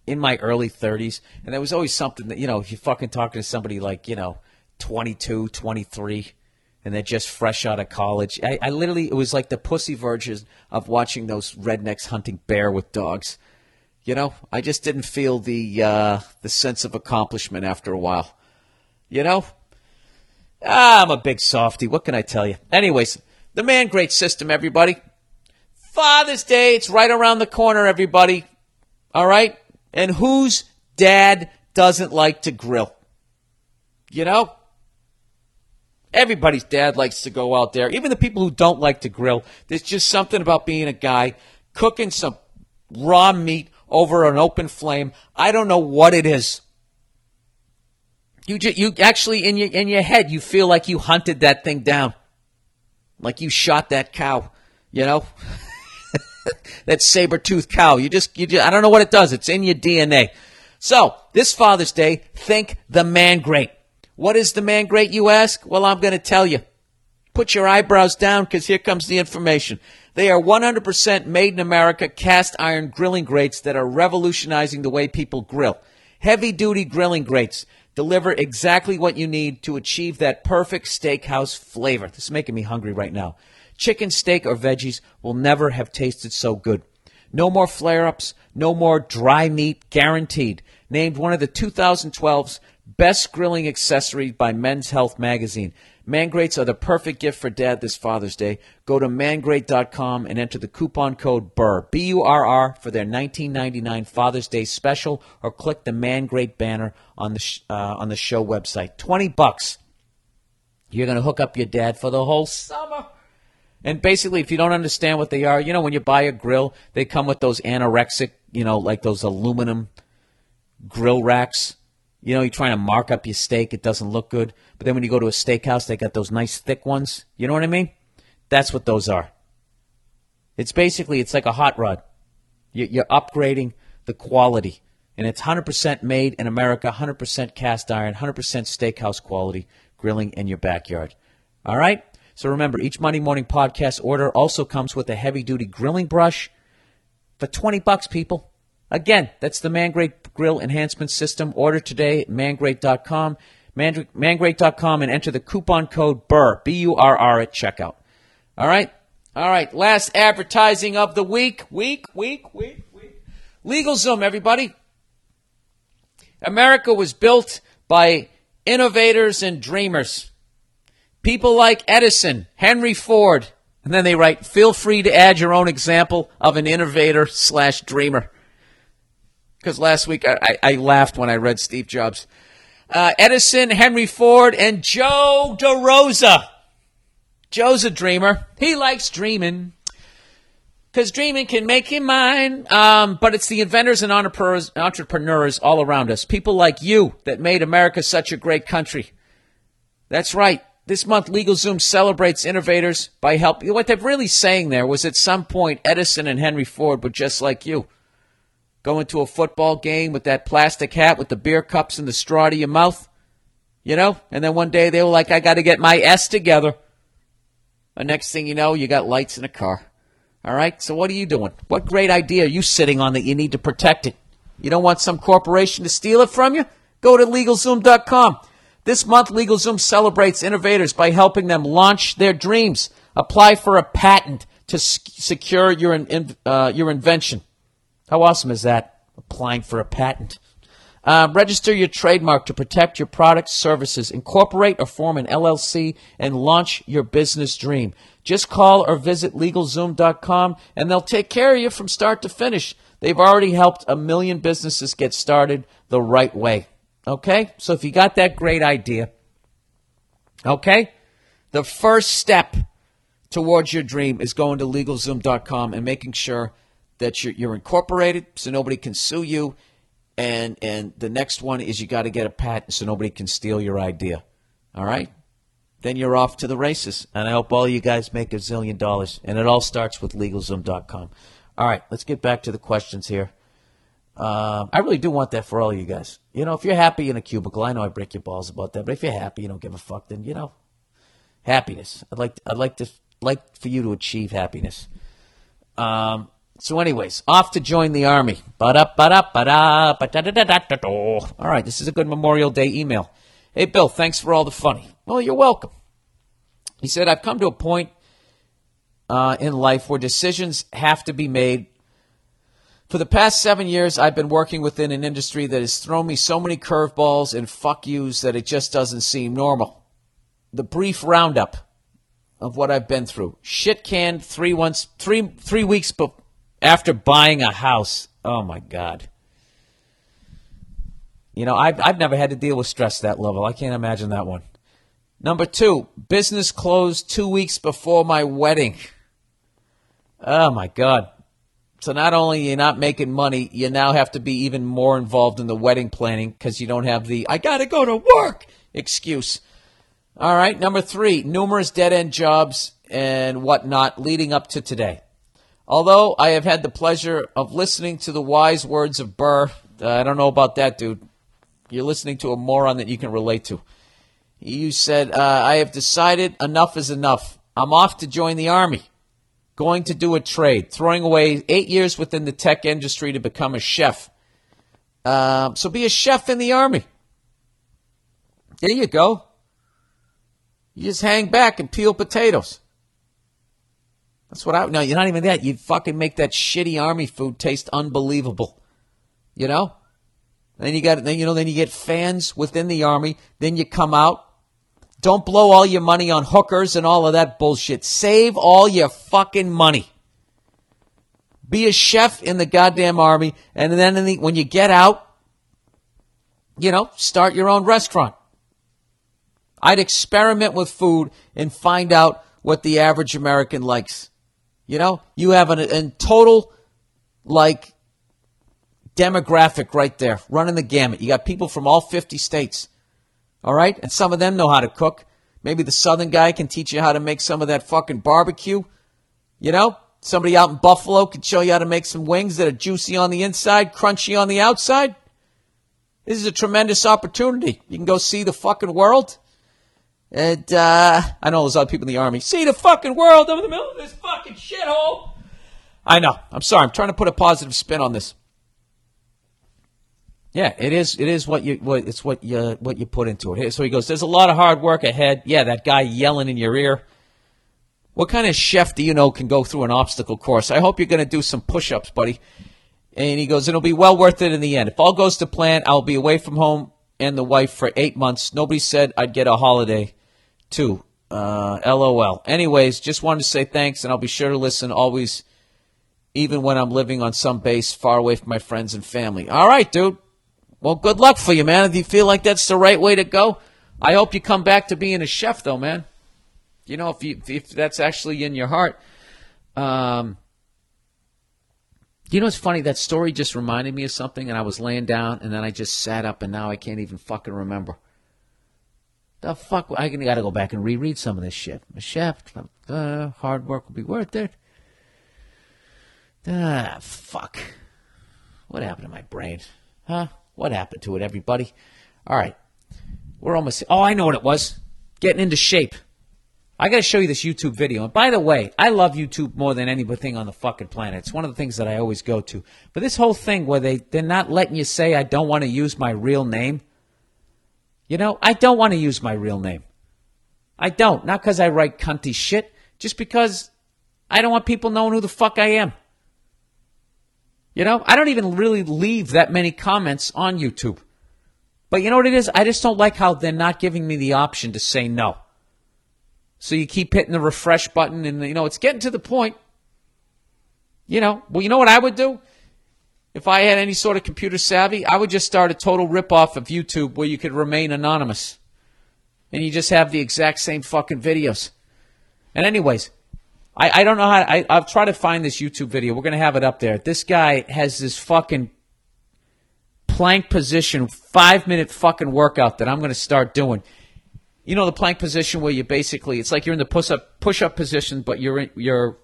in my early 30s, and there was always something that you know, if you're fucking talking to somebody like you know, 22, 23 and they're just fresh out of college. I, I literally, it was like the pussy version of watching those rednecks hunting bear with dogs. You know, I just didn't feel the uh, the sense of accomplishment after a while. You know, ah, I'm a big softy. What can I tell you? Anyways, the Mangrate system, everybody. Father's Day, it's right around the corner, everybody. All right, and whose dad doesn't like to grill? You know, Everybody's dad likes to go out there. Even the people who don't like to grill. There's just something about being a guy cooking some raw meat over an open flame. I don't know what it is. You just, you actually in your in your head you feel like you hunted that thing down. Like you shot that cow, you know? that saber-toothed cow. You just you just, I don't know what it does. It's in your DNA. So, this Father's Day, think the Mangrate. What is the Mangrate, you ask? Well, I'm going to tell you. Put your eyebrows down because here comes the information. They are 100% made in America cast iron grilling grates that are revolutionizing the way people grill. Heavy duty grilling grates deliver exactly what you need to achieve that perfect steakhouse flavor. This is making me hungry right now. Chicken, steak, or veggies will never have tasted so good. No more flare ups, no more dry meat, guaranteed. Named one of the 2012's best grilling accessories by Men's Health magazine. Mangrates are the perfect gift for dad this Father's Day. Go to mangrate.com and enter the coupon code BURR, B U R R, for their 1999 Father's Day special, or click the Mangrate banner on the sh- uh, on the show website. Twenty bucks. You're going to hook up your dad for the whole summer. And basically, if you don't understand what they are, you know, when you buy a grill, they come with those anorexic, you know, like those aluminum grill racks. You know, you're trying to mark up your steak, it doesn't look good. But then when you go to a steakhouse, they got those nice thick ones. You know what I mean? That's what those are. It's basically, it's like a hot rod. You're upgrading the quality. And it's 100% made in America, 100% cast iron, 100% steakhouse quality grilling in your backyard. All right? So remember, each Monday morning podcast order also comes with a heavy duty grilling brush for 20 bucks, people. Again, that's the Mangrate Grill Enhancement System. Order today at mangrate.com, mangrate.com, and enter the coupon code BURR, B U R R, at checkout. All right? All right. Last advertising of the week. Week, week, week, week. LegalZoom, everybody. America was built by innovators and dreamers. People like Edison, Henry Ford, and then they write, feel free to add your own example of an innovator slash dreamer. Because last week I, I, laughed when I read Steve Jobs. Uh, Edison, Henry Ford, and Joe DeRosa. Joe's a dreamer. He likes dreaming. Because dreaming can make him mine. Um, but it's the inventors and entrepreneurs, entrepreneurs all around us. People like you that made America such a great country. That's right. This month, LegalZoom celebrates innovators by helping. What they're really saying there was at some point, Edison and Henry Ford were just like you. Going to a football game with that plastic hat with the beer cups and the straw to your mouth. You know? And then one day they were like, I got to get my S together. The next thing you know, you got lights in a car. All right? So what are you doing? What great idea are you sitting on that you need to protect it? You don't want some corporation to steal it from you? Go to LegalZoom.com. This month, LegalZoom celebrates innovators by helping them launch their dreams. Apply for a patent to secure your, uh, your invention. How awesome is that? Applying for a patent. Uh, register your trademark to protect your products, services, incorporate or form an LLC, and launch your business dream. Just call or visit LegalZoom.com and they'll take care of you from start to finish. They've already helped a million businesses get started the right way. Okay? So if you got that great idea, okay? The first step towards your dream is going to LegalZoom.com and making sure that you're, you're incorporated so nobody can sue you. And, and the next one is you got to get a patent so nobody can steal your idea. All right? Then you're off to the races. And I hope all you guys make a zillion dollars. And it all starts with LegalZoom.com. All right, let's get back to the questions here. Uh, I really do want that for all of you guys. You know, if you're happy in a cubicle, I know I break your balls about that, but if you're happy, you don't give a fuck, then you know, happiness. I'd like, I'd like to, like for you to achieve happiness. Um, so, anyways, off to join the army. All right, this is a good Memorial Day email. Hey, Bill, thanks for all the funny. Well, you're welcome. He said, I've come to a point uh, in life where decisions have to be made for the past seven years, I've been working within an industry that has thrown me so many curveballs and fuck yous that it just doesn't seem normal. The brief roundup of what I've been through. Shit canned three once three three weeks be- after buying a house. Oh my god. You know, I've I've never had to deal with stress that level. I can't imagine that one. Number two, business closed two weeks before my wedding. Oh my God. So not only you're not making money, you now have to be even more involved in the wedding planning because you don't have the I gotta go to work excuse. All right, number three, numerous dead end jobs and whatnot leading up to today. Although I have had the pleasure of listening to the wise words of Burr, uh, I don't know about that, dude. You're listening to a moron that you can relate to. You said, uh, I have decided enough is enough. I'm off to join the army going to do a trade, throwing away eight years within the tech industry to become a chef. Um, so be a chef in the army. There you go. You just hang back and peel potatoes. That's what I. No, you're not even that. You fucking make that shitty army food taste unbelievable. You know. Then you got. Then you know. Then you get fans within the army. Then you come out don't blow all your money on hookers and all of that bullshit. Save all your fucking money. Be a chef in the goddamn army, and then the, when you get out, you know, start your own restaurant. I'd experiment with food and find out what the average American likes. You know, you have an, a total, like, demographic right there, running the gamut. You got people from all 50 states. All right? And some of them know how to cook. Maybe the southern guy can teach you how to make some of that fucking barbecue. You know? Somebody out in Buffalo can show you how to make some wings that are juicy on the inside, crunchy on the outside. This is a tremendous opportunity. You can go see the fucking world. And uh, I know there's other people in the army. See the fucking world over the middle of this fucking shithole. I know. I'm sorry. I'm trying to put a positive spin on this. Yeah, it is. It is what you. What it's what you what you put into it. So he goes. There's a lot of hard work ahead. Yeah, that guy yelling in your ear. What kind of chef do you know can go through an obstacle course? I hope you're going to do some push-ups, buddy. And he goes, it'll be well worth it in the end. If all goes to plan, I'll be away from home and the wife for eight months. Nobody said I'd get a holiday, too. Uh, LOL. Anyways, just wanted to say thanks, and I'll be sure to listen always, even when I'm living on some base far away from my friends and family. All right, dude. Well, good luck for you, man. Do you feel like that's the right way to go? I hope you come back to being a chef, though, man. You know, if you if that's actually in your heart. Um, you know, it's funny. That story just reminded me of something, and I was laying down, and then I just sat up, and now I can't even fucking remember. The fuck? I got to go back and reread some of this shit. A chef, uh, hard work will be worth it. Ah, fuck. What happened to my brain? Huh? What happened to it, everybody? All right. We're almost. Oh, I know what it was. Getting into shape. I got to show you this YouTube video. And by the way, I love YouTube more than anything on the fucking planet. It's one of the things that I always go to. But this whole thing where they, they're not letting you say, I don't want to use my real name. You know, I don't want to use my real name. I don't. Not because I write cunty shit, just because I don't want people knowing who the fuck I am. You know, I don't even really leave that many comments on YouTube. But you know what it is? I just don't like how they're not giving me the option to say no. So you keep hitting the refresh button, and you know it's getting to the point. You know, well, you know what I would do if I had any sort of computer savvy? I would just start a total ripoff of YouTube where you could remain anonymous, and you just have the exact same fucking videos. And anyways, I, I don't know how. I, I'll try to find this YouTube video. We're going to have it up there. This guy has this fucking plank position, five minute fucking workout that I'm going to start doing. You know the plank position where you basically it's like you're in the push up push up position, but you're in, you're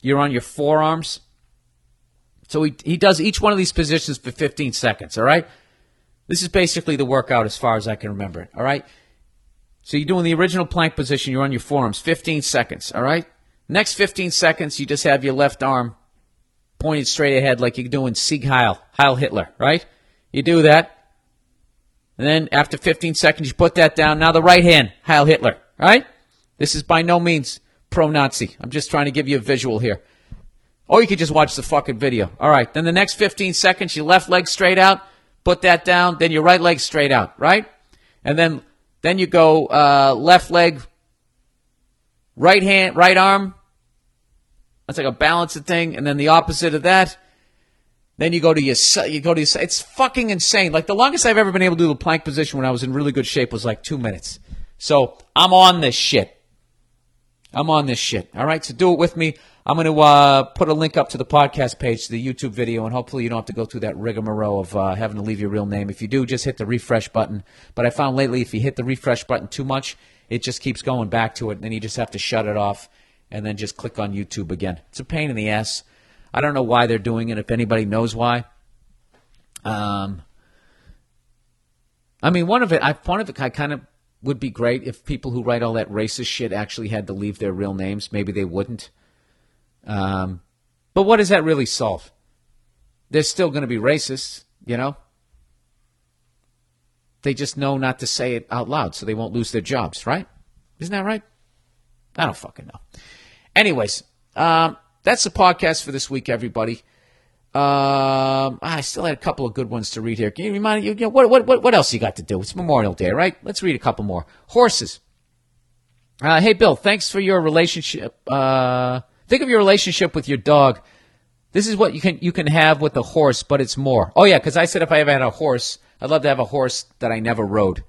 you're on your forearms. So he he does each one of these positions for 15 seconds. All right. This is basically the workout as far as I can remember it. All right. So you're doing the original plank position. You're on your forearms, 15 seconds. All right. Next 15 seconds, you just have your left arm pointed straight ahead like you're doing Sieg Heil, Heil Hitler, right? You do that. And then after 15 seconds, you put that down. Now the right hand, Heil Hitler, right? This is by no means pro-Nazi. I'm just trying to give you a visual here. Or you could just watch the fucking video. All right. Then the next 15 seconds, your left leg straight out, put that down. Then your right leg straight out, right? And then, then you go, uh, left leg, right hand, right arm, that's like a balancing thing, and then the opposite of that. Then you go to your you go to your, it's fucking insane. Like the longest I've ever been able to do the plank position when I was in really good shape was like two minutes. So I'm on this shit. I'm on this shit. All right, so do it with me. I'm going to uh, put a link up to the podcast page to the YouTube video, and hopefully you don't have to go through that rigmarole of uh, having to leave your real name. If you do, just hit the refresh button. But I found lately, if you hit the refresh button too much, it just keeps going back to it, and then you just have to shut it off and then just click on YouTube again. It's a pain in the ass. I don't know why they're doing it. If anybody knows why, um, I mean, one of it, I one of it, I kind of would be great if people who write all that racist shit actually had to leave their real names. Maybe they wouldn't. Um, but what does that really solve? They're still going to be racist, you know? They just know not to say it out loud so they won't lose their jobs, right? Isn't that right? I don't fucking know. Anyways, um, that's the podcast for this week, everybody. Um, I still had a couple of good ones to read here. Can you remind you, you know, what, what, what else you got to do? It's Memorial Day, right? Let's read a couple more. Horses. Uh, hey, Bill, thanks for your relationship. Uh, think of your relationship with your dog. This is what you can you can have with a horse, but it's more. Oh yeah, because I said if I ever had a horse, I'd love to have a horse that I never rode.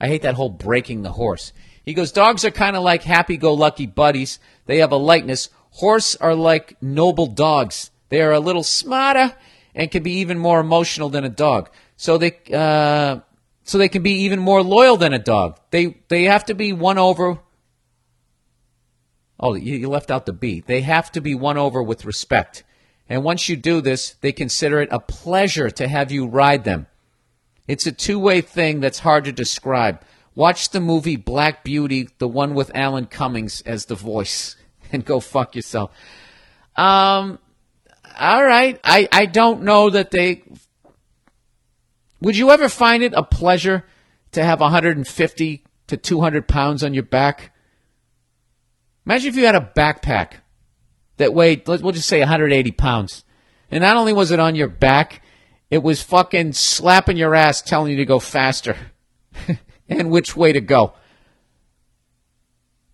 I hate that whole breaking the horse. He goes, dogs are kind of like happy-go-lucky buddies. They have a likeness. Horse are like noble dogs. They are a little smarter and can be even more emotional than a dog. So they uh, so they can be even more loyal than a dog. They they have to be won over. Oh, you left out the B. They have to be won over with respect. And once you do this, they consider it a pleasure to have you ride them. It's a two-way thing that's hard to describe. Watch the movie Black Beauty, the one with Alan Cummings as the voice, and go fuck yourself. Um, all right. I, I don't know that they. Would you ever find it a pleasure to have 150 to 200 pounds on your back? Imagine if you had a backpack that weighed, we'll just say 180 pounds. And not only was it on your back, it was fucking slapping your ass telling you to go faster and which way to go.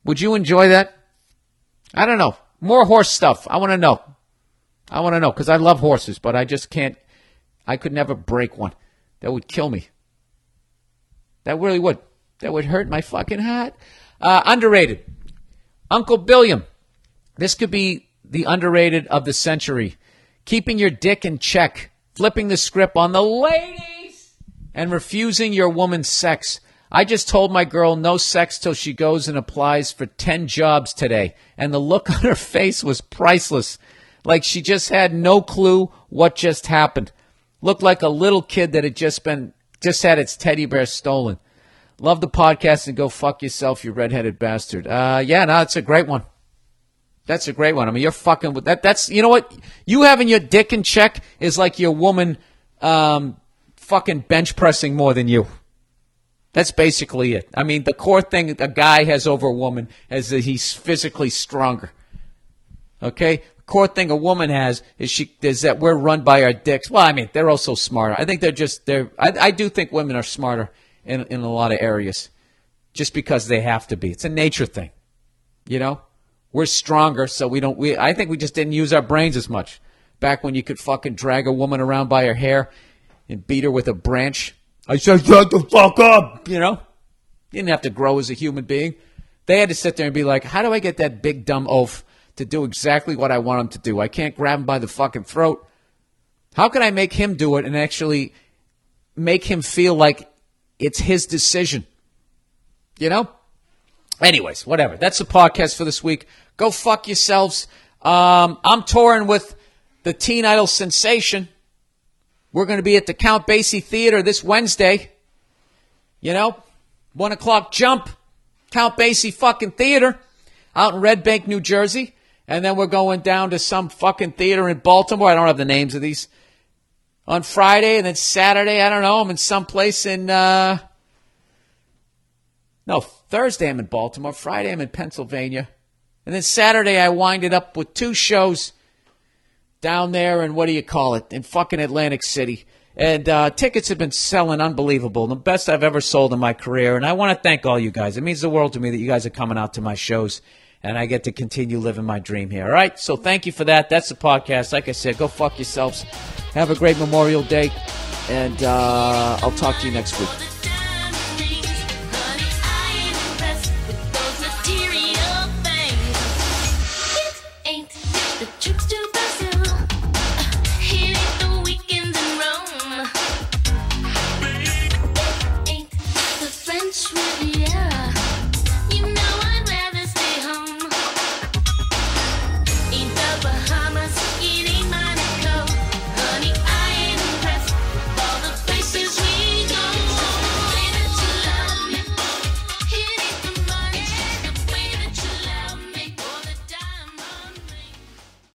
Would you enjoy that? I don't know. More horse stuff. I want to know. I want to know because I love horses, but I just can't. I could never break one. That would kill me. That really would. That would hurt my fucking heart. Uh, underrated. Uncle Billiam. This could be the underrated of the century. Keeping your dick in check, flipping the script on the ladies, and refusing your woman's sex. I just told my girl no sex till she goes and applies for 10 jobs today, and the look on her face was priceless like she just had no clue what just happened. Looked like a little kid that had just been just had its teddy bear stolen. Love the podcast and go fuck yourself, you redheaded bastard. Uh, yeah, no, it's a great one. That's a great one. I mean, you're fucking with that. That's you know what you having your dick in check is like your woman um, fucking bench pressing more than you. That's basically it. I mean, the core thing a guy has over a woman is that he's physically stronger. Okay, The core thing a woman has is she is that we're run by our dicks. Well, I mean, they're also smarter. I think they're just they're. I, I do think women are smarter in in a lot of areas, just because they have to be. It's a nature thing, you know. We're stronger, so we don't. We I think we just didn't use our brains as much back when you could fucking drag a woman around by her hair and beat her with a branch. I said, shut the fuck up. You know, you didn't have to grow as a human being. They had to sit there and be like, how do I get that big dumb oaf to do exactly what I want him to do. I can't grab him by the fucking throat. How can I make him do it and actually make him feel like it's his decision? You know? Anyways, whatever. That's the podcast for this week. Go fuck yourselves. Um, I'm touring with the Teen Idol sensation. We're going to be at the Count Basie Theater this Wednesday. You know, one o'clock jump, Count Basie fucking theater out in Red Bank, New Jersey and then we're going down to some fucking theater in Baltimore. I don't have the names of these. On Friday and then Saturday, I don't know. I'm in some place in uh No, Thursday I'm in Baltimore. Friday I'm in Pennsylvania. And then Saturday I wind it up with two shows down there in what do you call it? In fucking Atlantic City. And uh, tickets have been selling unbelievable. The best I've ever sold in my career. And I want to thank all you guys. It means the world to me that you guys are coming out to my shows and I get to continue living my dream here. All right, so thank you for that. That's the podcast. Like I said, go fuck yourselves. Have a great Memorial Day, and uh, I'll talk to you next week.